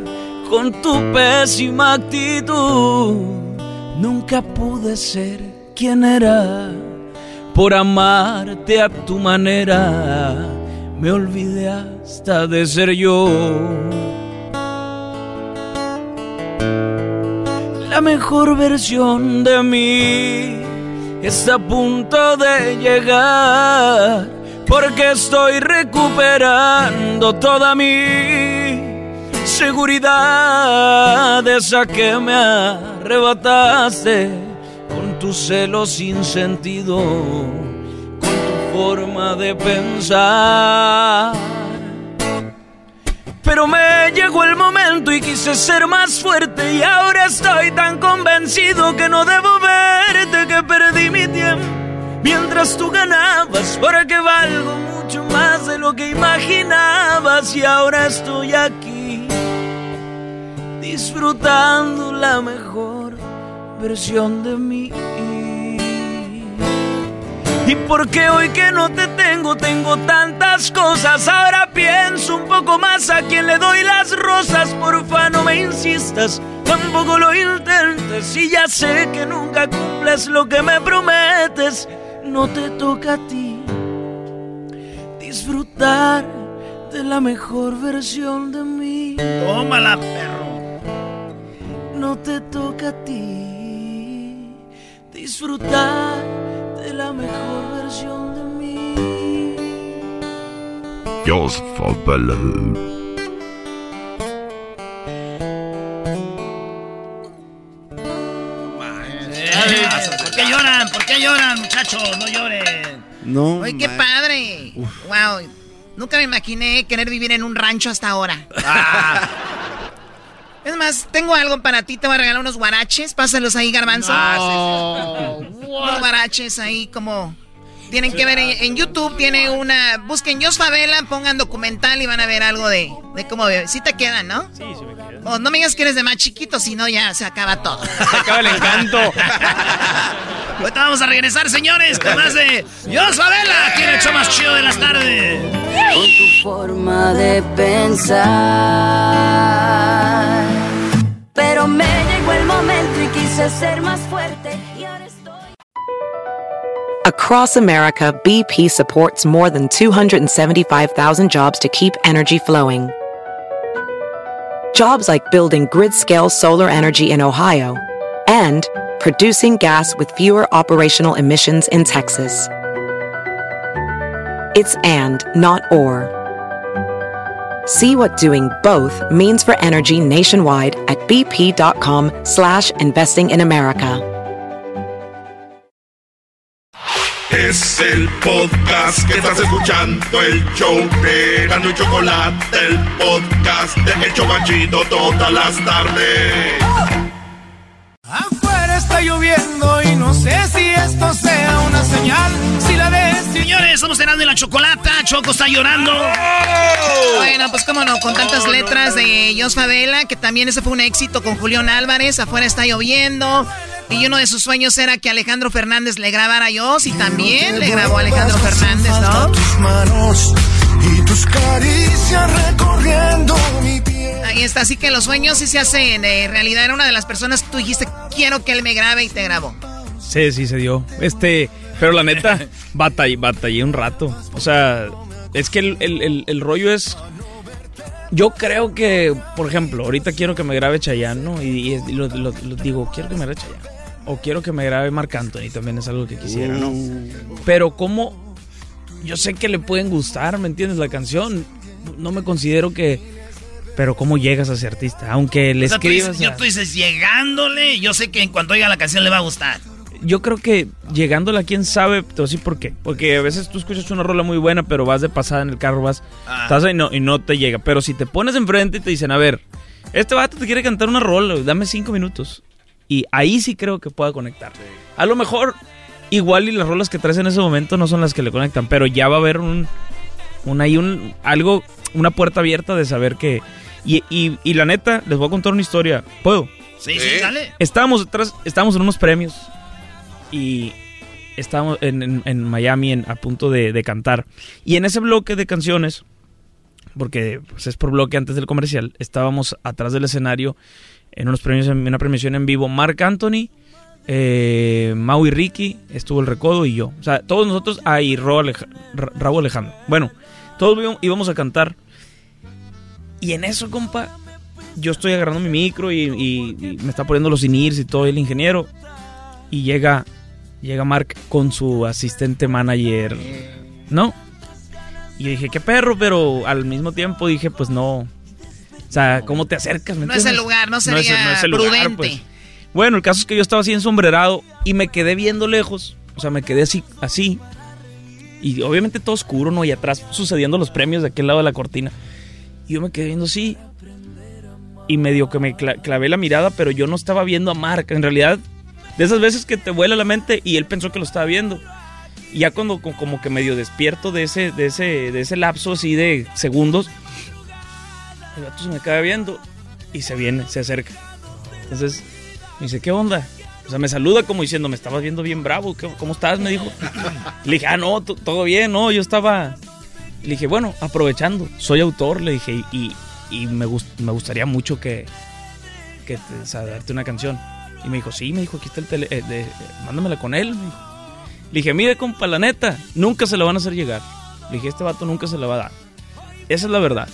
con tu pésima actitud. Nunca pude ser quien era por amarte a tu manera. Me olvidé hasta de ser yo. La mejor versión de mí está a punto de llegar porque estoy recuperando toda mi seguridad, esa que me arrebataste con tu celo sin sentido, con tu forma de pensar. Pero me llegó el momento y quise ser más fuerte y ahora estoy tan convencido que no debo verte que perdí mi tiempo mientras tú ganabas porque valgo mucho más de lo que imaginabas y ahora estoy aquí disfrutando la mejor versión de mí. Y porque hoy que no te tengo, tengo tantas cosas. Ahora pienso un poco más a quien le doy las rosas. Porfa, no me insistas, tampoco lo intentes. Y ya sé que nunca cumples lo que me prometes. No te toca a ti disfrutar de la mejor versión de mí. Tómala, perro. No te toca a ti disfrutar la mejor versión de mí. Just for balloon. ¿Por qué lloran? ¿Por qué lloran, muchachos? No lloren. No. Oye, qué man. padre. Wow. Nunca me imaginé querer vivir en un rancho hasta ahora. Ah. Es más, tengo algo para ti. Te voy a regalar unos guaraches. Pásalos ahí, garbanzo. Ah, Unos guaraches ahí como... Tienen que ver en, en YouTube, tiene una... Busquen Jos Favela, pongan documental y van a ver algo de, de cómo... vive. Sí te quedan, ¿no? Sí, sí me queda. Oh, no me digas que eres de más chiquito, si no ya se acaba todo. Se acaba el encanto. [laughs] Ahorita vamos a regresar, señores, con más de Yo Sabela, aquí en el show más chido de las tardes. Con tu forma de pensar. Pero me llegó el momento y quise ser más fuerte. Y ahora estoy. Across America, BP supports more than 275,000 jobs to keep energy flowing. Jobs like building grid scale solar energy in Ohio and producing gas with fewer operational emissions in Texas. It's and, not or. See what doing both means for energy nationwide at bp.com slash investing in America. Es el podcast que estás escuchando, el show de Gano y Chocolate, el podcast de Hecho Machito todas las tardes. Afuera está lloviendo y no sé si la chocolata. Choco está llorando. Bueno, pues cómo no, con tantas letras de Jos Favela, que también ese fue un éxito con Julián Álvarez. Afuera está lloviendo. Y uno de sus sueños era que Alejandro Fernández le grabara a Jos y también le grabó a Alejandro Fernández, ¿no? Tus manos y tus caricias recorriendo mi piel. Ahí está, así que los sueños sí se hacen eh, realidad. Era una de las personas que tú dijiste, quiero que él me grabe y te grabó. Sí, sí se dio. Este, pero la neta, batallé, batallé un rato. O sea, es que el, el- el- el rollo es. Yo creo que, por ejemplo, ahorita quiero que me grabe Chayanne, ¿no? Y, lo, lo- lo digo, quiero que me grabe Chayanne. O quiero que me grabe Marc Anthony, también es algo que quisiera, ¿no? Pero como yo sé que le pueden gustar, ¿me entiendes? La canción. No me considero que. Pero ¿cómo llegas a ese artista? Aunque le O sea, tú escribas. dices- yo, tú dices, llegándole, yo sé que en cuanto oiga la canción le va a gustar. Yo creo que llegándola, quién sabe, te voy a decir por qué. Porque a veces tú escuchas una rola muy buena, pero vas de pasada en el carro, vas, Ah. estás ahí y no, y no te llega. Pero si te pones enfrente y te dicen, a ver, este vato te quiere cantar una rola, dame cinco minutos. Y ahí sí creo que pueda conectar. A lo mejor, igual y las rolas que traes en ese momento no son las que le conectan, pero ya va a haber un, un ahí un, algo, una puerta abierta de saber que... Y, y, y la neta, les voy a contar una historia. ¿Puedo? Sí, sí, dale. Estábamos atrás, estábamos en unos premios y estábamos en, en- Miami en- a punto de, de cantar. Y en ese bloque de canciones, porque pues, es por bloque antes del comercial, estábamos atrás del escenario en unos premios, en una premiación en vivo. Mark Anthony, eh, Mau y Ricky, estuvo el Recodo y yo. O sea, todos nosotros, ah, Ra- Raúl Alejandro. Bueno, todos íbamos- a cantar. Y en eso, compa, yo estoy agarrando mi micro y, y- y me está poniendo los inirs y todo el ingeniero. Y llega, llega Mark con su asistente manager, ¿no? Y dije, qué perro, pero al mismo tiempo dije, pues no. O sea, ¿cómo te acercas? ¿Me No es el lugar, no sería el lugar, prudente. pues. Bueno, el caso es que yo estaba así ensombrerado y me quedé viendo lejos. O sea, me quedé así, así. Y obviamente todo oscuro, ¿no? Y atrás sucediendo los premios de aquel lado de la cortina. Y yo me quedé viendo así. Y medio que me cla- clavé la mirada, pero yo no estaba viendo a Mark. En realidad, de esas veces que te vuela la mente y él pensó que lo estaba viendo. Y ya cuando co- como que medio despierto de ese, de ese, de ese lapso así de segundos, el gato se me acaba viendo y se viene, se acerca. Entonces me dice, ¿qué onda? O sea, me saluda como diciendo, me estabas viendo bien bravo, ¿qué- ¿cómo estás? Me dijo. Le dije, ah, no, to- todo bien, no, yo estaba... Le dije, bueno, aprovechando, soy autor, le dije, y, y me, gust- me gustaría mucho que, que te, o sea, darte una canción. Y me dijo, sí, me dijo, aquí está el tele, eh, de- eh, mándamela con él. me dijo. Le dije, mire, compa, la neta, nunca se la van a hacer llegar. Le dije, este vato nunca se la va a dar. Esa es la verdad.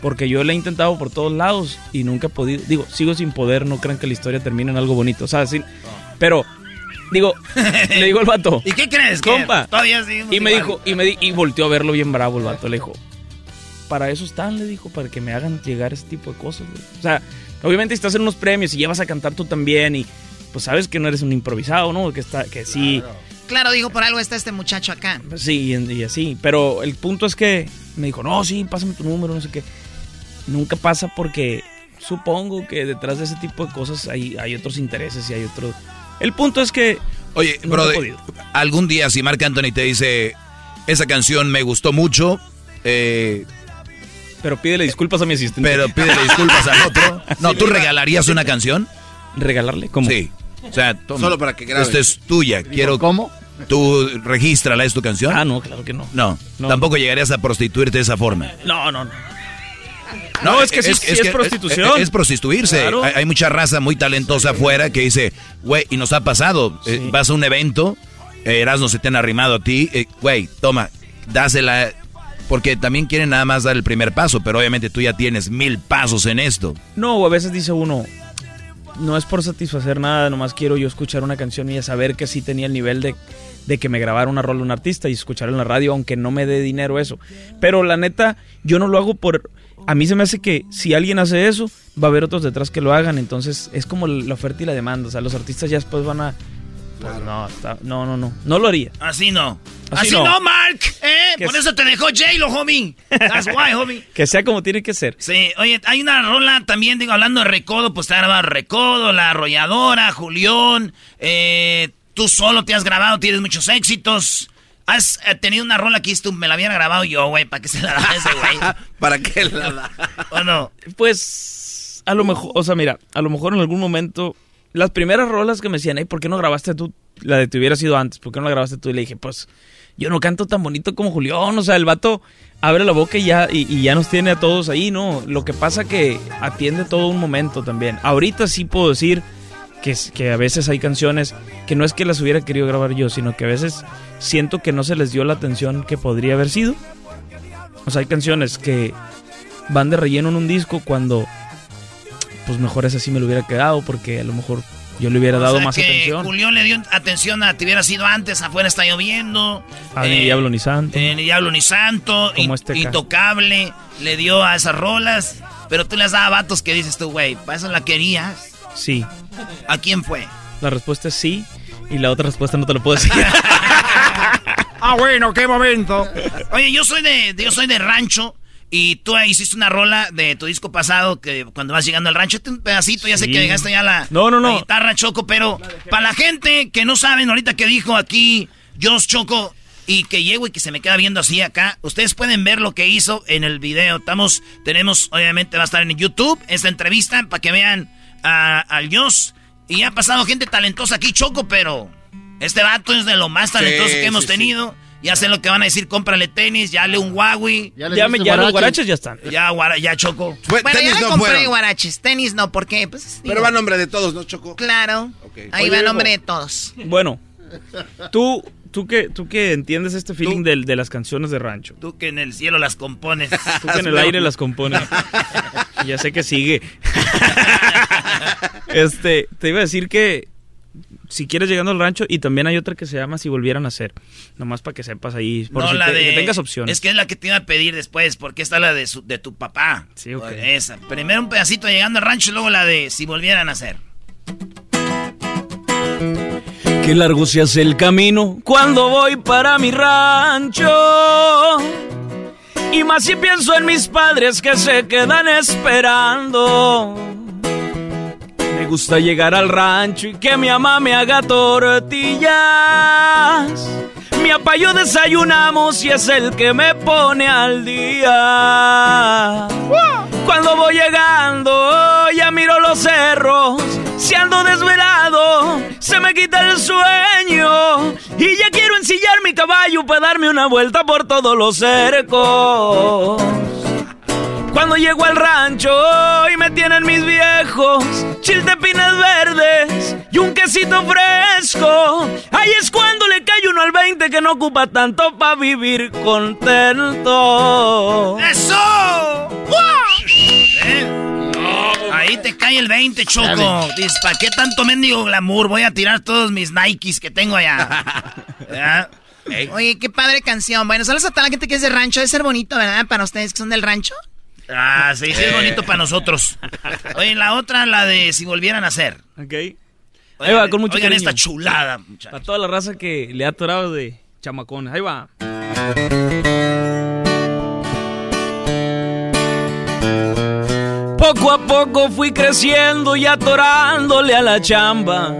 Porque yo le he intentado por todos lados y nunca he podido. Digo, sigo sin poder, no crean que la historia termine en algo bonito. O sea, sí. Pero, digo, le digo al vato. [laughs] ¿Y qué crees? Compa. Todavía Y me igual? dijo, y me di- y volteó a verlo bien bravo el vato. Le dijo, para eso están, le dijo, para que me hagan llegar ese tipo de cosas. güey". O sea, obviamente si estás en unos premios y llevas a cantar tú también y pues sabes que no eres un improvisado, ¿no? Que está, que sí. Claro, digo, por algo está este muchacho acá. Sí, y, y así. Pero el punto es que me dijo, no, sí, pásame tu número, no sé qué. Nunca pasa porque supongo que detrás de ese tipo de cosas hay, hay otros intereses y hay otros... El punto es que... Oye, no algún día si Marc Anthony te dice, esa canción me gustó mucho, eh, Pero pídele disculpas a mi asistente. Pero pídele [laughs] disculpas al otro. No, ¿tú regalarías una canción? ¿Regalarle? ¿Cómo? Sí. O sea, toma, Solo para que grabe. Esta es tuya. Quiero. ¿Cómo? ¿Tú regístrala, es tu canción? Ah, no, claro que no. No, No. tampoco llegarías a prostituirte de esa forma. No, no, no. No, es que sí, es, prostitución. Es, es prostituirse. Claro. Hay, hay mucha raza muy talentosa afuera que dice, güey, y nos ha pasado. eh, vas a un evento, eh, Erasmo se te han arrimado a ti, eh, güey, toma, dásela. Porque también quieren nada más dar el primer paso, pero obviamente tú ya tienes mil pasos en esto. No, a veces dice uno, no es por satisfacer nada, nomás quiero yo escuchar una canción y saber que sí tenía el nivel de, de que me grabara una rola un artista y escuchar en la radio, aunque no me dé dinero eso. Pero la neta, yo no lo hago por... A mí se me hace que si alguien hace eso, va a haber otros detrás que lo hagan. Entonces es como la oferta y la demanda. O sea, los artistas ya después van a... Pues no, está- no, no, no. No lo haría. Así no. Así Así, no. no. Mark. ¿eh? Por es- eso te dejó J-Lo, homie. That's why, homie. [laughs] Que sea como tiene que ser. Sí, oye, hay una rola también, digo, hablando de Recodo, pues te ha grabado Recodo, La Arrolladora, Julián, eh, tú solo te has grabado, tienes muchos éxitos. Has eh, tenido una rola que tú me la habían grabado yo, güey, para que se la da ese güey. [laughs] ¿Para qué la da? [laughs] ¿O no? Pues a lo mejor, o sea, mira, a lo mejor en algún momento, las primeras rolas que me decían, hey, ¿por qué no grabaste tú la de te hubiera sido antes? ¿Por qué no la grabaste tú? Y le dije, pues yo no canto tan bonito como Julián, o sea, el vato abre la boca y ya, y, y ya nos tiene a todos ahí, ¿no? Lo que pasa que atiende todo un momento también. Ahorita sí puedo decir que, que a veces hay canciones que no es que las hubiera querido grabar yo, sino que a veces siento que no se les dio la atención que podría haber sido. O sea, hay canciones que van de relleno en un disco cuando pues mejor ese sí me lo hubiera quedado porque a lo mejor yo le hubiera O dado sea más que atención. Julián le dio atención a te hubiera sido antes, afuera está lloviendo. A ni eh, Diablo ni Santo. eh, ni Diablo ni Santo, Como in- este caso. Intocable, le dio a esas rolas. Pero tú les dabas vatos que dices tú, güey, ¿para eso la querías? Sí. ¿A quién fue? La respuesta es sí y la otra respuesta no te la puedo decir. [laughs] Ah, bueno, qué momento. Oye, yo soy de, yo soy de rancho y tú hiciste una rola de tu disco pasado que cuando vas llegando al rancho, este un pedacito, ya sé que llegaste ya a la, No, no, no. la guitarra Choco, pero para la gente que no saben ahorita que dijo aquí Josh Choco y que llego y que se me queda viendo así acá, ustedes pueden ver lo que hizo en el video. Estamos, tenemos, obviamente va a estar en YouTube esta entrevista para que vean a- al Josh. Y ha pasado gente talentosa aquí, Choco, pero este vato es de lo más talentoso Sí, que hemos sí, sí. tenido. Ya sé lo que van a decir, cómprale tenis, ya le un Huawei. Ya le ya me, ya los guaraches. ya están. Ya, guara- ya Choco. Fue- Bueno, tenis ya no compré fueron. guaraches. Tenis no, ¿por qué? Pues, Pero va a nombre de todos, ¿no, Choco? Claro. Ahí Oye, va a nombre de todos. Bueno, [laughs] tú, tú que, tú que entiendes este feeling del- de, las canciones de rancho. Tú que en el cielo las compones. Tú que en el aire las compones. [laughs] ya sé que sigue. [laughs] este, te iba a decir que si quieres llegando al rancho y también hay otra que se llama Si volvieran a ser. Nomás para que sepas ahí, por no, si la te- de. que tengas opciones. Es que es la que te iba a pedir después, porque está la de, su- de tu papá. Sí, ok. Esa. Primero un pedacito llegando al rancho y luego la de si volvieran a hacer. Qué largo se hace el camino cuando voy para mi rancho. Y más si pienso en mis padres que se quedan esperando. Gusta llegar al rancho y que mi mamá me haga tortillas. Mi papá yo desayunamos y es el que me pone al día. Cuando voy llegando, ya miro los cerros. Si ando desvelado, se me quita el sueño. Y ya quiero ensillar mi caballo para darme una vuelta por todos los cercos. Cuando llego al rancho y me tienen mis viejos chiltepines verdes y un quesito fresco. Ahí es cuando le cae uno al 20 que no ocupa tanto para vivir contento. ¡Eso! ¿Eh? Ahí te cae el 20, Choco. Dices, ¿para qué tanto mendigo glamour? Voy a tirar todos mis Nikes que tengo allá. [laughs] ¿verdad? Oye, qué padre canción. Bueno, saludos a toda la gente que es de rancho. Debe ser bonito, ¿verdad? Para ustedes que son del rancho. Ah, sí, sí, es bonito para nosotros. Oye, la otra, la de si volvieran a hacer. Ok. Ahí va, con mucho Oigan cariño. esta chulada, muchachos. Para toda la raza que le ha atorado de chamacones. Ahí va. Poco a poco fui creciendo y atorándole a la chamba.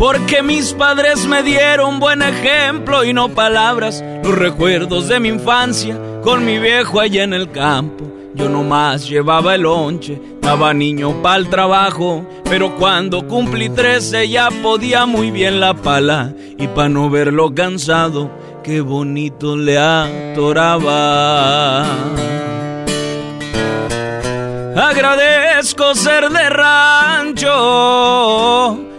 Porque mis padres me dieron buen ejemplo y no palabras. Los recuerdos de mi infancia con mi viejo allá en el campo. Yo nomás llevaba el lonche, estaba niño para el trabajo, pero cuando cumplí 13 ya podía muy bien la pala y pa' no verlo cansado, qué bonito le atoraba. Agradezco ser de rancho,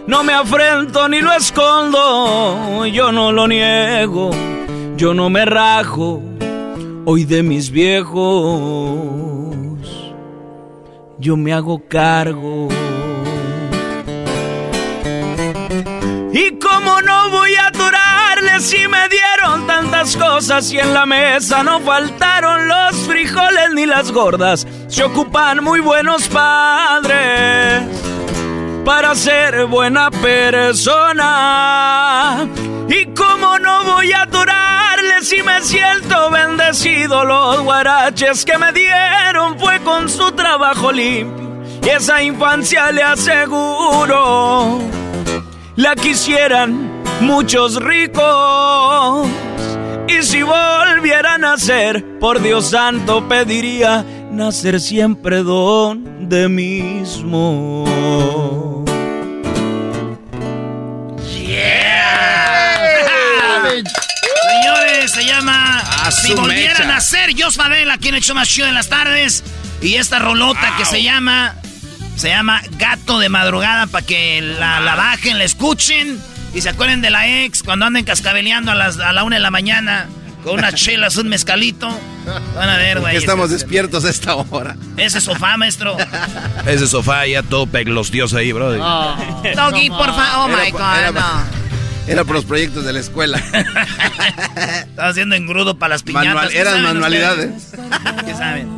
no me afrento ni lo escondo, yo no lo niego, yo no me rajo hoy de mis viejos, yo me hago cargo. Y como no voy a atorarles si me dieron tantas cosas y en la mesa no faltaron los frijoles ni las gordas, se ocupan muy buenos padres para ser buena persona. Y como no voy a atorarles si me siento bendecido, los guaraches que me dieron fue con su trabajo limpio. Y esa infancia le aseguro, la quisieran muchos ricos. Y si volvieran a ser, por Dios santo pediría nacer siempre donde mismo. Señores, se llama A Si volvieran a ser Jos Fadel aquí en el show más chido en las tardes. Y esta rolota que se llama se llama Gato de Madrugada para que la, la bajen, la escuchen. Y se acuerden de la ex cuando anden cascabeleando a, las, a la una de la mañana con unas chelas, un mezcalito. Van a ver, güey. Estamos despiertos a esta hora. Ese sofá, maestro. Ese sofá ya todo peglostioso ahí, bro. Doggy, por favor. Oh Era my God, era no. Era por los proyectos de la escuela. [laughs] Estaba haciendo engrudo para las piñatas. Manual- ¿Qué eran saben manualidades. ¿Qué saben?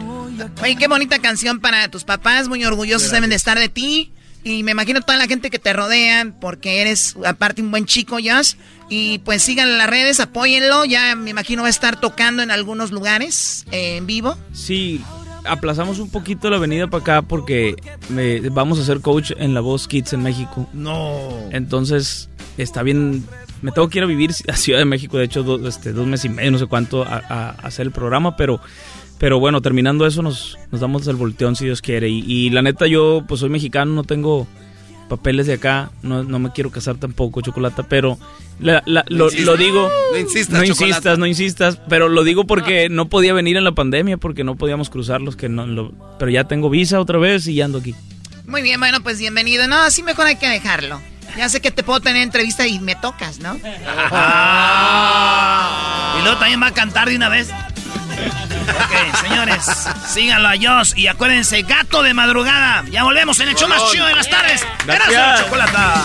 Oye, qué bonita canción para tus papás, muy orgullosos deben de estar de ti. Y me imagino toda la gente que te rodea, porque eres aparte un buen chico, Josh. Y pues sigan en las redes, apóyenlo. Ya me imagino va a estar tocando en algunos lugares eh, en vivo. Sí, aplazamos un poquito la venida para acá porque me- vamos a ser coach en La Voz Kids en México. No. Entonces, está bien. Me tengo que ir a vivir [laughs] a Ciudad de México, de hecho, do- este, dos meses y medio, no sé cuánto, a, a- hacer el programa, pero, pero bueno, terminando eso nos, nos damos el volteón si Dios quiere. Y, y la neta, yo pues soy mexicano, no tengo papeles de acá, no, no me quiero casar tampoco, Chocolata, pero la- la- No lo, insistas. lo digo... No insistas, No insistas, no insistas, pero lo digo porque no podía venir en la pandemia, porque no podíamos cruzarlos, que no, lo- pero ya tengo visa otra vez y ya ando aquí. Muy bien, bueno, pues bienvenido. No, así mejor hay que dejarlo. Ya sé que te puedo tener entrevista y me tocas, ¿no? [laughs] Y luego también va a cantar de una vez. Ok, señores, síganlo a Joss y acuérdense, gato de madrugada. Ya volvemos en el show más chido de las tardes. Gracias, Gracias. Chocolata.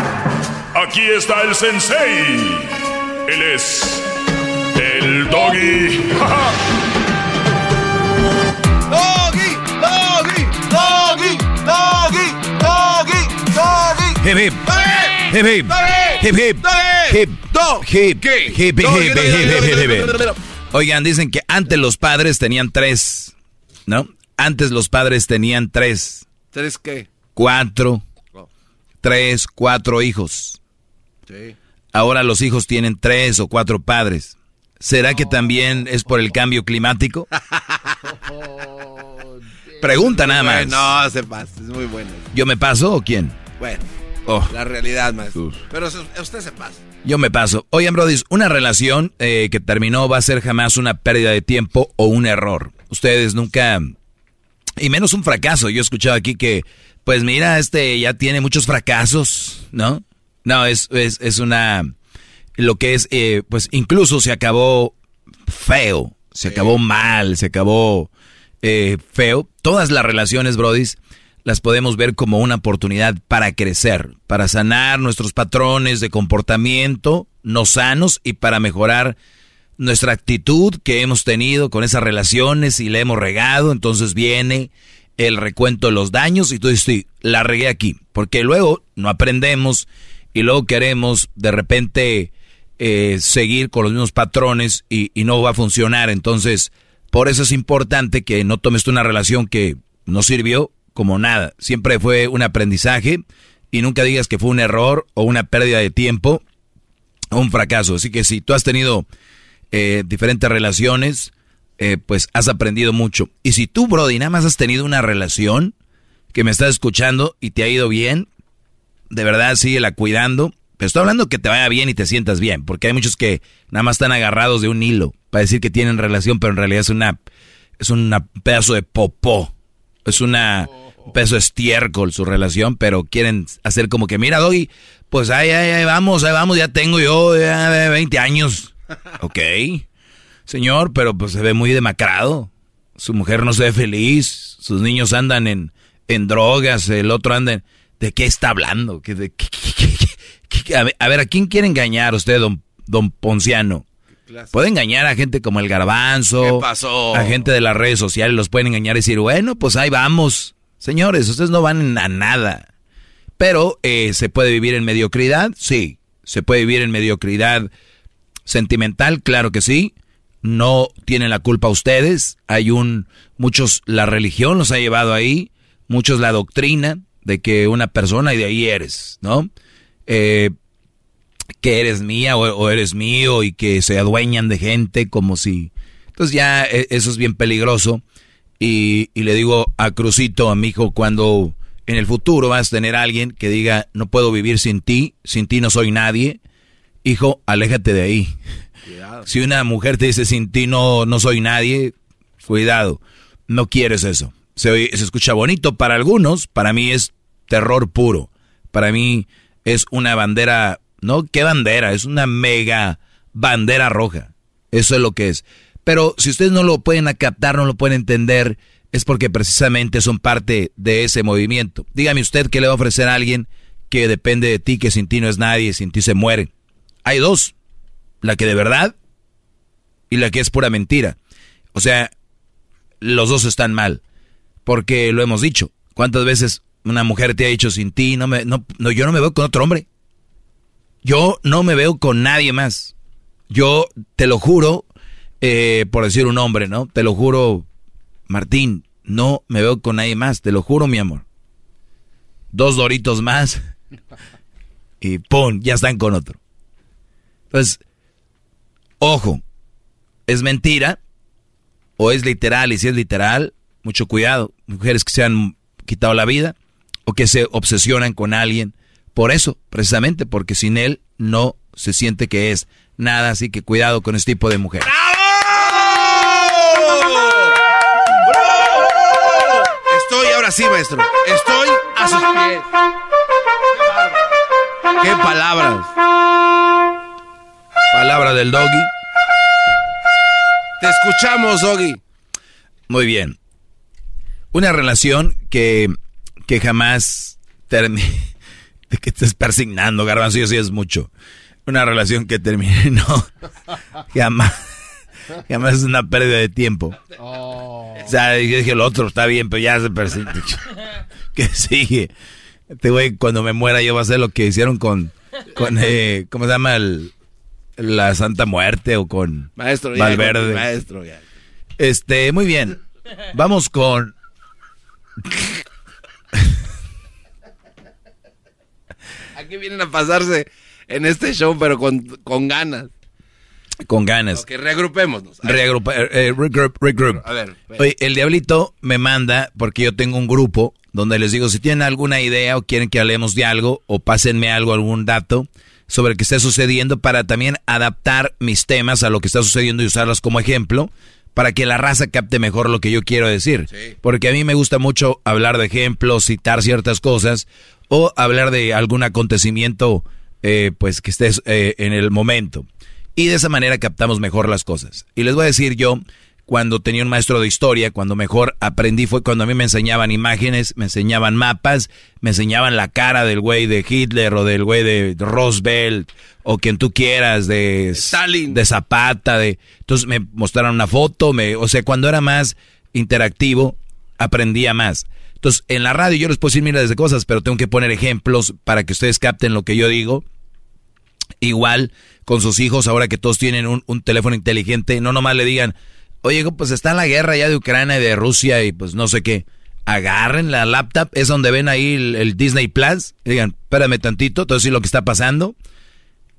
Aquí está el sensei. Él es el doggy. [laughs] doggy, doggy, doggy, doggy, doggy, doggy. Hip hip. Hip hip. Hip hip. Hip dog. Hip hip hip hip hip hip. Oigan, dicen que antes los padres tenían tres, ¿no? Antes los padres tenían tres. ¿Tres qué? Cuatro. Oh. Tres, cuatro hijos. Sí. Ahora los hijos tienen tres o cuatro padres. ¿Será que también es por el cambio climático? [laughs] Pregunta nada más. No, se pasa, es muy bueno. ¿Yo me paso o quién? Bueno, Oh. la realidad, maestro. Pero usted se pasa. Yo me paso. Oigan, Brody, una relación eh, que terminó va a ser jamás una pérdida de tiempo o un error. Ustedes nunca, y menos un fracaso. Yo he escuchado aquí que, pues mira, este ya tiene muchos fracasos, ¿no? No, es, es, es una... lo que es, eh, pues incluso se acabó feo, se acabó mal, se acabó eh, feo. Todas las relaciones, brodis, las podemos ver como una oportunidad para crecer, para sanar nuestros patrones de comportamiento no sanos y para mejorar nuestra actitud que hemos tenido con esas relaciones y le hemos regado. Entonces viene el recuento de los daños y tú dices, sí, la regué aquí, porque luego no aprendemos y luego queremos de repente eh, seguir con los mismos patrones y, y, no va a funcionar. Entonces, por eso es importante que no tomes una relación que no sirvió como nada. Siempre fue un aprendizaje y nunca digas que fue un error o una pérdida de tiempo o un fracaso. Así que si tú has tenido eh, diferentes relaciones, eh, pues has aprendido mucho. Y si tú, Brody, nada más has tenido una relación que me estás escuchando y te ha ido bien, de verdad síguela cuidando. Pero estoy hablando que te vaya bien y te sientas bien, porque hay muchos que nada más están agarrados de un hilo para decir que tienen relación, pero en realidad es una es un pedazo de popó, es una un pedazo de estiércol su relación, pero quieren hacer como que, mira, Doggy, pues ahí, ahí, ahí vamos, ahí vamos, ya tengo yo ya 20 años. [laughs] Ok, señor, pero pues se ve muy demacrado. Su mujer no se ve feliz, sus niños andan en, en drogas, el otro anda en... ¿De qué está hablando? ¿Qué, de, qué, qué, a, ver, a ver, ¿a quién quiere engañar usted, don, don Ponciano? Puede engañar a gente como el garbanzo. ¿Qué pasó? A gente de las redes sociales los pueden engañar y decir, bueno, pues ahí vamos. Señores, ustedes no van a nada. Pero, eh, ¿se puede vivir en mediocridad? Sí. ¿Se puede vivir en mediocridad sentimental? Claro que sí. No tienen la culpa ustedes. Hay un, muchos, la religión los ha llevado ahí. Muchos la doctrina de que una persona y de ahí eres, ¿no? Eh, que eres mía o, o, eres mío y que se adueñan de gente como si... Entonces ya eh, eso es bien peligroso. Y, y le digo a Crucito, a mi hijo, cuando en el futuro vas a tener a alguien que diga, no puedo vivir sin ti, sin ti no soy nadie, hijo, aléjate de ahí. Cuidado. Si una mujer te dice, sin ti no, no soy nadie, cuidado, no quieres eso. Se, se escucha bonito para algunos, para mí es terror puro. Para mí es una bandera, no, ¿qué bandera? Es una mega bandera roja. Eso es lo que es. Pero si ustedes no lo pueden captar, no lo pueden entender, es porque precisamente son parte de ese movimiento. Dígame usted qué le va a ofrecer a alguien que depende de ti, que sin ti no es nadie, sin ti se muere. Hay dos, la que de verdad y la que es pura mentira. O sea, los dos están mal, porque lo hemos dicho. ¿Cuántas veces una mujer te ha dicho sin ti, no me, no, yo no me veo con otro hombre? Yo no me veo con nadie más. Yo te lo juro, eh, por decir un hombre, ¿no? Te lo juro, Martín, no me veo con nadie más, te lo juro, mi amor. Dos doritos más [laughs] y ¡pum! Ya están con otro. Entonces, ojo, ¿es mentira o es literal? Y si es literal, mucho cuidado. Mujeres que se han quitado la vida o que se obsesionan con alguien por eso, precisamente, porque sin él no se siente que es nada, así que cuidado con este tipo de mujeres. Estoy ahora sí, maestro. Estoy a sus pies. ¡Qué palabras! Palabra del doggy. Te escuchamos, doggy. Muy bien. Una relación que, que jamás termine. [laughs] De que estés persignando, garbanzo, y así es mucho. Una relación que termine, no. [laughs] Jamás. [laughs] Jamás es una pérdida de tiempo. Oh. O sea, yo dije, el otro está bien, pero ya se persigue. ¿Qué sigue? Este güey, cuando me muera, yo voy a hacer lo que hicieron con. con eh, ¿Cómo se llama? El, la Santa Muerte o con maestro, Valverde. Ya, maestro, ya. Este, muy bien. Vamos con. Aquí vienen a pasarse en este show, pero con, con ganas. Con ganas. Ok, reagrupémonos. Reagrupa, eh, regroup, regroup. A ver, Oye, el diablito me manda, porque yo tengo un grupo donde les digo, si tienen alguna idea o quieren que hablemos de algo, o pásenme algo, algún dato sobre lo que esté sucediendo para también adaptar mis temas a lo que está sucediendo y usarlos como ejemplo para que la raza capte mejor lo que yo quiero decir. Sí. Porque a mí me gusta mucho hablar de ejemplos, citar ciertas cosas o hablar de algún acontecimiento eh, pues que estés eh, en el momento. Y de esa manera captamos mejor las cosas. Y les voy a decir yo, cuando tenía un maestro de historia, cuando mejor aprendí fue cuando a mí me enseñaban imágenes, me enseñaban mapas, me enseñaban la cara del güey de Hitler o del güey de Roosevelt o quien tú quieras, de Stalin. de Zapata, de entonces me mostraron una foto, me, o sea, cuando era más interactivo, aprendía más. Entonces, en la radio yo les puedo decir miles de cosas, pero tengo que poner ejemplos para que ustedes capten lo que yo digo. Igual con sus hijos, ahora que todos tienen un, un teléfono inteligente, no nomás le digan, oye, pues está la guerra ya de Ucrania y de Rusia y pues no sé qué. Agarren la laptop, es donde ven ahí el, Disney Plus, y digan, espérame tantito, todo decir lo que está pasando.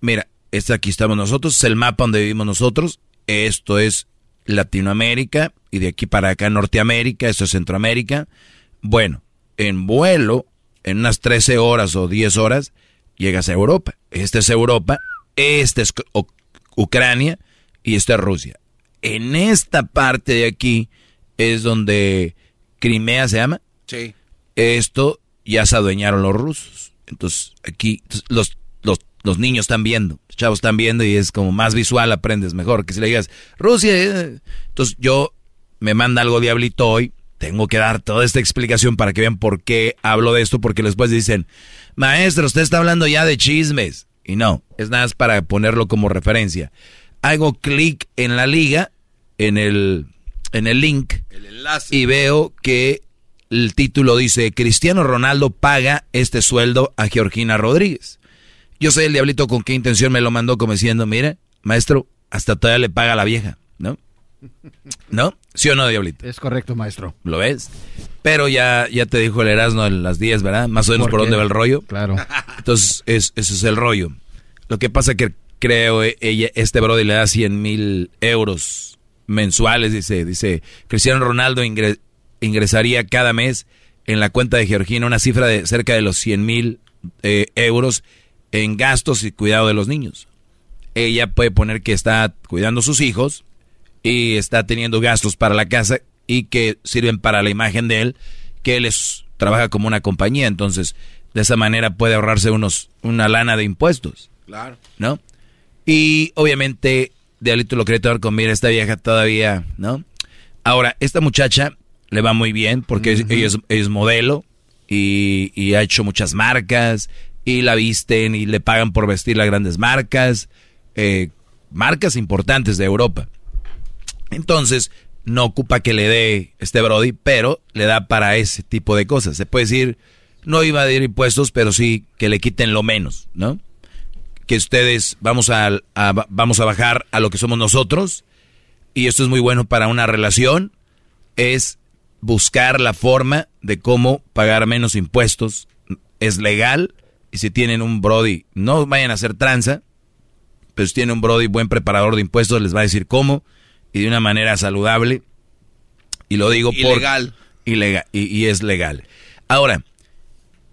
Mira, este aquí estamos nosotros, es el mapa donde vivimos nosotros, esto es Latinoamérica y de aquí para acá Norteamérica, esto es Centroamérica. Bueno, en vuelo, en unas 13 horas o 10 horas, llegas a Europa. Esta es Europa, esta es Ucrania y esta es Rusia. En esta parte de aquí es donde Crimea se llama. Sí. Esto ya se adueñaron los rusos. Entonces aquí entonces, los, los, los niños están viendo, los chavos están viendo y es como más visual aprendes mejor que si le digas Rusia. eh". Entonces yo me manda algo diablito hoy, tengo que dar toda esta explicación para que vean por qué hablo de esto, porque después dicen, maestro, usted está hablando ya de chismes. Y no, es nada más para ponerlo como referencia. Hago clic en la liga, en el, en el link, y veo que el título dice, Cristiano Ronaldo paga este sueldo a Georgina Rodríguez. Yo sé el diablito con qué intención me lo mandó como diciendo, mire, maestro, hasta todavía le paga a la vieja, ¿no? [laughs] ¿No? ¿Sí o no, diablito? Es correcto, maestro. ¿Lo ves? Pero ya, ya te dijo el Erasmo en las 10, ¿verdad? Más o menos por, dónde va el rollo. Claro. Entonces, es, ese es el rollo. Lo que pasa que creo eh, ella, este brody le da 100 mil euros mensuales, dice, dice, Cristiano Ronaldo ingre- ingresaría cada mes en la cuenta de Georgina una cifra de cerca de los 100 mil eh, euros en gastos y cuidado de los niños. Ella puede poner que está cuidando a sus hijos y está teniendo gastos para la casa y que sirven para la imagen de él, que él es, trabaja como una compañía, entonces de esa manera puede ahorrarse unos una lana de impuestos, Claro. ¿no? Y obviamente Diablito lo quería tomar con mira esta vieja todavía, ¿no? Ahora, esta muchacha le va muy bien porque ella es, es modelo y, y ha hecho muchas marcas y la visten y le pagan por vestir las grandes marcas, eh, marcas importantes de Europa. Entonces, no ocupa que le dé este Brody, pero le da para ese tipo de cosas. Se puede decir, no iba a dar impuestos, pero sí que le quiten lo menos, ¿no? Que ustedes vamos a, a- vamos a bajar a lo que somos nosotros, y esto es muy bueno para una relación, es buscar la forma de cómo pagar menos impuestos. Es legal, y si tienen un Brody, no vayan a hacer tranza, pero si tienen un Brody buen preparador de impuestos, les va a decir cómo y de una manera saludable. Y lo digo por... Y, y es legal. Ahora,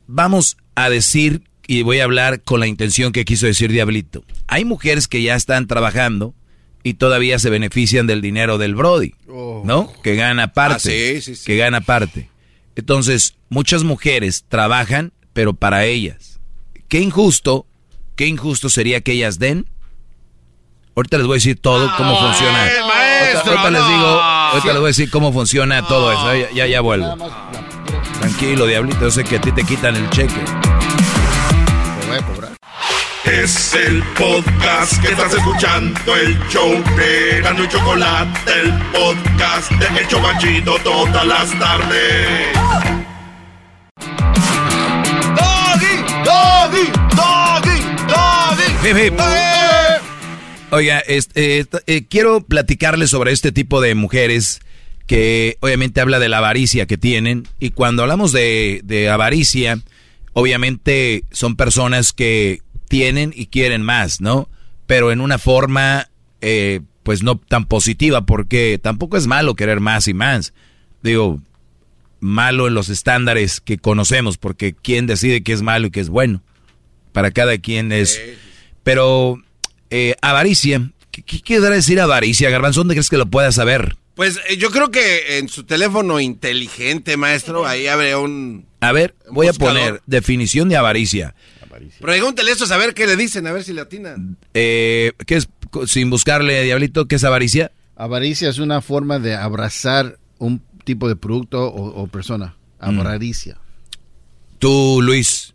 vamos a decir, y voy a hablar con la intención que quiso decir Diablito. Hay mujeres que ya están trabajando y todavía se benefician del dinero del Brody, ¿no? Que gana parte. Ah, sí, sí, sí. Que gana parte. Entonces, muchas mujeres trabajan, pero para ellas. Qué injusto, qué injusto sería que ellas den. Ahorita les voy a decir todo cómo funciona. Ay, ahorita maestro, ahorita les no. digo, ahorita les voy a decir cómo funciona todo eso. Ya, ya, ya vuelvo. Tranquilo, diablito, yo sé que a ti te quitan el cheque. Voy a cobrar. Es el podcast que estás escuchando, el show de Gano y Chocolate, el podcast de El Chocachito todas las tardes. Doggy, doggy, doggy, doggy. Hip, hip. Oiga, este, eh, eh, quiero platicarles sobre este tipo de mujeres que obviamente habla de la avaricia que tienen. Y cuando hablamos de, de avaricia, obviamente son personas que tienen y quieren más, ¿no? Pero en una forma, eh, pues no tan positiva, porque tampoco es malo querer más y más. Digo, malo en los estándares que conocemos, porque quién decide qué es malo y qué es bueno. Para cada quien es... Pero eh, avaricia, ¿qué, qué quiere decir avaricia, Garbanzo? ¿Dónde crees que lo puedas saber? Pues eh, yo creo que en su teléfono inteligente, maestro, ahí habría un... A ver, voy a poner definición de avaricia. Pregúntale eso a ver qué le dicen, a ver si le atinan. Eh, ¿Qué es, sin buscarle, Diablito, qué es avaricia? Avaricia es una forma de abrazar un tipo de producto o, o persona. Mm. Avaricia. Tú, Luis.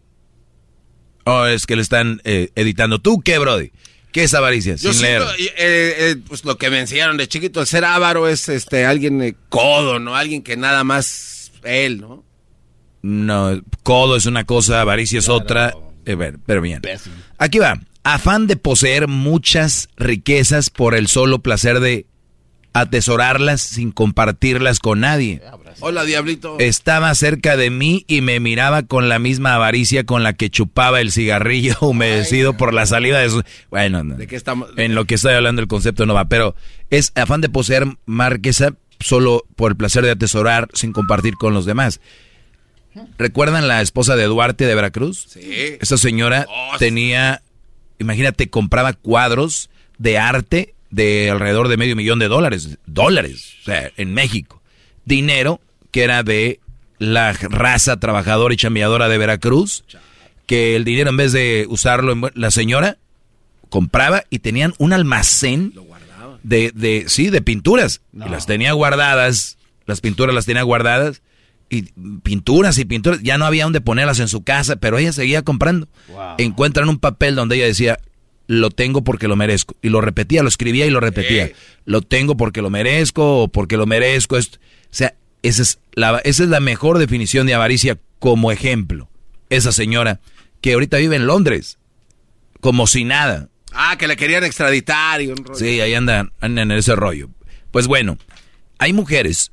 Oh, es que le están eh, editando. ¿Tú qué, Brody? ¿Qué es avaricia? Yo Sin leer. eh, eh, pues lo que me enseñaron de chiquito, el ser avaro es este alguien eh, codo, ¿no? Alguien que nada más él, ¿no? No, codo es una cosa, avaricia es otra. Eh, ver, pero bien. Aquí va. Afán de poseer muchas riquezas por el solo placer de atesorarlas sin compartirlas con nadie. Hola, diablito. Estaba cerca de mí y me miraba con la misma avaricia con la que chupaba el cigarrillo [laughs] humedecido por la salida de su... Bueno, no. ¿De qué estamos? en lo que estoy hablando el concepto no va, pero es afán de poseer marquesa solo por el placer de atesorar sin compartir con los demás. ¿Recuerdan la esposa de Duarte de Veracruz? Sí. Esa señora tenía, imagínate, compraba cuadros de arte de alrededor de medio millón de dólares. Dólares, o sea, en México. Dinero que era de la raza trabajadora y chambeadora de Veracruz, que el dinero en vez de usarlo, en la señora compraba y tenían un almacén de, de, sí, de pinturas. Y las tenía guardadas, las pinturas las tenía guardadas, y pinturas y pinturas, ya no había donde ponerlas en su casa, pero ella seguía comprando. Encuentran un papel donde ella decía, lo tengo porque lo merezco. Y lo repetía, lo escribía y lo repetía. Lo tengo porque lo merezco o porque lo merezco. esto. O sea, esa es, la, esa es la mejor definición de avaricia como ejemplo. Esa señora que ahorita vive en Londres, como si nada. Ah, que le querían extraditar y un rollo. Sí, ahí andan, andan en ese rollo. Pues bueno, hay mujeres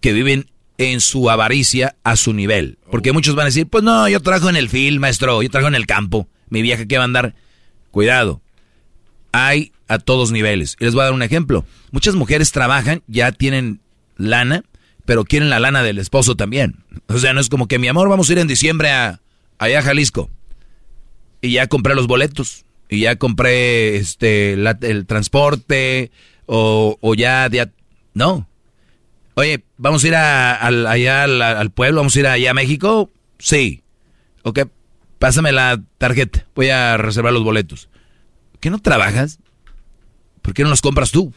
que viven en su avaricia a su nivel. Porque muchos van a decir, pues no, yo trabajo en el film, maestro, yo trabajo en el campo. Mi vieja que va a andar. Cuidado. Hay a todos niveles. Y les voy a dar un ejemplo. Muchas mujeres trabajan, ya tienen lana, pero quieren la lana del esposo también. O sea, no es como que mi amor, vamos a ir en diciembre a allá a Jalisco. Y ya compré los boletos. Y ya compré este el transporte. O, ya. No. Oye, ¿vamos a ir a- al- allá al, al pueblo? ¿Vamos a ir allá a México? Sí. Ok, pásame la tarjeta. Voy a reservar los boletos. ¿Qué no trabajas? ¿Por qué no los compras tú?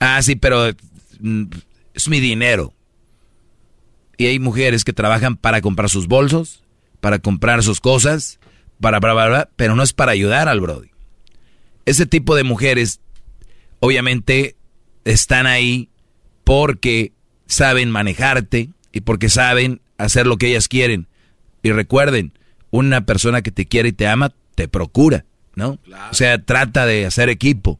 Ah, sí, pero mm, es mi dinero. Y hay mujeres que trabajan para comprar sus bolsos, para comprar sus cosas, para bla, bla, bla, pero no es para ayudar al Brody. Ese tipo de mujeres, obviamente, están ahí porque saben manejarte y porque saben hacer lo que ellas quieren. Y recuerden, una persona que te quiere y te ama, te procura, ¿no? O sea, trata de hacer equipo,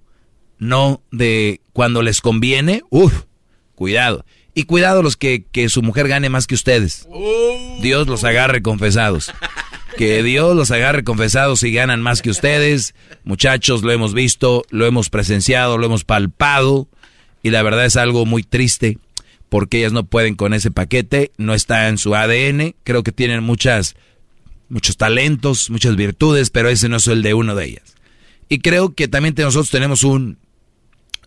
no de cuando les conviene, uff, cuidado. Y cuidado los que, que su mujer gane más que ustedes. Dios los agarre confesados. Que Dios los agarre confesados y ganan más que ustedes. Muchachos, lo hemos visto, lo hemos presenciado, lo hemos palpado. Y la verdad es algo muy triste porque ellas no pueden con ese paquete, no está en su ADN. Creo que tienen muchas, muchos talentos, muchas virtudes, pero ese no es el de uno de ellas. Y creo que también nosotros tenemos un,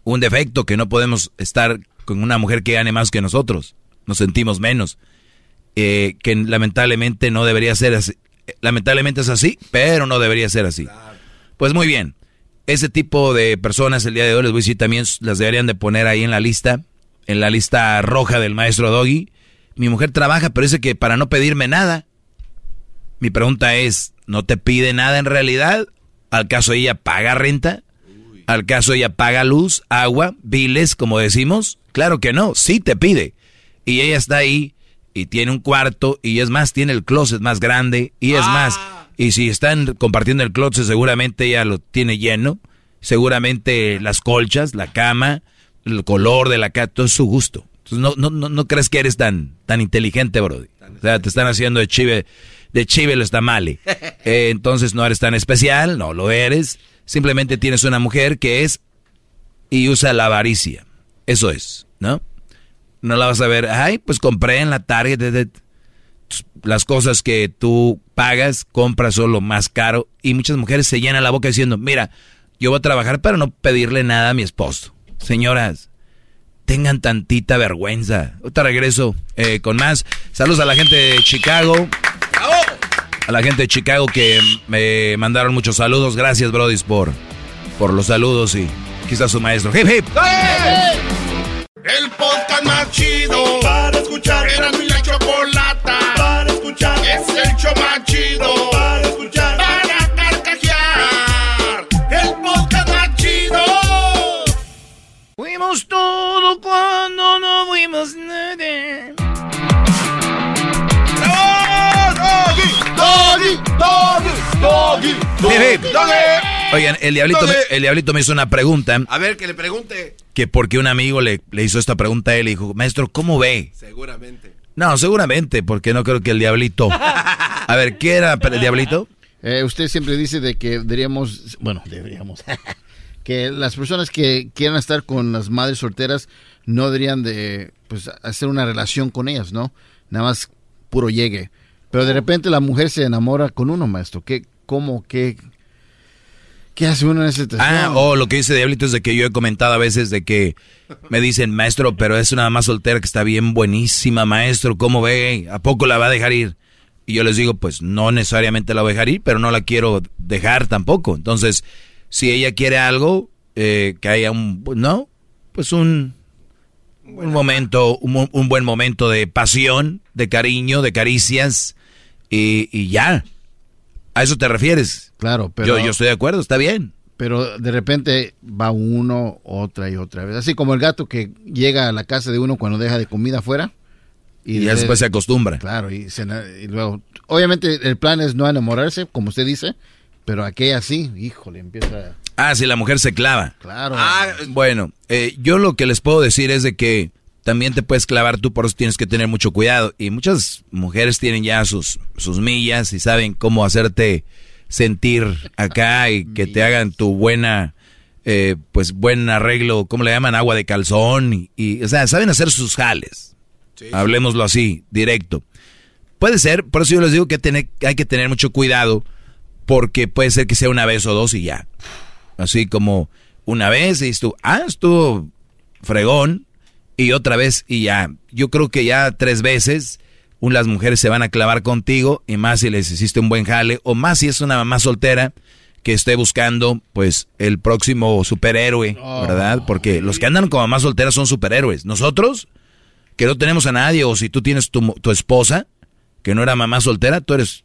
un defecto que no podemos estar con una mujer que gane más que nosotros. Nos sentimos menos. Eh, que lamentablemente no debería ser así. Lamentablemente es así, pero no debería ser así. Pues muy bien. Ese tipo de personas el día de hoy les voy a decir también las deberían de poner ahí en la lista, en la lista roja del maestro Doggy. Mi mujer trabaja, pero dice que para no pedirme nada. Mi pregunta es, ¿no te pide nada en realidad? ¿Al caso ella paga renta? ¿Al caso ella paga luz, agua, biles, como decimos? Claro que no, sí te pide. Y ella está ahí y tiene un cuarto y es más, tiene el closet más grande y es más. Y si están compartiendo el closet, seguramente ella lo tiene lleno. Seguramente las colchas, la cama, el color de la cama, todo es su gusto. Entonces no, no, no, no crees que eres tan, tan inteligente, Brody. O sea, te están haciendo de chive, de chive los tamales. [laughs] Eh, entonces no eres tan especial, no lo eres. Simplemente tienes una mujer que es y usa la avaricia. Eso es, ¿no? No la vas a ver, ay, pues compré en la Target de- de- las cosas que tú pagas, compras solo más caro. Y muchas mujeres se llenan la boca diciendo, mira, yo voy a trabajar para no pedirle nada a mi esposo. Señoras, tengan tantita vergüenza. Ahorita regreso eh, con más. Saludos a la gente de Chicago. A la gente de Chicago que me mandaron muchos saludos. Gracias, Brody, por, por los saludos y aquí está su maestro. Hip, hip. El podcast más chido para escuchar. Era mi la chocolata para escuchar. Es el show más chido para escuchar. Para carcajear. El podcast más chido. Fuimos todo cuando no fuimos nada. Hip, hip. Oigan, el diablito, me, el diablito me hizo una pregunta. A ver, que le pregunte. Que porque un amigo le, le hizo esta pregunta a él y dijo, maestro, ¿cómo ve? Seguramente. No, seguramente, porque no creo que el diablito. A ver, ¿qué era el diablito? Eh, usted siempre dice de que deberíamos, bueno, deberíamos, [laughs] que las personas que quieran estar con las madres solteras no deberían de, pues, hacer una relación con ellas, ¿no? Nada más puro llegue. Pero de repente la mujer se enamora con uno, maestro. ¿Qué, cómo, qué, qué hace uno en esa situación? Ah, oh, lo que dice Diablito es de que yo he comentado a veces de que me dicen, maestro, pero es una más soltera que está bien buenísima, maestro, ¿cómo ve? ¿A poco la va a dejar ir? Y yo les digo, pues no necesariamente la voy a dejar ir, pero no la quiero dejar tampoco. Entonces, si ella quiere algo, eh, que haya un, no, pues un, un momento, un, un buen momento de pasión, de cariño, de caricias, y, y ya. ¿A eso te refieres? Claro, pero... Yo, yo estoy de acuerdo, está bien. Pero de repente va uno, otra y otra vez. Así como el gato que llega a la casa de uno cuando deja de comida afuera. Y, ya después se acostumbra. Claro, y, se y luego... Obviamente el plan es no enamorarse, como usted dice, pero aquella sí, híjole, empieza... Ah, si la mujer se clava. Claro. Bueno, eh, yo lo que les puedo decir es de que también te puedes clavar tú, por eso tienes que tener mucho cuidado. Y muchas mujeres tienen ya sus, sus millas y saben cómo hacerte sentir acá y que te hagan tu buena, eh, pues buen arreglo, ¿cómo le llaman? Agua de calzón. Y, y, o sea, saben hacer sus jales. Hablemoslo así, directo. Puede ser, por eso yo les digo que tener- hay que tener mucho cuidado porque puede ser que sea una vez o dos y ya. Así como una vez y estuvo, ah, estuvo fregón y otra vez y ya. Yo creo que ya tres veces un- las mujeres se van a clavar contigo y más si les hiciste un buen jale o más si es una mamá soltera que esté buscando pues el próximo superhéroe, ¿verdad? Porque los que andan como mamás solteras son superhéroes. Nosotros que no tenemos a nadie o si tú tienes tu, tu esposa que no era mamá soltera, tú eres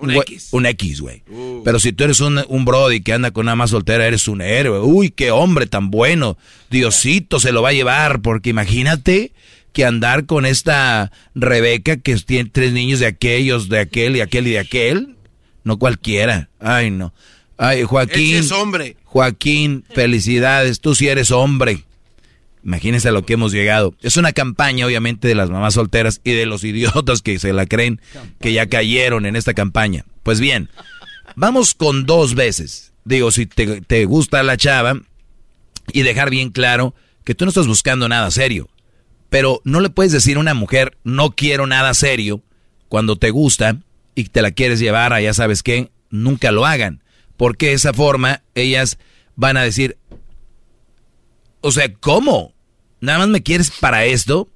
Un X. Un X, güey. Pero si tú eres un, un brody que anda con una más soltera, eres un héroe. Uy, qué hombre tan bueno. Diosito se lo va a llevar, porque imagínate que andar con esta Rebeca que tiene tres niños de aquellos, de aquel y aquel y de aquel. No cualquiera. Ay, no. Ay, Joaquín. Ese es hombre. Joaquín, felicidades. Tú sí eres hombre. Imagínense a lo que hemos llegado. Es una campaña, obviamente, de las mamás solteras y de los [laughs] idiotas que se la creen que ya cayeron en esta campaña. Pues bien, vamos con dos veces. Digo, si te, te gusta la chava y dejar bien claro que tú no estás buscando nada serio. Pero no le puedes decir a una mujer, no quiero nada serio, cuando te gusta y te la quieres llevar a ya sabes qué, nunca lo hagan. Porque de esa forma ellas van a decir, o sea, ¿cómo? ¿Nada más me quieres para esto?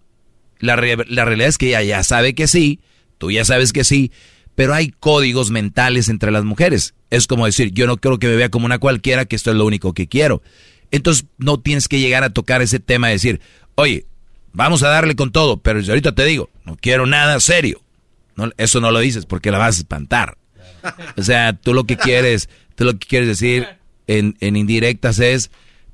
La, re- la realidad es que ella ya sabe que sí, tú ya sabes que sí, pero hay códigos mentales entre las mujeres. Es como decir, yo no quiero que me vea como una cualquiera, que esto es lo único que quiero. Entonces no tienes que llegar a tocar ese tema de decir, oye, vamos a darle con todo, pero ahorita te digo, no quiero nada serio. Eso no lo dices porque la vas a espantar. O sea, tú lo que quieres, tú lo que quieres decir en, en indirectas es,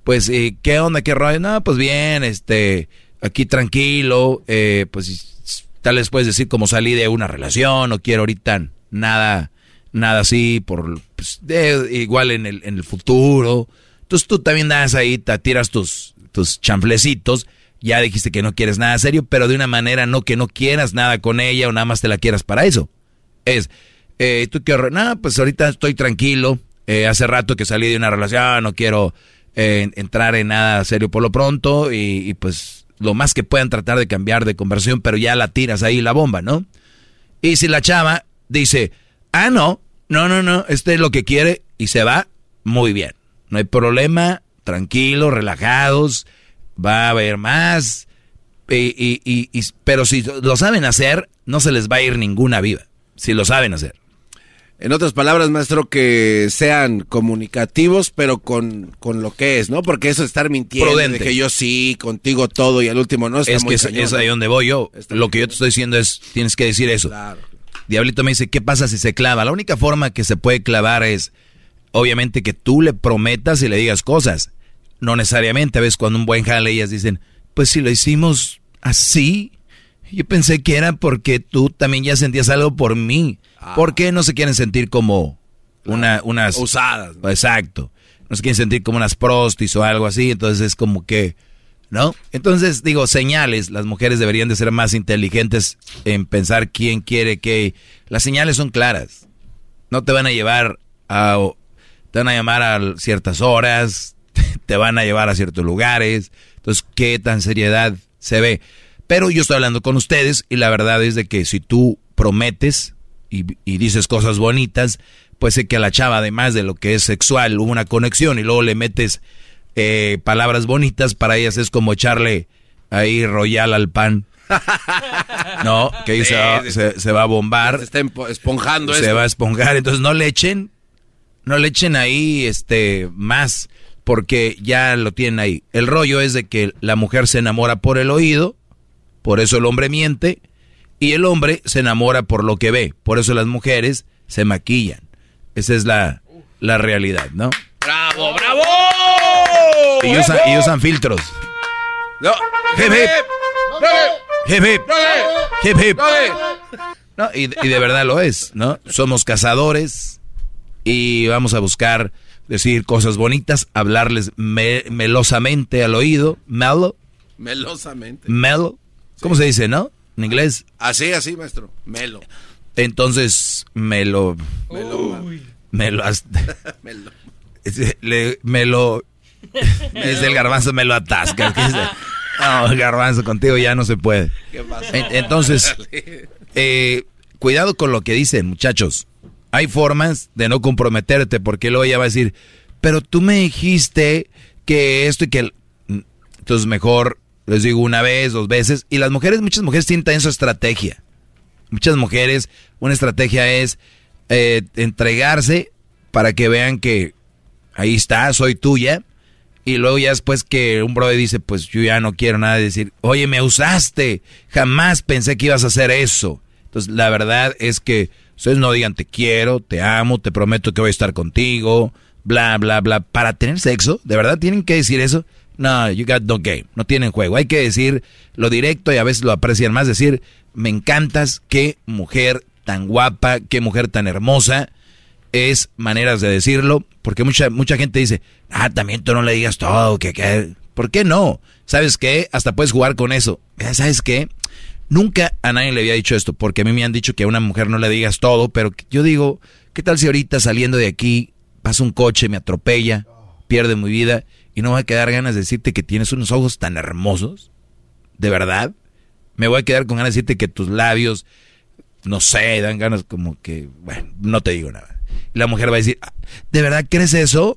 pues, eh, ¿qué onda, qué rollo? No, pues bien, este, aquí tranquilo, eh, pues tal vez puedes decir como salí de una relación, no quiero ahorita nada, nada así, por, pues, igual en el, en el futuro. Entonces tú también das ahí, te tiras tus, tus chanflecitos, ya dijiste que no quieres nada serio, pero de una manera no que no quieras nada con ella o nada más te la quieras para eso. Es, eh, tú quieres, no, pues ahorita estoy tranquilo, eh, hace rato que salí de una relación, no quiero entrar en nada serio por lo pronto y, pues lo más que puedan tratar de cambiar de conversión, pero ya la tiras ahí la bomba, ¿no? Y si la chava dice, ah, no, no, no, no, este es lo que quiere y se va, muy bien, no hay problema, tranquilos, relajados, va a haber más, y, y- y- y- pero si lo saben hacer, no se les va a ir ninguna viva, si lo saben hacer. En otras palabras, maestro, que sean comunicativos, pero con, con lo que es, ¿no? Porque eso es estar mintiendo, Prudente. de que yo sí, contigo todo, y al último no está es muy que es, cañón, es ¿no? ahí donde voy yo. Lo que yo te estoy diciendo es, tienes que decir eso. Diablito me dice, ¿qué pasa si se clava? La única forma que se puede clavar es, obviamente, que tú le prometas y le digas cosas. No necesariamente, a veces cuando un buen jale ellas dicen, pues si lo hicimos así, yo pensé que era porque tú también ya sentías algo por mí. ¿Por qué no se quieren sentir como una, unas... Usadas. Exacto. No se quieren sentir como unas prostis o algo así, entonces es como que... ¿No? Entonces, digo, señales, las mujeres deberían de ser más inteligentes en pensar quién quiere que... Las señales son claras. No te van a llevar a... Te van a llamar a ciertas horas, [laughs] te van a llevar a ciertos lugares. Entonces, ¿qué tan seriedad se ve? Pero yo estoy hablando con ustedes y la verdad es de que si tú prometes y, y dices cosas bonitas, pues sé que a la chava, además de lo que es sexual, hubo una conexión y luego le metes eh, palabras bonitas, para ellas es como echarle ahí royal al pan. [laughs] No, que ahí se, va, se- se va a bombar. Se está esponjando Se esto. va a esponjar, entonces no le echen, no le echen ahí este más, porque ya lo tienen ahí. El rollo es de que la mujer se enamora por el oído, por eso el hombre miente, y el hombre se enamora por lo que ve, por eso las mujeres se maquillan. Esa es la, la realidad, ¿no? ¡Bravo, bravo! Y usan, y usan filtros. No. Hip, hip. Hip, hip. Hip, hip. No, y, y de verdad lo es, ¿no? Somos cazadores y vamos a buscar decir cosas bonitas, hablarles me- melosamente al oído, mellow, Melosamente. mellow, ¿cómo se dice, no? En inglés. Así, así, maestro. Melo. Entonces, me lo... Me Melo. [laughs] le- me lo... [laughs] Es el garbanzo, me lo atasca. No, garbanzo, contigo ya no se puede. ¿Qué pasó? En- Entonces, [laughs] eh, cuidado con lo que dicen, muchachos. Hay formas de no comprometerte porque luego ella va a decir, pero tú me dijiste que esto y que... el-". Entonces mejor les digo una vez, dos veces. Y las mujeres, muchas mujeres tienen su estrategia. Muchas mujeres, una estrategia es eh, entregarse para que vean que ahí está, soy tuya. Y luego ya después que un brother dice, pues yo ya no quiero nada de decir, oye, me usaste, jamás pensé que ibas a hacer eso. Entonces la verdad es que ustedes no digan te quiero, te amo, te prometo que voy a estar contigo, bla, bla, bla. Para tener sexo, ¿de verdad tienen que decir eso? No, you got no game, no tienen juego. Hay que decir lo directo y a veces lo aprecian más, decir, me encantas, qué mujer tan guapa, qué mujer tan hermosa es maneras de decirlo, porque mucha mucha gente dice, ah, también tú no le digas todo, que, ¿por qué no? ¿Sabes qué? Hasta puedes jugar con eso. ¿Sabes qué? Nunca a nadie le había dicho esto, porque a mí me han dicho que a una mujer no le digas todo, pero yo digo, ¿qué tal si ahorita saliendo de aquí pasa un coche, me atropella, pierde mi vida y no va a quedar ganas de decirte que tienes unos ojos tan hermosos? ¿De verdad? Me voy a quedar con ganas de decirte que tus labios, no sé, dan ganas como que, bueno, no te digo nada. Y la mujer va a decir, "Ah, ¿de verdad crees eso?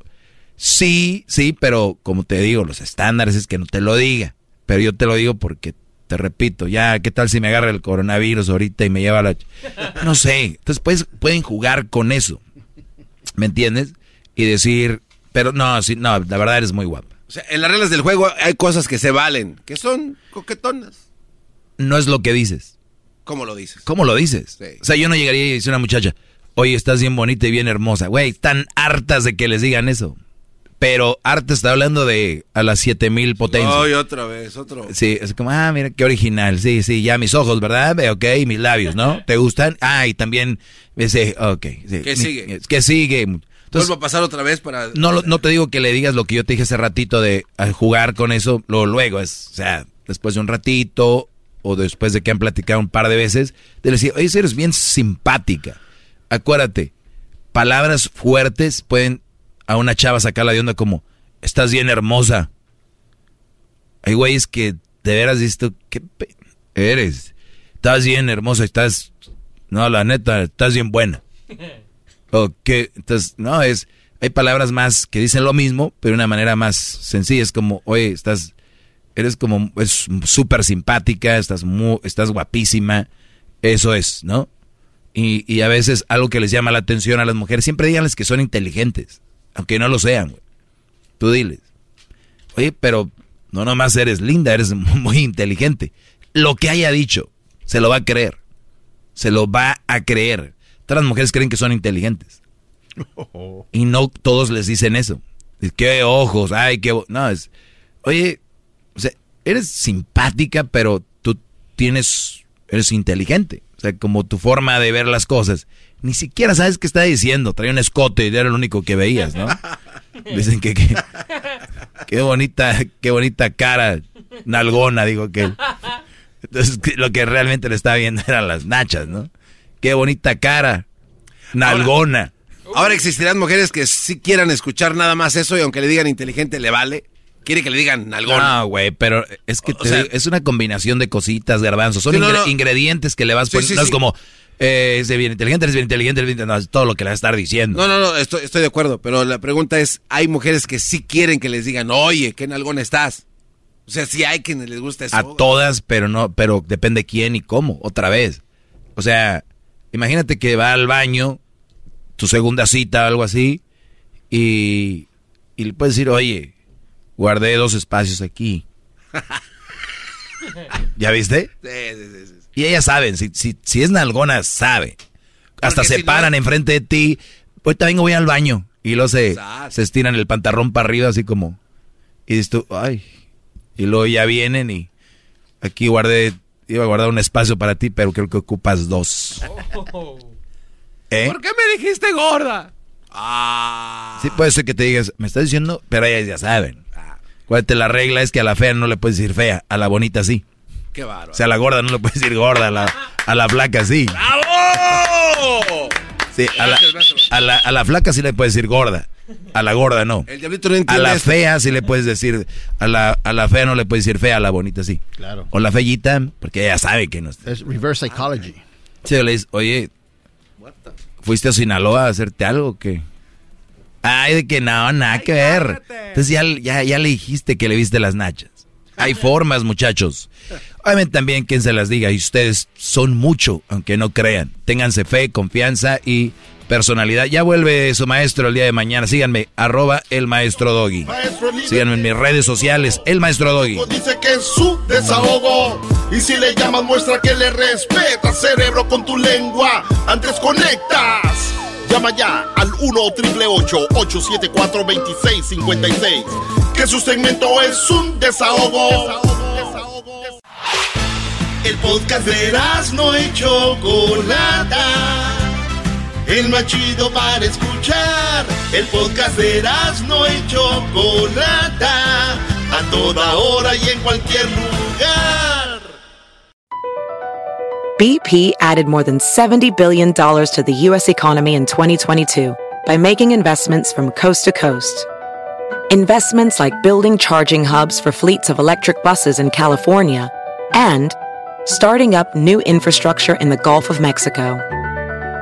Sí, sí, pero como te digo, los estándares es que no te lo diga. Pero yo te lo digo porque, te repito, ya, ¿qué tal si me agarra el coronavirus ahorita y me lleva a la... ch-?" No sé, entonces pues, pueden jugar con eso. ¿Me entiendes? Y decir, pero no, sí, no, la verdad eres muy guapa. O sea, en las reglas del juego hay cosas que se valen, que son coquetonas. No es lo que dices. ¿Cómo lo dices? ¿Cómo lo dices? O sea, yo no llegaría y dice a una muchacha, oye, estás bien bonita y bien hermosa. Güey, están hartas de que les digan eso. Pero harta está hablando de a las 7000 potencias. Ay, otra vez, otro. Sí, es como, ah, mira, qué original. Sí, sí, ya mis ojos, ¿verdad? Ok, mis labios, ¿no? [laughs] ¿Te gustan? Ah, y también, ese, ok. sí. ¿Qué sigue? ¿Qué sigue? Entonces, Vuelvo a pasar otra vez para... no, lo- no te digo que le digas lo que yo te dije hace ratito de jugar con eso, lo luego es, o sea, después de un ratito o después de que han platicado un par de veces, de decir, oye, si eres bien simpática. Acuérdate, palabras fuertes pueden a una chava sacarla de onda como, estás bien hermosa. Hay güeyes que de veras dices tú, ¿qué pe- eres? Estás bien hermosa, estás, no, la neta, estás bien buena. [laughs] O que, entonces, no, es, hay palabras más que dicen lo mismo, pero de una manera más sencilla. Es como, oye, estás, eres como, es súper simpática, estás muy, estás guapísima. Eso es, ¿no? Y, y, a veces algo que les llama la atención a las mujeres, siempre díganles que son inteligentes, aunque no lo sean. Güey. Tú diles, oye, pero no nomás eres linda, eres [laughs] muy inteligente. Lo que haya dicho, se lo va a creer. Se lo va a creer. Todas las mujeres creen que son inteligentes. [laughs] Y no todos les dicen eso. Qué ojos, ay, qué... No, es... Oye, o sea, eres simpática, pero tú tienes... Eres inteligente. O sea, como tu forma de ver las cosas. Ni siquiera sabes qué está diciendo. Traía un escote y era lo único que veías, ¿no? [laughs] Dicen que, que qué bonita, qué bonita cara, nalgona, digo que. Entonces lo que realmente le estaba viendo [laughs] eran las nachas, ¿no? Qué bonita cara, nalgona. Ahora, existirán mujeres que sí quieran escuchar nada más eso y aunque le digan inteligente le vale. Quiere que le digan nalgona. No, güey, pero es que es una combinación de cositas, garbanzos. Son ingredientes que le vas poniendo. no es como, eh, es bien inteligente, es bien inteligente, es bien, todo lo que le va a estar diciendo. No, no, no, estoy, estoy de acuerdo, pero la pregunta es, hay mujeres que sí quieren que les digan, oye, qué nalgón estás. O sea, sí hay quienes les gusta eso. A todas, pero no, pero depende quién y cómo, otra vez. O sea, imagínate que va al baño, tu segunda cita o algo así, y, y le puedes decir, oye, guardé dos espacios aquí. [laughs] ¿Ya viste? Sí, sí, sí. Y ellas saben, si, si, si es nalgona, sabe. Hasta se paran enfrente de ti. Pues también voy al baño. Y luego se, se estiran el pantalón para arriba, así como. Y dices tú, ay. Y luego ya vienen y. Aquí guardé. Iba a guardar un espacio para ti, pero creo que ocupas dos. ¿Eh? ¿Por qué me dijiste gorda? Ah. Sí, puede ser que te digas, me estás diciendo, pero ellas ya saben. Acuérdate, la regla es que a la fea no le puedes decir fea, a la bonita sí. Qué bárbaro. O sea, a la gorda no le puedes decir gorda, a la, a la flaca sí. ¡Bravo! Sí, a la, a, la, a la, flaca sí le puedes decir gorda. A la gorda no. El diablito no entiende A la fea sí le puedes decir. A la, a la fea no le puedes decir fea, a la bonita sí. Claro. O la fellita, porque ella sabe que no está. Es reverse psychology. Sí, le dices, oye, ¿fuiste a Sinaloa a hacerte algo o qué? Ay, de que no, nada que ver. Entonces ya, ya, ya le dijiste que le viste las nachas. Hay [laughs] formas, muchachos. Obviamente también quien se las diga, y ustedes son mucho, aunque no crean. Ténganse fe, confianza y personalidad. Ya vuelve su maestro el día de mañana. Síganme, arroba el maestro Doggy. Síganme en mis redes sociales, el maestro Doggy. Dice que es su desahogo. Y si le llamas, muestra que le respeta, cerebro, con tu lengua. Antes conectas. Llama ya al 1-888-874-2656. Que su segmento es un desahogo. El podcast de no y Chocolata. El más chido para escuchar. El podcast de no y Chocolata. A toda hora y en cualquier lugar. BP added more than $70 billion to the U.S. economy in 2022 by making investments from coast to coast. Investments like building charging hubs for fleets of electric buses in California and starting up new infrastructure in the Gulf of Mexico.